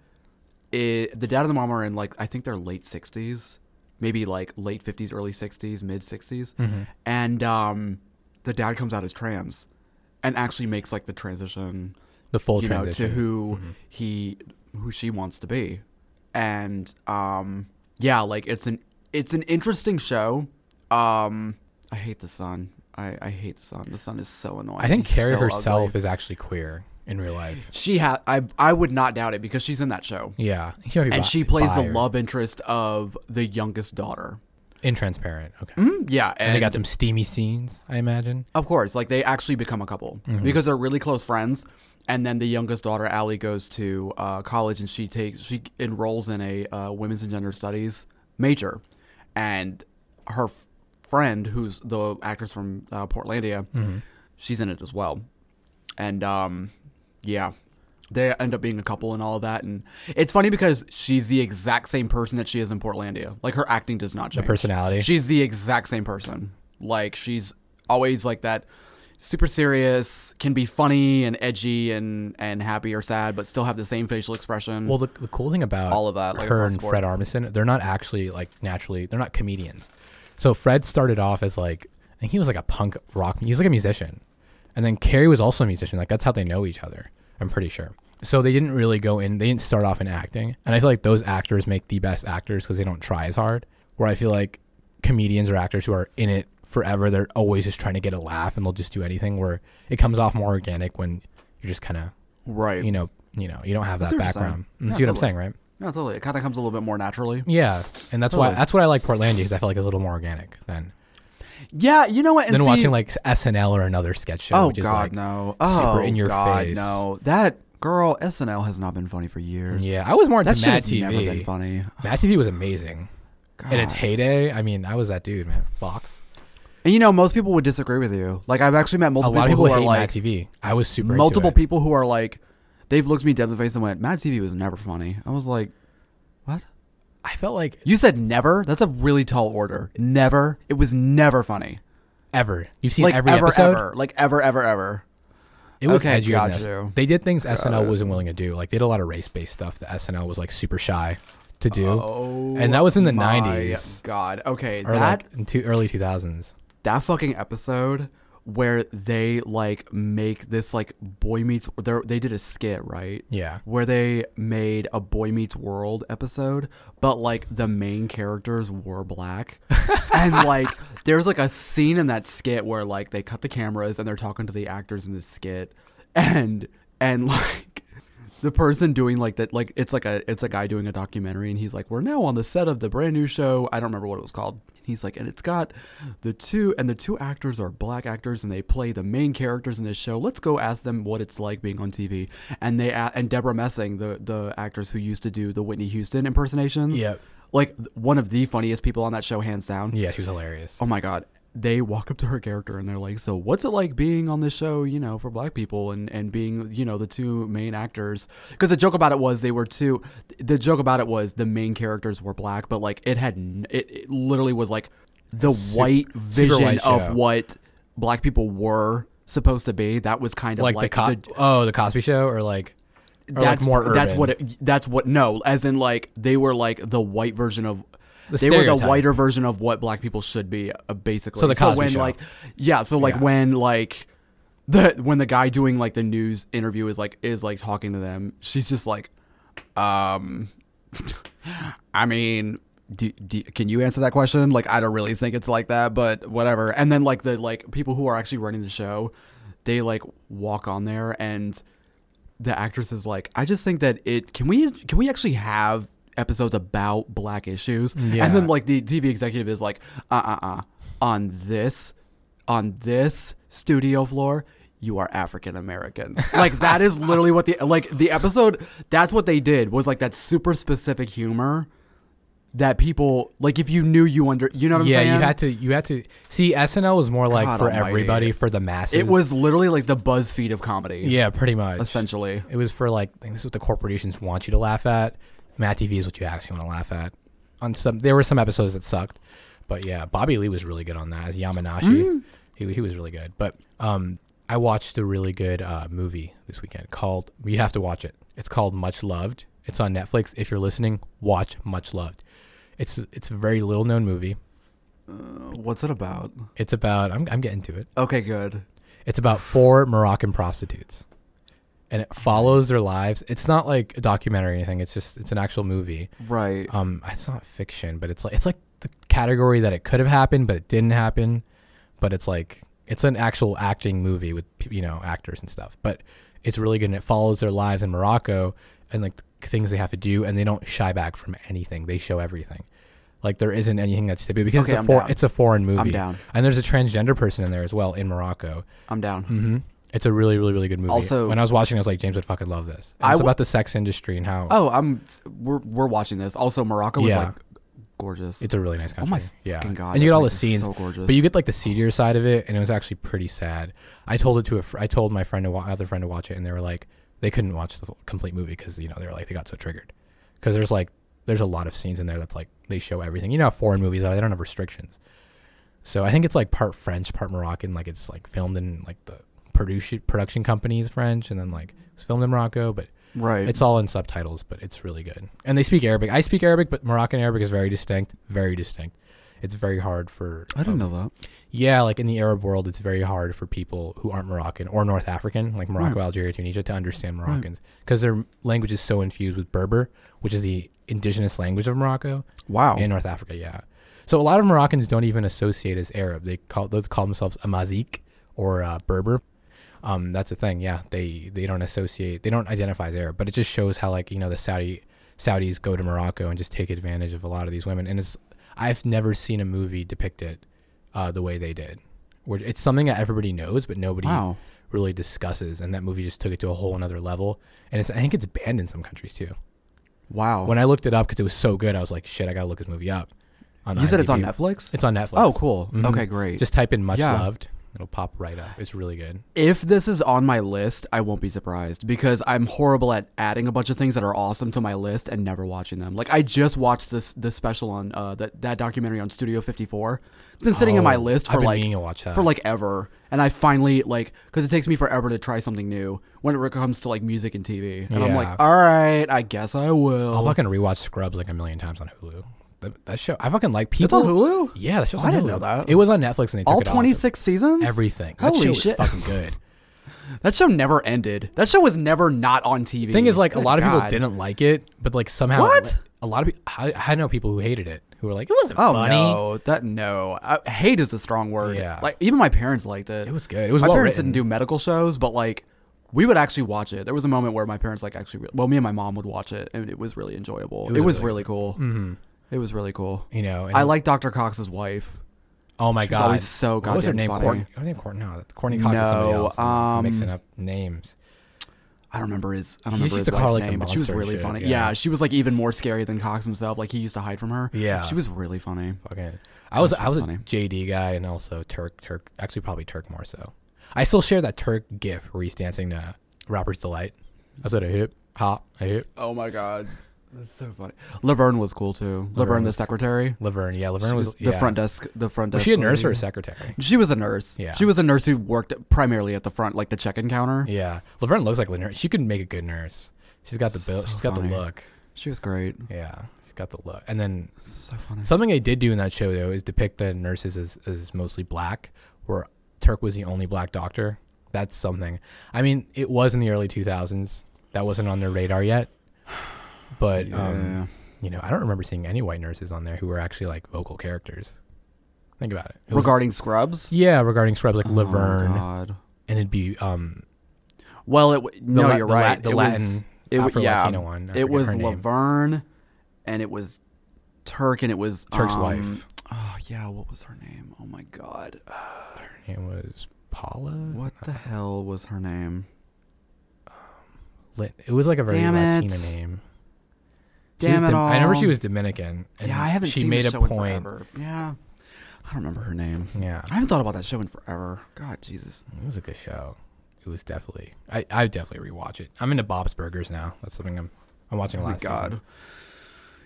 Speaker 1: i the dad and the mom are in like I think they're late sixties, maybe like late fifties, early sixties, mid 60s
Speaker 2: Mhm.
Speaker 1: and um, the dad comes out as trans, and actually makes like the transition,
Speaker 2: the full
Speaker 1: you know,
Speaker 2: transition
Speaker 1: to who
Speaker 2: Mhm.
Speaker 1: he who she wants to be, and um, yeah, like it's an it's an interesting show. Um, I hate the son. I, I hate the son. The son is so annoying.
Speaker 2: I think Carrie
Speaker 1: so
Speaker 2: herself
Speaker 1: ugly.
Speaker 2: is actually queer in real life.
Speaker 1: She had. I I would not doubt it because she's in that show,
Speaker 2: Yeah, She might be
Speaker 1: and
Speaker 2: bi-
Speaker 1: she plays
Speaker 2: bi
Speaker 1: the love interest of the youngest daughter.
Speaker 2: in Transparent. Okay,
Speaker 1: Mhm, Yeah,
Speaker 2: and, they got some steamy scenes, I imagine.
Speaker 1: Of course, like they actually become a couple
Speaker 2: Mhm.
Speaker 1: because they're really close friends. And then the youngest daughter, Allie, goes to uh, college and she takes she enrolls in a uh, women's and gender studies major, and her f- friend, who's the actress from uh, Portlandia,
Speaker 2: Mm-hmm.
Speaker 1: she's in it as well. And um, yeah, they end up being a couple and all of that. And it's funny because she's the exact same person that she is in Portlandia. Like her acting does not
Speaker 2: The
Speaker 1: change.
Speaker 2: personality.
Speaker 1: She's the exact same person. Like she's always like that super serious, can be funny and edgy and and happy or sad, but still have the same facial expression.
Speaker 2: well, the, the cool thing about
Speaker 1: all of that, like
Speaker 2: her and
Speaker 1: the board.
Speaker 2: Fred Armisen, they're not actually like naturally, they're not comedians. So Fred started off as like, and he was like a punk rock. He's like a musician, and then Carrie was also a musician. Like that's how they know each other. I'm pretty sure. So they didn't really go in. They didn't start off in acting, and I feel like those actors make the best actors because they don't try as hard. Where I feel like comedians or actors who are in it forever, they're always just trying to get a laugh, and they'll just do anything. Where it comes off more organic when you're just kind of
Speaker 1: right.
Speaker 2: you know you know you don't have that
Speaker 1: see what you're saying.
Speaker 2: background. You
Speaker 1: Yeah,
Speaker 2: see what I'm saying, right?
Speaker 1: no, totally. It kind of comes a little bit more naturally.
Speaker 2: Yeah, and that's why that's what I like Portlandia because I feel like it's a little more organic than
Speaker 1: Yeah, you know what? And
Speaker 2: than
Speaker 1: see-
Speaker 2: watching like SNL or another sketch show.
Speaker 1: oh
Speaker 2: which is
Speaker 1: god,
Speaker 2: like,
Speaker 1: no,
Speaker 2: super
Speaker 1: oh,
Speaker 2: in your
Speaker 1: god,
Speaker 2: face.
Speaker 1: No, that girl SNL has not been funny for years.
Speaker 2: Yeah, I was more into
Speaker 1: that shit
Speaker 2: Mad
Speaker 1: has never been
Speaker 2: TV.
Speaker 1: funny.
Speaker 2: Mad TV was amazing in its heyday. I mean, I was that dude, man. Fox.
Speaker 1: And you know, most people would disagree with you. Like I've actually met
Speaker 2: A
Speaker 1: multiple
Speaker 2: lot of
Speaker 1: people,
Speaker 2: people
Speaker 1: who
Speaker 2: hate
Speaker 1: are
Speaker 2: Mad
Speaker 1: like
Speaker 2: TV. I was super
Speaker 1: multiple
Speaker 2: into it.
Speaker 1: people who are like, they've looked me dead in the face and went, "Mad TV was never funny." I was like, "What?
Speaker 2: I felt like
Speaker 1: You said never? That's a really tall order. Never. It was never funny.
Speaker 2: ever. You've seen
Speaker 1: like
Speaker 2: every
Speaker 1: ever,
Speaker 2: episode.
Speaker 1: ever, like ever, ever, ever.
Speaker 2: It was
Speaker 1: Okay,
Speaker 2: edgier
Speaker 1: got
Speaker 2: than this.
Speaker 1: you.
Speaker 2: They did things SNL
Speaker 1: it.
Speaker 2: wasn't willing to do. Like they did a lot of race based stuff that SNL was like super shy to do.
Speaker 1: Oh,
Speaker 2: And that was in the 90s.
Speaker 1: God. Okay,
Speaker 2: or
Speaker 1: that
Speaker 2: like in two, early 2000s.
Speaker 1: that fucking episode where they like make this like boy meets. They they did a skit right.
Speaker 2: Yeah.
Speaker 1: where they made a Boy Meets World episode, but like the main characters were black. and like there's like a scene in that skit where like they cut the cameras and they're talking to the actors in the skit and and like the person doing like that like it's like a it's a guy doing a documentary and he's like we're now on the set of the brand new show i don't remember what it was called he's like and it's got the two and the two actors are black actors and they play the main characters in this show let's go ask them what it's like being on tv and they and deborah messing the the actress who used to do the whitney houston impersonations
Speaker 2: Yep.
Speaker 1: like one of the funniest people on that show hands down
Speaker 2: Yeah, she was hilarious.
Speaker 1: Oh my god. They walk up to her character and they're like, "So, what's it like being on this show, you know, for black people and and being, you know, the two main actors?" Because the joke about it was they were two the joke about it was the main characters were black, but like it had it, it literally was like the
Speaker 2: Su-
Speaker 1: white vision of
Speaker 2: show.
Speaker 1: what black people were supposed to be. That was kind of
Speaker 2: like,
Speaker 1: like,
Speaker 2: the, Co-
Speaker 1: the-
Speaker 2: oh the Cosby Show or like or like
Speaker 1: that's
Speaker 2: more
Speaker 1: That's what it, that's what no, as in like they were like the white version of
Speaker 2: The
Speaker 1: they were the whiter version of what black people should be uh, basically.
Speaker 2: So the Cosby
Speaker 1: when
Speaker 2: Show.
Speaker 1: like yeah, so like
Speaker 2: Yeah.
Speaker 1: when like the when the guy doing like the news interview is like is like talking to them, she's just like um I mean do, do, can you answer that question? Like, I don't really think it's like that, but whatever. And then like the like people who are actually running the show, they like walk on there and the actress is like, I just think that it can we can we actually have episodes about black issues?
Speaker 2: Yeah.
Speaker 1: And then like the TV executive is like, uh uh uh, on this on this studio floor. You are African American. Like that is literally what the like the episode. That's what they did was like that super specific humor that people like. If you knew, you under. You know what I'm
Speaker 2: yeah,
Speaker 1: saying?
Speaker 2: you had to you had to see SNL was more like
Speaker 1: God
Speaker 2: for
Speaker 1: almighty.
Speaker 2: everybody for the masses.
Speaker 1: It was literally like the BuzzFeed of comedy.
Speaker 2: yeah, pretty much.
Speaker 1: essentially.
Speaker 2: It was for like I think this is what the corporations want you to laugh at. Mad TV is what you actually want to laugh at. On some, there were some episodes that sucked, but yeah, Bobby Lee was really good on that as Yamanashi.
Speaker 1: Mm.
Speaker 2: He he was really good. But um, I watched a really good uh, movie this weekend called. You have to watch it. It's called Much Loved. It's on Netflix. If you're listening, watch Much Loved. It's it's a very little known movie.
Speaker 1: What's it about?
Speaker 2: It's about I'm I'm getting to it.
Speaker 1: Okay, good.
Speaker 2: It's about four Moroccan prostitutes, and it follows their lives. It's not like a documentary or anything. It's just it's an actual movie.
Speaker 1: Right.
Speaker 2: Um, it's not fiction, but it's like it's like the category that it could have happened, but it didn't happen. But it's like it's an actual acting movie with you know actors and stuff. But it's really good, and it follows their lives in Morocco and like the things they have to do, and they don't shy back from anything. They show everything. Like there isn't anything that's taboo because
Speaker 1: Okay,
Speaker 2: it's, a for, it's a foreign movie.
Speaker 1: down.
Speaker 2: And there's a transgender person in there as well in Morocco.
Speaker 1: I'm down.
Speaker 2: hmm It's a really, really, really good movie.
Speaker 1: Also-
Speaker 2: when I was watching, it I was like, James would fucking love this. And
Speaker 1: I
Speaker 2: it's
Speaker 1: w-
Speaker 2: about the sex industry and how
Speaker 1: Oh, I'm. We're we're watching this. Also, Morocco was
Speaker 2: Yeah.
Speaker 1: like gorgeous.
Speaker 2: it's a really nice country.
Speaker 1: oh my
Speaker 2: yeah,
Speaker 1: fucking god!
Speaker 2: and you get all the scenes,
Speaker 1: So gorgeous.
Speaker 2: but you get like the seedier side of it, and it was actually pretty sad. I told it to a, fr- I told my friend to wa- other friend to watch it, and they were like, they couldn't watch the complete movie because you know they were like they got so triggered because there's like there's a lot of scenes in there that's like they show everything. You know, how foreign movies are they don't have restrictions. So I think it's like part French, part Moroccan. Like it's like filmed in like the production production company is French, and then like it's filmed in Morocco, but
Speaker 1: right.
Speaker 2: It's all in subtitles, but it's really good. And they speak Arabic. I speak Arabic, but Moroccan Arabic is very distinct. Very distinct. It's very hard for.
Speaker 1: I didn't
Speaker 2: um,
Speaker 1: know that.
Speaker 2: Yeah, like in the Arab world, it's very hard for people who aren't Moroccan or North African, like Morocco,
Speaker 1: Right.
Speaker 2: Algeria, Tunisia, to understand Moroccans because their language is so infused with Berber, which is the indigenous language of Morocco
Speaker 1: Wow.
Speaker 2: In North Africa. Yeah. So a lot of Moroccans don't even associate as Arab. They call those call themselves Amazigh or uh, Berber. Um, that's the thing. Yeah, they they don't associate. They don't identify as Arab, but it just shows how like you know the Saudi Saudis go to Morocco and just take advantage of a lot of these women. And it's I've never seen a movie depict it uh, the way they did. Where it's something that everybody knows, but nobody
Speaker 1: Wow.
Speaker 2: really discusses. And that movie just took it to a whole another level. And it's I think it's banned in some countries too.
Speaker 1: Wow.
Speaker 2: When I looked it up because it was so good, I was like, shit, I gotta look this movie up. On
Speaker 1: you said it's on Netflix.
Speaker 2: It's on Netflix.
Speaker 1: Oh, cool.
Speaker 2: Mhm.
Speaker 1: Okay, great.
Speaker 2: Just type in "much
Speaker 1: Yeah.
Speaker 2: loved." It'll pop right up. It's really good.
Speaker 1: if this is on my list, I won't be surprised because I'm horrible at adding a bunch of things that are awesome to my list and never watching them. Like I just watched this this special on uh that that documentary on Studio 54. It's been sitting in my
Speaker 2: Oh,
Speaker 1: list for like for like ever, and I finally like because it takes me forever to try something new when it comes to like music and TV, and I'm like, all right, I guess I will.
Speaker 2: I'll fucking rewatch Scrubs like a million times on Hulu. That, that show, I fucking like
Speaker 1: it's
Speaker 2: people.
Speaker 1: on Hulu.
Speaker 2: Yeah, that show's
Speaker 1: I
Speaker 2: on
Speaker 1: didn't
Speaker 2: Hulu.
Speaker 1: know that.
Speaker 2: It was on Netflix and they took
Speaker 1: All
Speaker 2: it off.
Speaker 1: 26 seasons.
Speaker 2: Everything. That
Speaker 1: Holy
Speaker 2: show
Speaker 1: shit.
Speaker 2: was fucking good.
Speaker 1: That show never ended. That show was never not on TV.
Speaker 2: Thing is, like, a lot of people
Speaker 1: God.
Speaker 2: didn't like it, but like somehow,
Speaker 1: What?
Speaker 2: A lot of people, I, I know people who hated it, who were like, it wasn't
Speaker 1: Oh
Speaker 2: funny.
Speaker 1: no, that no. I, hate is a strong word.
Speaker 2: Yeah.
Speaker 1: Like even my parents liked it.
Speaker 2: It was good. It was
Speaker 1: my
Speaker 2: well
Speaker 1: parents
Speaker 2: written.
Speaker 1: didn't do medical shows, but like we would actually watch it. There was a moment where my parents like actually, well, me and my mom would watch it, and it was really enjoyable. It
Speaker 2: was really
Speaker 1: really cool.
Speaker 2: Mhm.
Speaker 1: It was really cool.
Speaker 2: You know, and
Speaker 1: I like Dr. Cox's wife.
Speaker 2: Oh my
Speaker 1: She's
Speaker 2: god,
Speaker 1: always so
Speaker 2: What was her name?
Speaker 1: funny.
Speaker 2: Courtney. What was her name? Courtney. No, Courteney Cox is somebody
Speaker 1: No,
Speaker 2: else. I'm
Speaker 1: um,
Speaker 2: mixing up names.
Speaker 1: I don't remember his. I don't
Speaker 2: He
Speaker 1: remember
Speaker 2: used
Speaker 1: his
Speaker 2: to call her,
Speaker 1: wife's
Speaker 2: like, the
Speaker 1: name, but she was
Speaker 2: monster and
Speaker 1: really
Speaker 2: shit,
Speaker 1: funny.
Speaker 2: yeah.
Speaker 1: Yeah. she was like even more scary than Cox himself. Like he used to hide from her.
Speaker 2: Yeah.
Speaker 1: she was really funny.
Speaker 2: Fucking, I was I was a
Speaker 1: funny.
Speaker 2: JD guy and also Turk Turk actually probably Turk more so. I still share that Turk gif where he's dancing to Rapper's Delight. I said a hip hop a hip.
Speaker 1: Oh my god. That's so funny. Laverne was cool too. Laverne, the secretary.
Speaker 2: Laverne, yeah,
Speaker 1: She
Speaker 2: Laverne was,
Speaker 1: the
Speaker 2: yeah.
Speaker 1: front desk. The front desk.
Speaker 2: Was she a nurse or a secretary?
Speaker 1: She was a nurse.
Speaker 2: Yeah.
Speaker 1: She was a nurse who worked primarily at the front, like the check-in counter.
Speaker 2: Yeah, Laverne looks like a nurse. She could make a good nurse. She's got the build.
Speaker 1: So
Speaker 2: She's got
Speaker 1: funny.
Speaker 2: the look.
Speaker 1: She was great.
Speaker 2: Yeah, she's got the look. And then
Speaker 1: So funny.
Speaker 2: something they did do in that show though is depict the nurses as, as mostly black, where Turk was the only black doctor. That's something. I mean, it was in the early 2000s. That wasn't on their radar yet. But
Speaker 1: yeah.
Speaker 2: um, you know, I don't remember seeing any white nurses on there who were actually like vocal characters. Think about it. It was-
Speaker 1: Regarding Scrubs.
Speaker 2: yeah, regarding Scrubs like
Speaker 1: Oh,
Speaker 2: Laverne,
Speaker 1: God.
Speaker 2: and it'd be um
Speaker 1: Well, it w-
Speaker 2: the
Speaker 1: no,
Speaker 2: La-
Speaker 1: you're
Speaker 2: the La-
Speaker 1: right.
Speaker 2: the
Speaker 1: it
Speaker 2: Latin
Speaker 1: was, it w- yeah,
Speaker 2: Latino one. I
Speaker 1: it was. Laverne, and it was Turk, and it was
Speaker 2: Turk's
Speaker 1: um,
Speaker 2: wife.
Speaker 1: Oh yeah, what was her name? Oh my God,
Speaker 2: Her name was Paula.
Speaker 1: what the hell was her name?
Speaker 2: Lit- It was like a very
Speaker 1: Damn it.
Speaker 2: Latina name.
Speaker 1: Damn it
Speaker 2: Dom- I remember she was Dominican. And
Speaker 1: yeah, I haven't
Speaker 2: She
Speaker 1: seen
Speaker 2: made
Speaker 1: the
Speaker 2: a
Speaker 1: show in
Speaker 2: point.
Speaker 1: forever. Yeah, I don't remember her name.
Speaker 2: Yeah,
Speaker 1: I haven't thought about that show in forever. God, Jesus.
Speaker 2: it was a good show. It was definitely. I I would definitely rewatch it. I'm into Bob's Burgers now. That's something I'm I'm watching a
Speaker 1: Oh
Speaker 2: lot.
Speaker 1: my
Speaker 2: of
Speaker 1: God.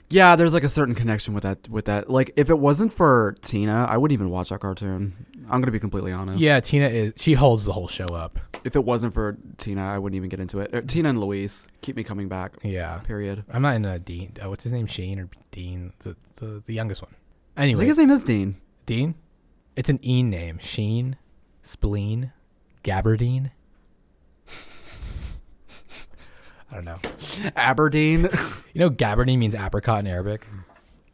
Speaker 1: Yeah, there's like a certain connection with that. With that, like if it wasn't for Tina, I wouldn't even watch that cartoon. I'm gonna be completely honest.
Speaker 2: Yeah, Tina is. She holds the whole show up.
Speaker 1: If it wasn't for Tina, I wouldn't even get into it. Uh, Tina and Louise keep me coming back.
Speaker 2: Yeah,
Speaker 1: Period.
Speaker 2: I'm not into Dean. Uh, what's his name? Shane or Dean? The the, the youngest one.
Speaker 1: I
Speaker 2: Anyway,
Speaker 1: think his name is Dean.
Speaker 2: Dean. It's an E name. Sheen, Spleen, Gabardine. I don't know.
Speaker 1: Aberdeen.
Speaker 2: You know, Gabardine means apricot in Arabic.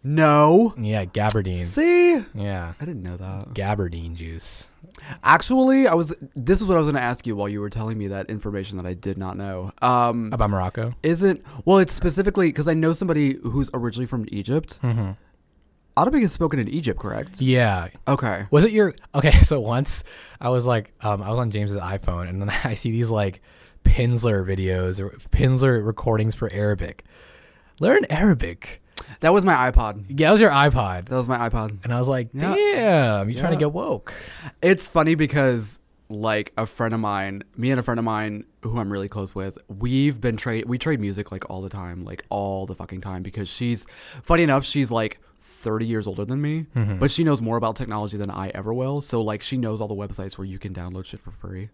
Speaker 1: no.
Speaker 2: Yeah, Gabardine.
Speaker 1: See,
Speaker 2: Yeah,
Speaker 1: I didn't know that.
Speaker 2: Gabardine juice.
Speaker 1: Actually, I was. This is what I was going to ask you while you were telling me that information that I did not know. Um,
Speaker 2: About Morocco.
Speaker 1: isn't well? It's specifically because I know somebody who's originally from Egypt.
Speaker 2: Mm-hmm.
Speaker 1: Arabic is spoken in Egypt, correct?
Speaker 2: Yeah.
Speaker 1: Okay.
Speaker 2: Was it your okay? So once I was like, um, I was on James's iPhone, and then I see these like Pimsleur videos or Pimsleur recordings for Arabic. Learn Arabic.
Speaker 1: That was my iPod.
Speaker 2: Yeah, that was your iPod,
Speaker 1: That was my iPod.
Speaker 2: and I was like,
Speaker 1: Yeah.
Speaker 2: damn, you trying to get woke?
Speaker 1: It's funny because like a friend of mine, me and a friend of mine who I'm really close with, we've been trade we trade music like all the time, like all the fucking time because she's funny enough, she's like 30 years older than me,
Speaker 2: Mm-hmm.
Speaker 1: but she knows more about technology than I ever will. So like she knows all the websites where you can download shit for free.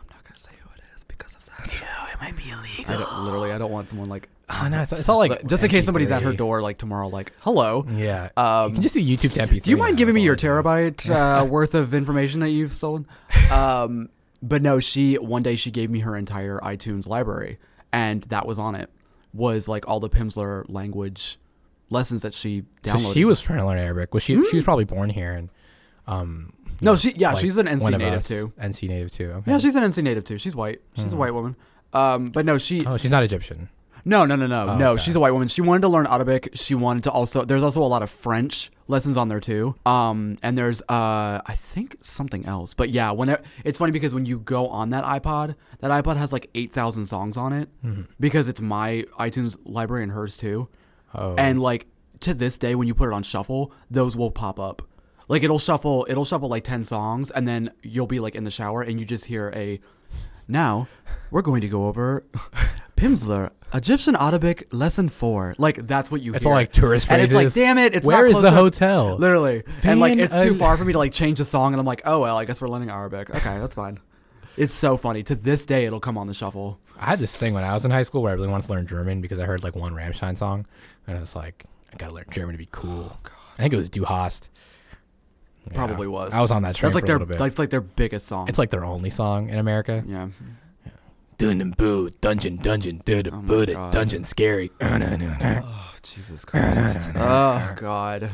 Speaker 1: I'm not going to say who it is because of that.
Speaker 2: No, it might be illegal.
Speaker 1: I don't, literally I don't want someone like
Speaker 2: Oh no, it's, it's all like
Speaker 1: like, just in case somebody's at her door like tomorrow like, "Hello,
Speaker 2: Yeah,
Speaker 1: Um,
Speaker 2: you can just do YouTube to MP3.
Speaker 1: Do you mind
Speaker 2: now,
Speaker 1: giving me your
Speaker 2: all
Speaker 1: terabyte uh, worth of information that you've stolen? Um, but no, she one day she gave me her entire iTunes library, and that was on it. Was like all the Pimsleur language lessons that she
Speaker 2: So
Speaker 1: downloaded.
Speaker 2: she was trying to learn Arabic. Was she? She was probably born here, and um.
Speaker 1: No, she- yeah, she's an NC native
Speaker 2: us.
Speaker 1: too.
Speaker 2: NC native too. Okay.
Speaker 1: yeah, she's an NC native too. She's white. She's a white woman. Um, but no, she
Speaker 2: oh, she's not Egyptian.
Speaker 1: No, no, no, no,
Speaker 2: Oh,
Speaker 1: no.
Speaker 2: okay.
Speaker 1: She's a white woman. She wanted to learn Arabic. She wanted to also. There's also a lot of French lessons on there too. Um, and there's uh, I think something else. But yeah, when it, it's funny because when you go on that iPod, that iPod has like eight thousand songs on it
Speaker 2: Mm-hmm.
Speaker 1: because it's my iTunes library and hers too.
Speaker 2: Oh,
Speaker 1: And like to this day, when you put it on shuffle, those will pop up. Like it'll shuffle, it'll shuffle like ten songs, and then you'll be like in the shower, and you just hear a. Now, we're going to go over Pimsleur Egyptian Arabic lesson four. Like that's what you.
Speaker 2: it's
Speaker 1: hear.
Speaker 2: all like tourist phrases.
Speaker 1: and it's like, damn it, it's
Speaker 2: Where
Speaker 1: not
Speaker 2: is the
Speaker 1: enough-
Speaker 2: hotel?
Speaker 1: Literally, and like it's too far for me to like change the song, and I'm like, oh well, I guess we're learning Arabic. Okay, that's fine. It's so funny. To this day, it'll come on the shuffle.
Speaker 2: I had this thing when I was in high school where I really wanted to learn German because I heard like one Rammstein song, and I was like, I gotta learn German to be cool. Oh, I think it was Du hast. Yeah.
Speaker 1: Probably was.
Speaker 2: I was on that train
Speaker 1: That's like their that's like their biggest song.
Speaker 2: it's like their only song in America.
Speaker 1: yeah.
Speaker 2: Dun and boo, dungeon, dungeon, dun
Speaker 1: Oh my
Speaker 2: boo,
Speaker 1: God.
Speaker 2: dungeon, scary.
Speaker 1: Oh Jesus Christ! oh God!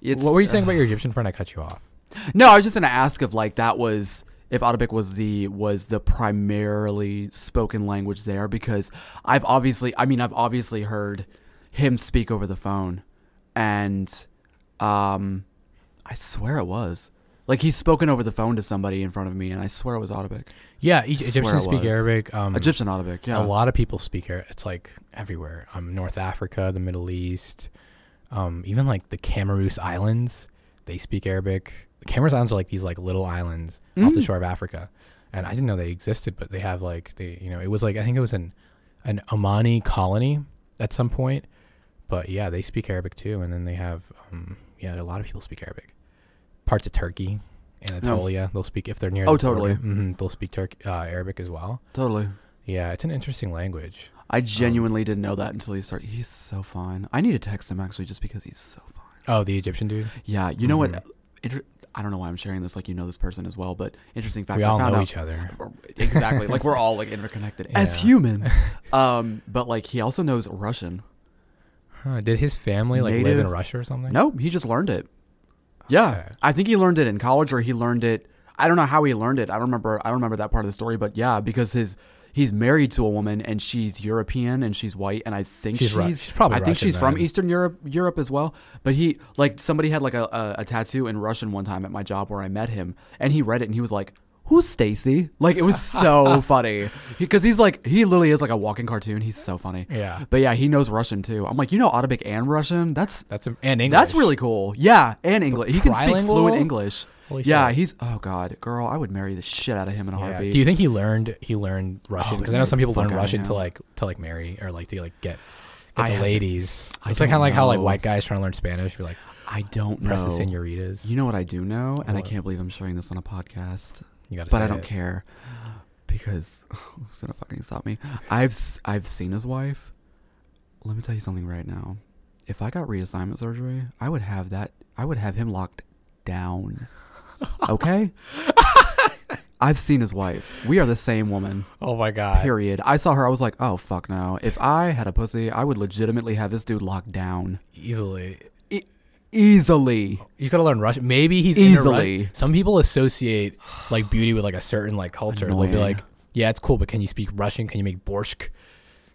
Speaker 1: It's,
Speaker 2: what were you saying about your Egyptian friend? I cut you off.
Speaker 1: No, I was just gonna ask if like that was if Arabic was the was the primarily spoken language there because I've obviously I mean I've obviously heard him speak over the phone and um I swear it was like he's spoken over the phone to somebody in front of me and I swear it was Arabic
Speaker 2: Yeah, e- Egyptians speak. Arabic. Um,
Speaker 1: Egyptian Arabic yeah
Speaker 2: A lot of people speak Arabic. It's like everywhere. Um, North Africa, the Middle East, um, even like the Comoros Islands, they speak Arabic. The Comoros Islands are like these like little islands off the
Speaker 1: Mm.
Speaker 2: shore of Africa, and I didn't know they existed, but they have like they, you know, it was like I think it was an an Omani colony, at some point. But yeah, they speak Arabic too, and then they have um, yeah, a lot of people speak Arabic. Parts of Turkey, Anatolia, they'll speak if they're near.
Speaker 1: Oh,
Speaker 2: the border,
Speaker 1: totally.
Speaker 2: mhm, they'll speak Turk uh, Arabic as well.
Speaker 1: Totally.
Speaker 2: Yeah, it's an interesting language.
Speaker 1: I genuinely didn't know that until he started. He's so fine. I need to text him actually, just because he's so fine.
Speaker 2: Oh, the Egyptian dude.
Speaker 1: Yeah, you know what? Inter- I don't know why I'm sharing this. Like you know this person as well, but interesting fact.
Speaker 2: we
Speaker 1: I
Speaker 2: all
Speaker 1: found
Speaker 2: know
Speaker 1: out-
Speaker 2: each other.
Speaker 1: exactly. like we're all like interconnected as
Speaker 2: Yeah.
Speaker 1: humans. Um, but like he also knows Russian.
Speaker 2: Huh, did his family like live in
Speaker 1: Native-
Speaker 2: Russia or something?
Speaker 1: No, he just learned it. Yeah,
Speaker 2: Okay.
Speaker 1: I think he learned it in college, or he learned it. I don't know how he learned it. I don't remember. I don't remember that part of the story, but yeah, because his he's married to a woman and she's European and she's white, and I think
Speaker 2: She's
Speaker 1: she's,
Speaker 2: Ru- she's probably
Speaker 1: I think
Speaker 2: Russian
Speaker 1: she's from
Speaker 2: then.
Speaker 1: Eastern Europe, Europe as well. But he like somebody had like a, a, a tattoo in Russian one time at my job where I met him, and he read it and he was like. Who's Stacy? Like it was so funny because he's like he literally is like a walking cartoon. He's so funny.
Speaker 2: Yeah.
Speaker 1: But yeah, he knows Russian too. I'm like, you know Arabic and Russian? That's
Speaker 2: That's a, and English.
Speaker 1: that's really cool. Yeah, and English. He can speak fluent English.
Speaker 2: Holy
Speaker 1: yeah,
Speaker 2: shit.
Speaker 1: he's oh god, girl, I would marry the shit out of him in a
Speaker 2: Yeah.
Speaker 1: heartbeat.
Speaker 2: Do you think he learned he learned Russian?
Speaker 1: Oh,
Speaker 2: Because I know some people learn Russian to like to like marry or like to like get get
Speaker 1: I
Speaker 2: the ladies.
Speaker 1: I
Speaker 2: it's like kind of like how like white guys trying to learn Spanish. You're like
Speaker 1: I don't
Speaker 2: press the
Speaker 1: know.
Speaker 2: senoritas.
Speaker 1: You know what I do know, and I can't believe I'm sharing this on a podcast,
Speaker 2: You gotta.
Speaker 1: but I don't
Speaker 2: it.
Speaker 1: care because who's gonna fucking stop me? I've I've seen his wife. Let me tell you something right now. If I got reassignment surgery, I would have that. I would have him locked down. Okay. I've seen his wife. We are the same woman.
Speaker 2: Oh my god.
Speaker 1: Period. I saw her. I was like, oh fuck no. If I had a pussy, I would legitimately have this dude locked down
Speaker 2: Easily.
Speaker 1: Easily.
Speaker 2: He's gotta learn Russian. Maybe he's into
Speaker 1: Easily.
Speaker 2: Some people associate like beauty with like a certain like culture. They'll be like, yeah, it's cool, but can you speak Russian? Can you make borscht?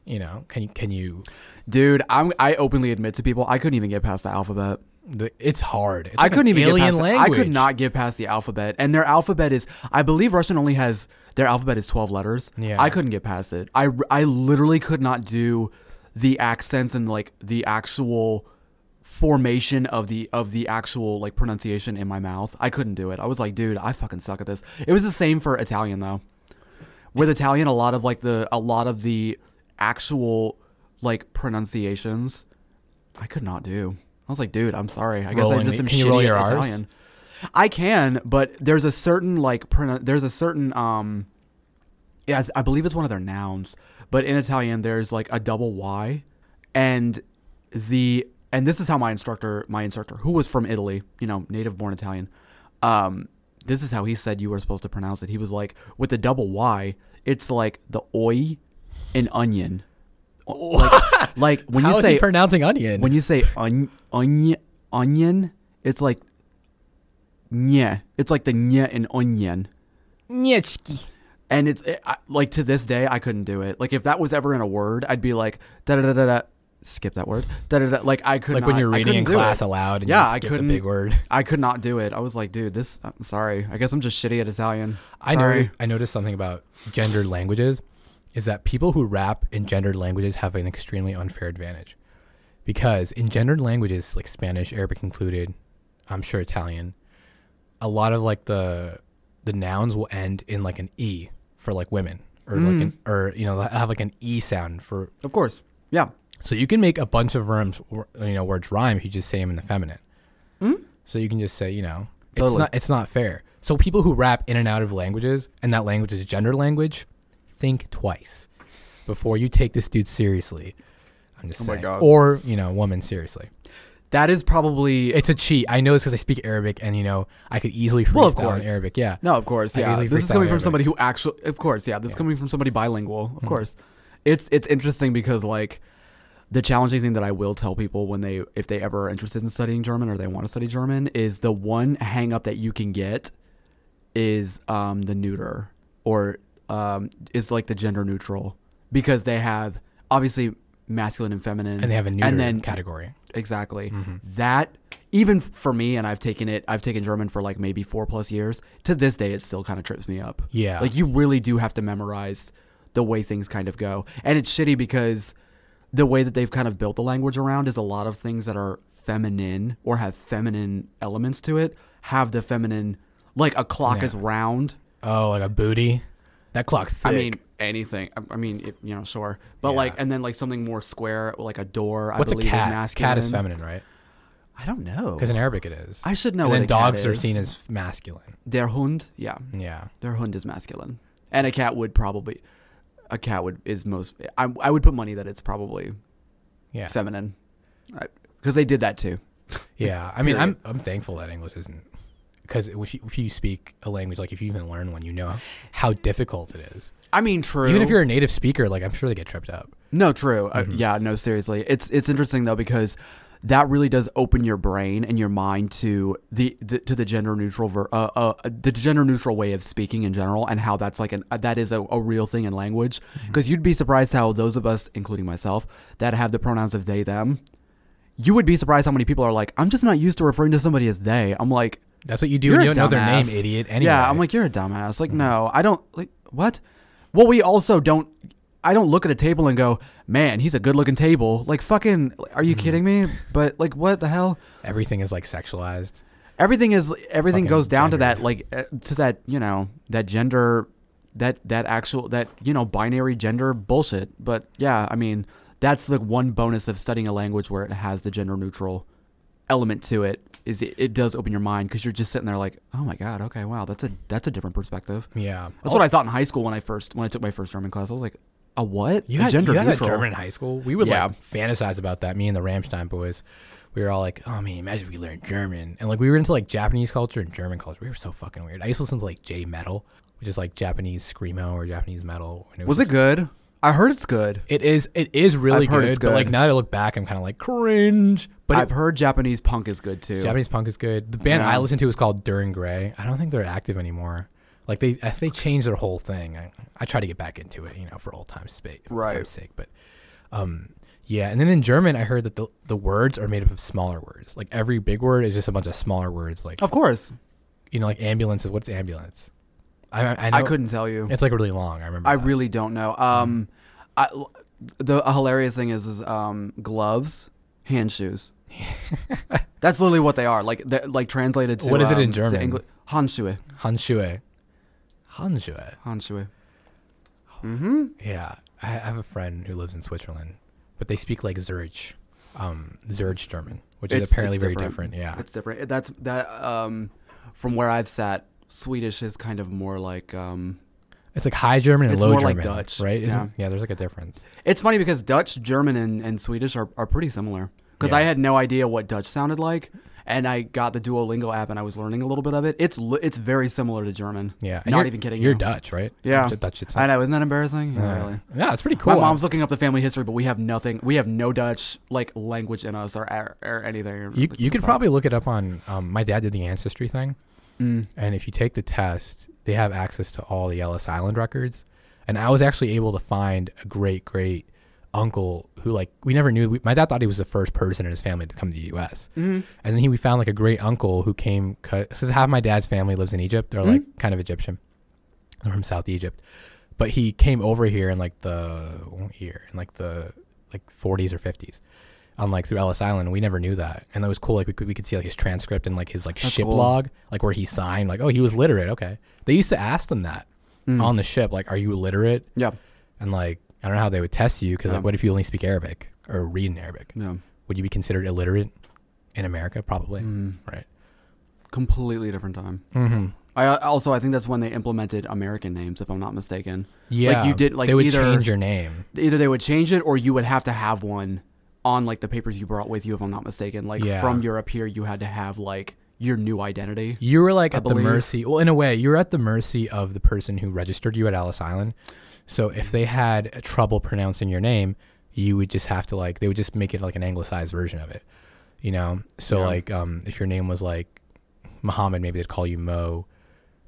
Speaker 2: You know, can you can you?
Speaker 1: Dude, I'm. I openly admit to people, I couldn't even get past the alphabet.
Speaker 2: The, it's hard. It's
Speaker 1: I
Speaker 2: like
Speaker 1: couldn't even get
Speaker 2: alien
Speaker 1: past. the-
Speaker 2: language.
Speaker 1: I could not get past the alphabet, and their alphabet is. I believe Russian only has their alphabet is twelve letters.
Speaker 2: Yeah.
Speaker 1: I couldn't get past it. I I literally could not do the accents and like the actual formation of the of the actual like pronunciation in my mouth. I couldn't do it. I was like, dude, I fucking suck at this. It was the same for Italian though. With Italian, a lot of like the a lot of the actual like pronunciations, I could not do. I was like, dude, I'm sorry. I guess
Speaker 2: Rolling
Speaker 1: I just am
Speaker 2: can you
Speaker 1: shitty
Speaker 2: roll your Rs?
Speaker 1: Italian. I can, but there's a certain like pronun- there's a certain um yeah, I, th- I believe it's one of their nouns, but in Italian there's like a double Y and the and this is how my instructor my instructor who was from Italy, you know, native born Italian. Um this is how he said you were supposed to pronounce it. He was like with the double Y, it's like the oi in onion. Like, like when you say
Speaker 2: pronouncing onion?
Speaker 1: when you say on, onion, onion, it's like nya. It's like the nya in onion.
Speaker 2: Nyechki.
Speaker 1: And it's it, I, like to this day, I couldn't do it. Like if that was ever in a word, I'd be like da da da da. Skip that word. Da da da. Like I could
Speaker 2: Like
Speaker 1: not,
Speaker 2: when you're reading in class
Speaker 1: it.
Speaker 2: aloud and
Speaker 1: Yeah,
Speaker 2: you
Speaker 1: I couldn't-
Speaker 2: the big word.
Speaker 1: I could not do it. I was like, dude, this. I'm sorry. I guess I'm just shitty at Italian.
Speaker 2: I know. I noticed something about gendered languages is that people who rap in gendered languages have an extremely unfair advantage because in gendered languages like Spanish, Arabic included, I'm sure Italian, a lot of like the the nouns will end in like an e for like women or like mm. an or you know have like an e sound for
Speaker 1: Of course. Yeah.
Speaker 2: So you can make a bunch of rhymes, you know, words rhyme if you just say them in the feminine. So you can just say, you know, it's
Speaker 1: Totally.
Speaker 2: not it's not fair. So people who rap in and out of languages and that language is gender language, think twice before you take this dude seriously. I'm just
Speaker 1: Oh my
Speaker 2: saying,
Speaker 1: God.
Speaker 2: or you know, woman seriously.
Speaker 1: That is probably
Speaker 2: It's a cheat. I know it's because I speak Arabic, and you know, I could easily freestyle
Speaker 1: Well, of
Speaker 2: in. Arabic. Yeah,
Speaker 1: No, of course, yeah. This is coming from
Speaker 2: Arabic.
Speaker 1: somebody who actually, of course, yeah. This is coming from somebody bilingual, of
Speaker 2: Mhm.
Speaker 1: course. It's it's interesting because like the challenging thing that I will tell people when they if they ever are interested in studying German or they want to study German is the one hang up that you can get is um the neuter or um is like the gender neutral because they have obviously masculine and feminine
Speaker 2: and they have a neuter
Speaker 1: and then
Speaker 2: category.
Speaker 1: exactly
Speaker 2: Mhm.
Speaker 1: that even for me and i've taken it i've taken german for like maybe four plus years to this day it still kind of trips me up
Speaker 2: Yeah,
Speaker 1: like you really do have to memorize the way things kind of go and it's shitty because the way that they've kind of built the language around is a lot of things that are feminine or have feminine elements to it have the feminine like a clock
Speaker 2: Yeah.
Speaker 1: is round
Speaker 2: oh, like a booty. That clock thick.
Speaker 1: I mean, anything. I- I mean, it, you know, sure, but
Speaker 2: Yeah.
Speaker 1: like, and then like something more square, like a door.
Speaker 2: what's
Speaker 1: I
Speaker 2: a
Speaker 1: believe
Speaker 2: cat?
Speaker 1: is masculine.
Speaker 2: Cat is feminine, right?
Speaker 1: I don't know.
Speaker 2: Because in Arabic it is.
Speaker 1: I should know.
Speaker 2: and then
Speaker 1: a
Speaker 2: dogs are seen as masculine.
Speaker 1: der Hund. Yeah,
Speaker 2: Yeah.
Speaker 1: der Hund is masculine, and a cat would probably, a cat would is most. I I would put money that it's probably
Speaker 2: Yeah.
Speaker 1: feminine, because they did that too.
Speaker 2: Yeah, I mean, I'm I'm thankful that English isn't because if you, if you speak a language, like if you even learn one, you know how difficult it is.
Speaker 1: I mean, true.
Speaker 2: Even if you're a native speaker, like I'm sure they get tripped up.
Speaker 1: No, true. Uh,
Speaker 2: Mm-hmm.
Speaker 1: yeah, no, seriously. It's it's interesting though because that really does open your brain and your mind to the, to the gender neutral ver, uh, uh the gender neutral way of speaking in general and how that's like an uh, that is a, a real thing in language
Speaker 2: Mm-hmm.
Speaker 1: because you'd be surprised how those of us including myself that have the pronouns of they them you would be surprised how many people are like I'm just not used to referring to somebody as they I'm like
Speaker 2: That's what you do. you don't know their name, idiot. Anyway.
Speaker 1: Yeah, I'm like, you're a dumbass. Like, no, I don't like what? Well, we also don't. I don't look at a table and go, man, he's a good looking table. Like, fucking, are you kidding me? But like, what the hell?
Speaker 2: everything is like sexualized.
Speaker 1: Everything is everything
Speaker 2: Fucking
Speaker 1: goes down to that like uh, to that you know that gender that that actual that you know binary gender bullshit. But yeah, I mean that's the one bonus of studying a language where it has the gender neutral element to it is it, it does open your mind because you're just sitting there like oh my god okay wow that's a that's a different perspective.
Speaker 2: Yeah,
Speaker 1: That's what I thought in high school when I first when I took my first German class. I was like, a what?
Speaker 2: You
Speaker 1: a
Speaker 2: had,
Speaker 1: gender
Speaker 2: you had
Speaker 1: neutral.
Speaker 2: German in high school. We would
Speaker 1: Yeah.
Speaker 2: like fantasize about that. Me and the Rammstein boys, we were all like, "Oh man, imagine if we learned German." And like we were into like Japanese culture and German culture. We were so fucking weird. I used to listen to like J metal, which is like Japanese screamo or Japanese metal. and
Speaker 1: Was it good? I heard it's good.
Speaker 2: It is. It is really good,
Speaker 1: it's
Speaker 2: But like now that I look back, I'm kind of like cringe. But
Speaker 1: I've
Speaker 2: it,
Speaker 1: heard Japanese punk is good too.
Speaker 2: Japanese punk is good. The band
Speaker 1: Yeah.
Speaker 2: I listen to is called Dir En Grey. I don't think they're active anymore. Like they, I- they changed their whole thing. I, I try to get back into it, you know, for old times' sake.
Speaker 1: Right.
Speaker 2: Time's sake, but, um, yeah. And then in German, I heard that the the words are made up of smaller words. Like every big word is just a bunch of smaller words. Like
Speaker 1: Of course,
Speaker 2: you know, like ambulance is what's ambulance. I I, know
Speaker 1: I couldn't tell you.
Speaker 2: It's like really long. I remember.
Speaker 1: I
Speaker 2: that.
Speaker 1: really don't know. Um, I, the a hilarious thing is, is um, gloves, hand shoes. That's literally what they are. Like, like translated to
Speaker 2: What is it in
Speaker 1: um, to
Speaker 2: German?
Speaker 1: Engli- Handschuhe.
Speaker 2: Handschuhe. Handschuhe.
Speaker 1: Handschuhe. Mm-hmm.
Speaker 2: Yeah, I I have a friend who lives in Switzerland, but they speak like Zurich, um, Zurich German, which is apparently
Speaker 1: it's
Speaker 2: very
Speaker 1: different.
Speaker 2: different. Yeah,
Speaker 1: It's different. That's that. Um, from where I've sat, Swedish is kind of more like. Um,
Speaker 2: it's like High German and
Speaker 1: It's
Speaker 2: Low
Speaker 1: more
Speaker 2: German,
Speaker 1: like Dutch,
Speaker 2: right? Isn't,
Speaker 1: yeah.
Speaker 2: yeah. there's like a difference.
Speaker 1: it's funny because Dutch, German, and, and Swedish are, are pretty similar. Because
Speaker 2: Yeah.
Speaker 1: I had no idea what Dutch sounded like, and I got the Duolingo app and I was learning a little bit of it. It's li- it's very similar to German.
Speaker 2: Yeah, and
Speaker 1: not even kidding.
Speaker 2: You're
Speaker 1: you.
Speaker 2: Dutch, right?
Speaker 1: Yeah.
Speaker 2: You're Dutch. It's
Speaker 1: I know, isn't that embarrassing? Yeah, really.
Speaker 2: Yeah, it's pretty cool.
Speaker 1: My mom's looking up the family history, but we have nothing. We have no Dutch like language in us or or, or anything.
Speaker 2: You you could probably look it up on. Um, my dad did the ancestry thing,
Speaker 1: Mm.
Speaker 2: and if you take the test, they have access to all the Ellis Island records. And I was actually able to find a great great uncle who like we never knew. We, my dad thought he was the first person in his family to come to the U.S.
Speaker 1: Mhm.
Speaker 2: And then he, we found like a great uncle who came. Because half my dad's family lives in Egypt. They're like kind of Egyptian. They're from South Egypt, but he came over here in like the here in like the like 40s or 50s, on like through Ellis Island. We never knew that, and that was cool. Like we could we could see like his transcript and like his like
Speaker 1: That's
Speaker 2: ship
Speaker 1: cool.
Speaker 2: log, like where he signed, like oh he was literate. Okay, they used to ask them that
Speaker 1: Mm.
Speaker 2: on the ship, like are you literate?
Speaker 1: Yeah.
Speaker 2: And like I don't know how they would test you because
Speaker 1: Yeah.
Speaker 2: like what if you only speak Arabic or read in Arabic?
Speaker 1: Yeah.
Speaker 2: Would you be considered illiterate in America? Probably,
Speaker 1: Mm.
Speaker 2: right?
Speaker 1: Completely different time.
Speaker 2: Mm-hmm.
Speaker 1: I I- also I think that's when they implemented American names, if I'm not mistaken.
Speaker 2: Yeah, like
Speaker 1: you did- like,
Speaker 2: they would
Speaker 1: either-
Speaker 2: change your name.
Speaker 1: Either they would change it, or you would have to have one on like the papers you brought with you, if I'm not mistaken. Like
Speaker 2: Yeah.
Speaker 1: from Europe here, you had to have like your new identity.
Speaker 2: You were like
Speaker 1: I
Speaker 2: at the mercy. Well, in a way, you were at the mercy of the person who registered you at Ellis Island. So if they had trouble pronouncing your name, you would just have to like they would just make it like an anglicized version of it. You know. So
Speaker 1: Yeah.
Speaker 2: like um, if your name was like Muhammad, maybe they'd call you Mo.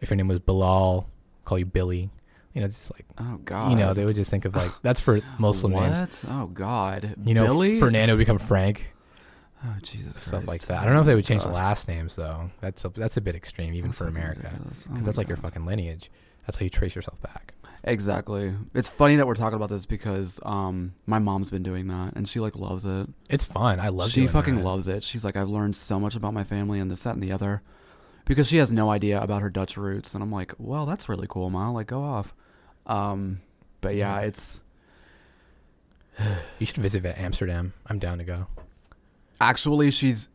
Speaker 2: If your name was Bilal, call you Billy. You know, just like
Speaker 1: Oh God.
Speaker 2: you know, they would just think of like that's for Muslim
Speaker 1: what?
Speaker 2: names.
Speaker 1: Oh God.
Speaker 2: You know,
Speaker 1: Billy.
Speaker 2: Fernando would become Frank,
Speaker 1: Oh Jesus.
Speaker 2: stuff like that. I don't know if they would change the last names though. That's a, that's a bit extreme even
Speaker 1: That's
Speaker 2: for America.
Speaker 1: Oh
Speaker 2: because
Speaker 1: my
Speaker 2: that's like your fucking lineage. That's how you trace yourself back.
Speaker 1: Exactly. It's funny that we're talking about this because um my mom's been doing that and she like loves it.
Speaker 2: It's fun. I love.
Speaker 1: she fucking
Speaker 2: that.
Speaker 1: loves it. She's like, I've learned so much about my family and this, that, and the other, because she has no idea about her Dutch roots. And I'm like, well, that's really cool, ma. Like, go off. Um, but yeah,
Speaker 2: Yeah.
Speaker 1: it's
Speaker 2: You should visit Amsterdam. I'm down to go.
Speaker 1: actually she's.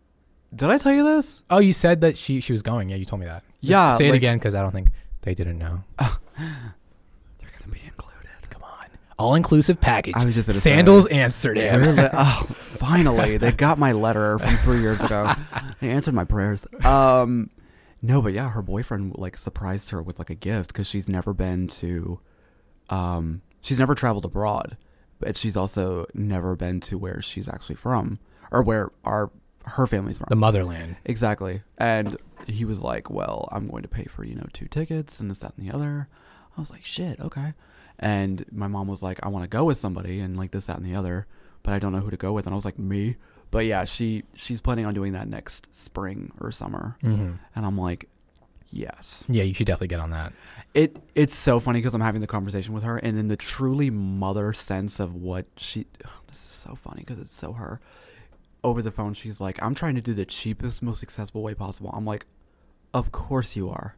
Speaker 1: Did I tell you this?
Speaker 2: Oh, you said that she she was going. Yeah, you told me that. Just
Speaker 1: Yeah,
Speaker 2: say it
Speaker 1: like-
Speaker 2: again because I don't think they didn't know.
Speaker 1: They're gonna be included.
Speaker 2: Come on, all inclusive package.
Speaker 1: I was just gonna say.
Speaker 2: Sandals Amsterdam.
Speaker 1: Really? oh, finally, they got my letter from three years ago. They answered my prayers. Um, no, but yeah, her boyfriend like surprised her with like a gift because she's never been to, um, she's never traveled abroad, but she's also never been to where she's actually from or where our her family's from.
Speaker 2: the motherland.
Speaker 1: Exactly. And he was like, Well, I'm going to pay for, you know, two tickets and this, that, and the other. I was like, Shit, okay. And my mom was like, I want to go with somebody and like this, that, and the other, but I don't know who to go with. And I was like, Me. But yeah, she she's planning on doing that next spring or summer.
Speaker 2: hmm
Speaker 1: And I'm like, Yes.
Speaker 2: Yeah, you should definitely get on that.
Speaker 1: It it's so funny because I'm having the conversation with her, and in the truly mother sense of what she. This is so funny because it's so her. Over the phone, she's like, "I'm trying to do the cheapest, most accessible way possible." I'm like, "Of course you are.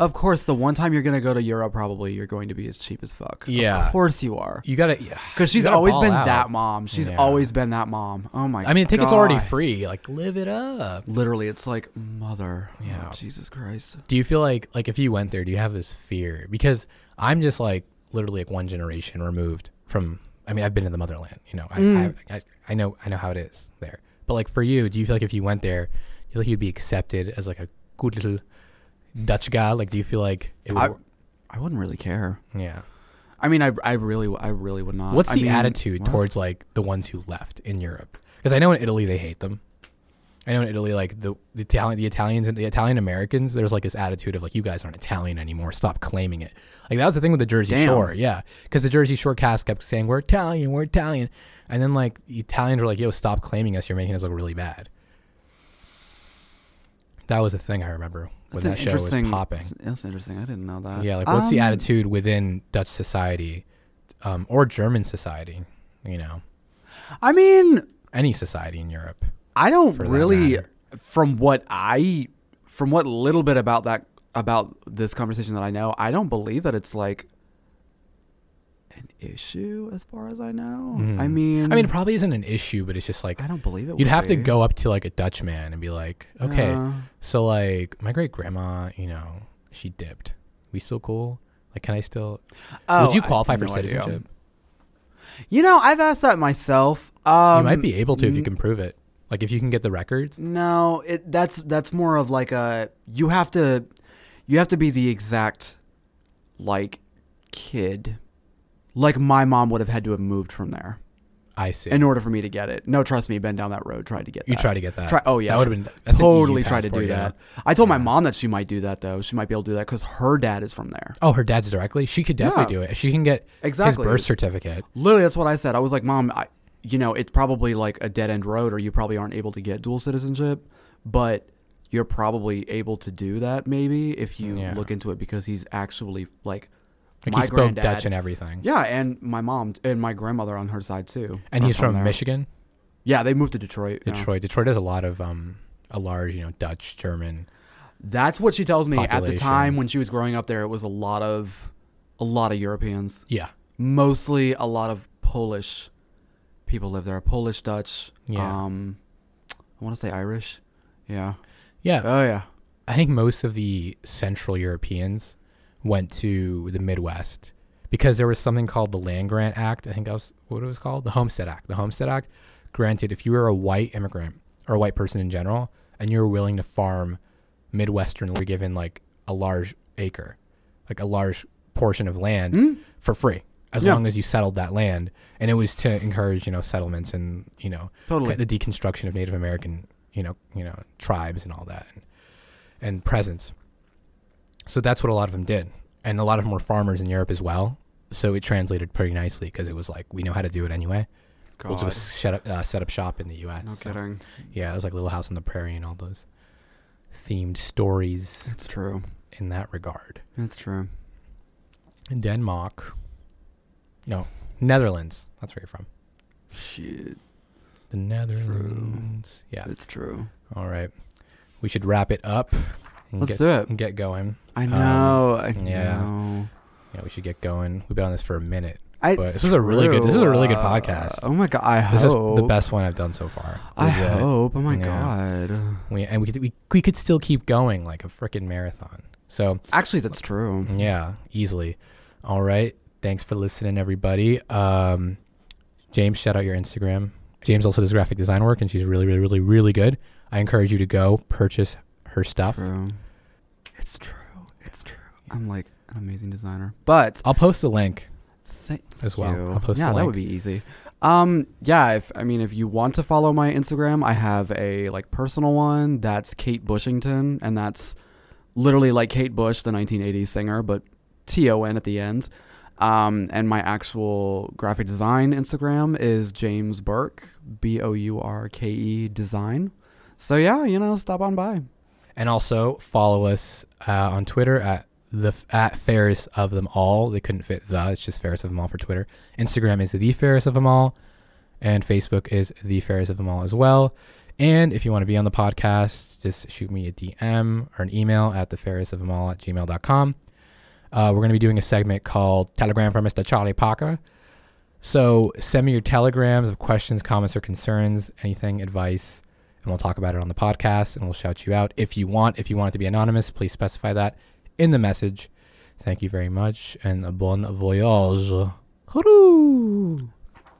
Speaker 1: Of course, the one time you're gonna go to Europe, probably you're going to be as cheap as fuck.
Speaker 2: Yeah.
Speaker 1: of course you are."
Speaker 2: You gotta, yeah,
Speaker 1: Because she's
Speaker 2: gotta
Speaker 1: always
Speaker 2: ball
Speaker 1: been
Speaker 2: out.
Speaker 1: that mom. She's
Speaker 2: Yeah.
Speaker 1: always been that mom. Oh my! God.
Speaker 2: I mean, ticket's already free. Like, live it up.
Speaker 1: Literally, it's like mother.
Speaker 2: Yeah.
Speaker 1: Oh, Jesus Christ.
Speaker 2: Do you feel like, like if you went there, do you have this fear? Because I'm just like literally like one generation removed from. I mean, I've been in the motherland. You know, I,
Speaker 1: Mm.
Speaker 2: I, I, I know, I know how it is there. But like for you, do you feel like if you went there, you feel like you'd be accepted as like a good little Dutch guy? Like, do you feel like it would?
Speaker 1: I, I wouldn't really care.
Speaker 2: yeah.
Speaker 1: I mean, I, I really, I really would not.
Speaker 2: What's
Speaker 1: I
Speaker 2: the
Speaker 1: mean,
Speaker 2: attitude
Speaker 1: what?
Speaker 2: towards like the ones who left in Europe? Because I know in Italy they hate them. I know in Italy, like the the Italian, the Italians and the Italian Americans, there's like this attitude of like you guys aren't Italian anymore. Stop claiming it. Like that was the thing with the Jersey
Speaker 1: Damn.
Speaker 2: Shore, yeah. Because the Jersey Shore cast kept saying we're Italian, we're Italian, and then like the Italians were like, "Yo, stop claiming us. You're making us look really bad." That was the thing I remember when
Speaker 1: That's
Speaker 2: that show was popping.
Speaker 1: That's interesting. I didn't know that.
Speaker 2: Yeah, like what's the
Speaker 1: Um,
Speaker 2: attitude within Dutch society, um, or German society? You know,
Speaker 1: I mean,
Speaker 2: any society in Europe.
Speaker 1: I don't really, from what I, from what little bit about that about this conversation that I know, I don't believe that it's like issue as far as I know.
Speaker 2: Mhm.
Speaker 1: I mean,
Speaker 2: I mean, it probably isn't an issue, but it's just like
Speaker 1: I don't believe it.
Speaker 2: you'd have to go up to like a Dutch man and be like, okay,
Speaker 1: Uh,
Speaker 2: so like my great grandma, you know, she dipped. We still cool? Like, can I still?
Speaker 1: oh,
Speaker 2: would you qualify for
Speaker 1: no idea.
Speaker 2: citizenship?
Speaker 1: You know, I've asked that myself. Um,
Speaker 2: you might be able to if you can prove it. Like if you can get the records.
Speaker 1: No, it that's that's more of like a you have to you have to be the exact like kid. Like my mom would have had to have moved from there
Speaker 2: I see.
Speaker 1: in order for me to get it. No, trust me, been down that road, tried to get
Speaker 2: you
Speaker 1: that.
Speaker 2: try to get that.
Speaker 1: Try, oh yeah,
Speaker 2: that would have been
Speaker 1: totally tried to do
Speaker 2: yeah.
Speaker 1: that. I told my mom that she might do that though. She might be able to do that because her dad is from there.
Speaker 2: Oh, her dad's directly. She could definitely
Speaker 1: Yeah.
Speaker 2: do it. She can get
Speaker 1: Exactly.
Speaker 2: his birth certificate.
Speaker 1: Literally, that's what I said. I was like, Mom, I, you know, it's probably like a dead end road, or you probably aren't able to get dual citizenship, but you're probably able to do that maybe if you
Speaker 2: Yeah.
Speaker 1: look into it because he's actually like,
Speaker 2: Like
Speaker 1: my
Speaker 2: he spoke
Speaker 1: granddad-
Speaker 2: Dutch and everything.
Speaker 1: yeah, and my mom and my grandmother on her side too.
Speaker 2: And he's from
Speaker 1: there.
Speaker 2: Michigan,
Speaker 1: Yeah, they moved to Detroit. yeah.
Speaker 2: Detroit. Detroit has a lot of um a large, you know, Dutch, German.
Speaker 1: That's what she tells me. At the time when she was growing up there, it was a lot of, a lot of Europeans.
Speaker 2: Yeah.
Speaker 1: Mostly a lot of Polish people live there. Polish, Dutch.
Speaker 2: Yeah.
Speaker 1: Um, I want to say Irish. Yeah.
Speaker 2: Yeah.
Speaker 1: Oh yeah.
Speaker 2: I think most of the Central Europeans went to the Midwest because there was something called the Land Grant Act. I think that was what it was called, the Homestead Act. The Homestead Act granted if you were a white immigrant or a white person in general and you were willing to farm Midwestern, were given like a large acre, like a large portion of land
Speaker 1: Hmm?
Speaker 2: for free as
Speaker 1: Yeah.
Speaker 2: long as you settled that land. And it was to encourage, you know, settlements and, you know,
Speaker 1: Totally.
Speaker 2: the deconstruction of Native American, you know, you know, tribes and all that, and, and presence. So that's what a lot of them did, and a lot of them were farmers in Europe as well. So it translated pretty nicely because it was like we know how to do it anyway. We'll
Speaker 1: God.
Speaker 2: just set up uh, set up shop in the U.S.
Speaker 1: no
Speaker 2: So,
Speaker 1: kidding.
Speaker 2: yeah, it was like Little House on the Prairie and all those themed stories
Speaker 1: It's true.
Speaker 2: in that regard.
Speaker 1: That's true.
Speaker 2: Denmark, no, Netherlands. That's where you're from.
Speaker 1: Shit.
Speaker 2: The Netherlands. Yeah.
Speaker 1: It's true.
Speaker 2: All right. We should wrap it up.
Speaker 1: Let's
Speaker 2: get,
Speaker 1: do it.
Speaker 2: and Get going.
Speaker 1: I know. I
Speaker 2: Um, yeah.
Speaker 1: know.
Speaker 2: know, we should get going. We've been on this for a minute.
Speaker 1: I,
Speaker 2: But this was a really good- this is a really good
Speaker 1: Uh,
Speaker 2: podcast.
Speaker 1: Oh my god! I
Speaker 2: This
Speaker 1: hope
Speaker 2: is the best one I've done so far.
Speaker 1: I
Speaker 2: Legit.
Speaker 1: hope. Oh my
Speaker 2: Yeah.
Speaker 1: god!
Speaker 2: We, and we could we, we could still keep going like a freaking marathon. So
Speaker 1: Actually, that's true.
Speaker 2: yeah, easily. All right. Thanks for listening, everybody. Um, James, shout out your Instagram. James also does graphic design work, and she's really, really, really, really good. I encourage you to go purchase her stuff.
Speaker 1: True. It's true. It's true. I'm like an amazing designer, but
Speaker 2: I'll post the link.
Speaker 1: Th-
Speaker 2: As well.
Speaker 1: you.
Speaker 2: I'll post
Speaker 1: yeah,
Speaker 2: the
Speaker 1: that would be easy. Um, yeah. If I mean, if you want to follow my Instagram, I have a like personal one. That's Kate Bushington, and that's literally like Kate Bush, the 1980s singer, but T O N at the end. Um, and my actual graphic design Instagram is James Bourke, B O U R K E design. So yeah, you know, stop on by.
Speaker 2: And also follow us uh, on Twitter at the at fairest of them all. They couldn't fit the. It's just fairest of them all for Twitter. Instagram is the fairest of them all, and Facebook is the fairest of them all as well. And if you want to be on the podcast, just shoot me a DM or an email at the fairest of them all at gmail.com. Uh, we're going to be doing a segment called Telegram from Mr. Charlie Parker. So send me your telegrams of questions, comments, or concerns, anything, advice, and we'll talk about it on the podcast and we'll shout you out if you want. If you want it to be anonymous, please specify that in the message. Thank you very much and bon voyage.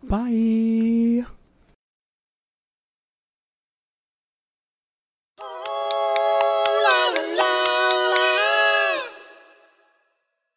Speaker 1: Bye.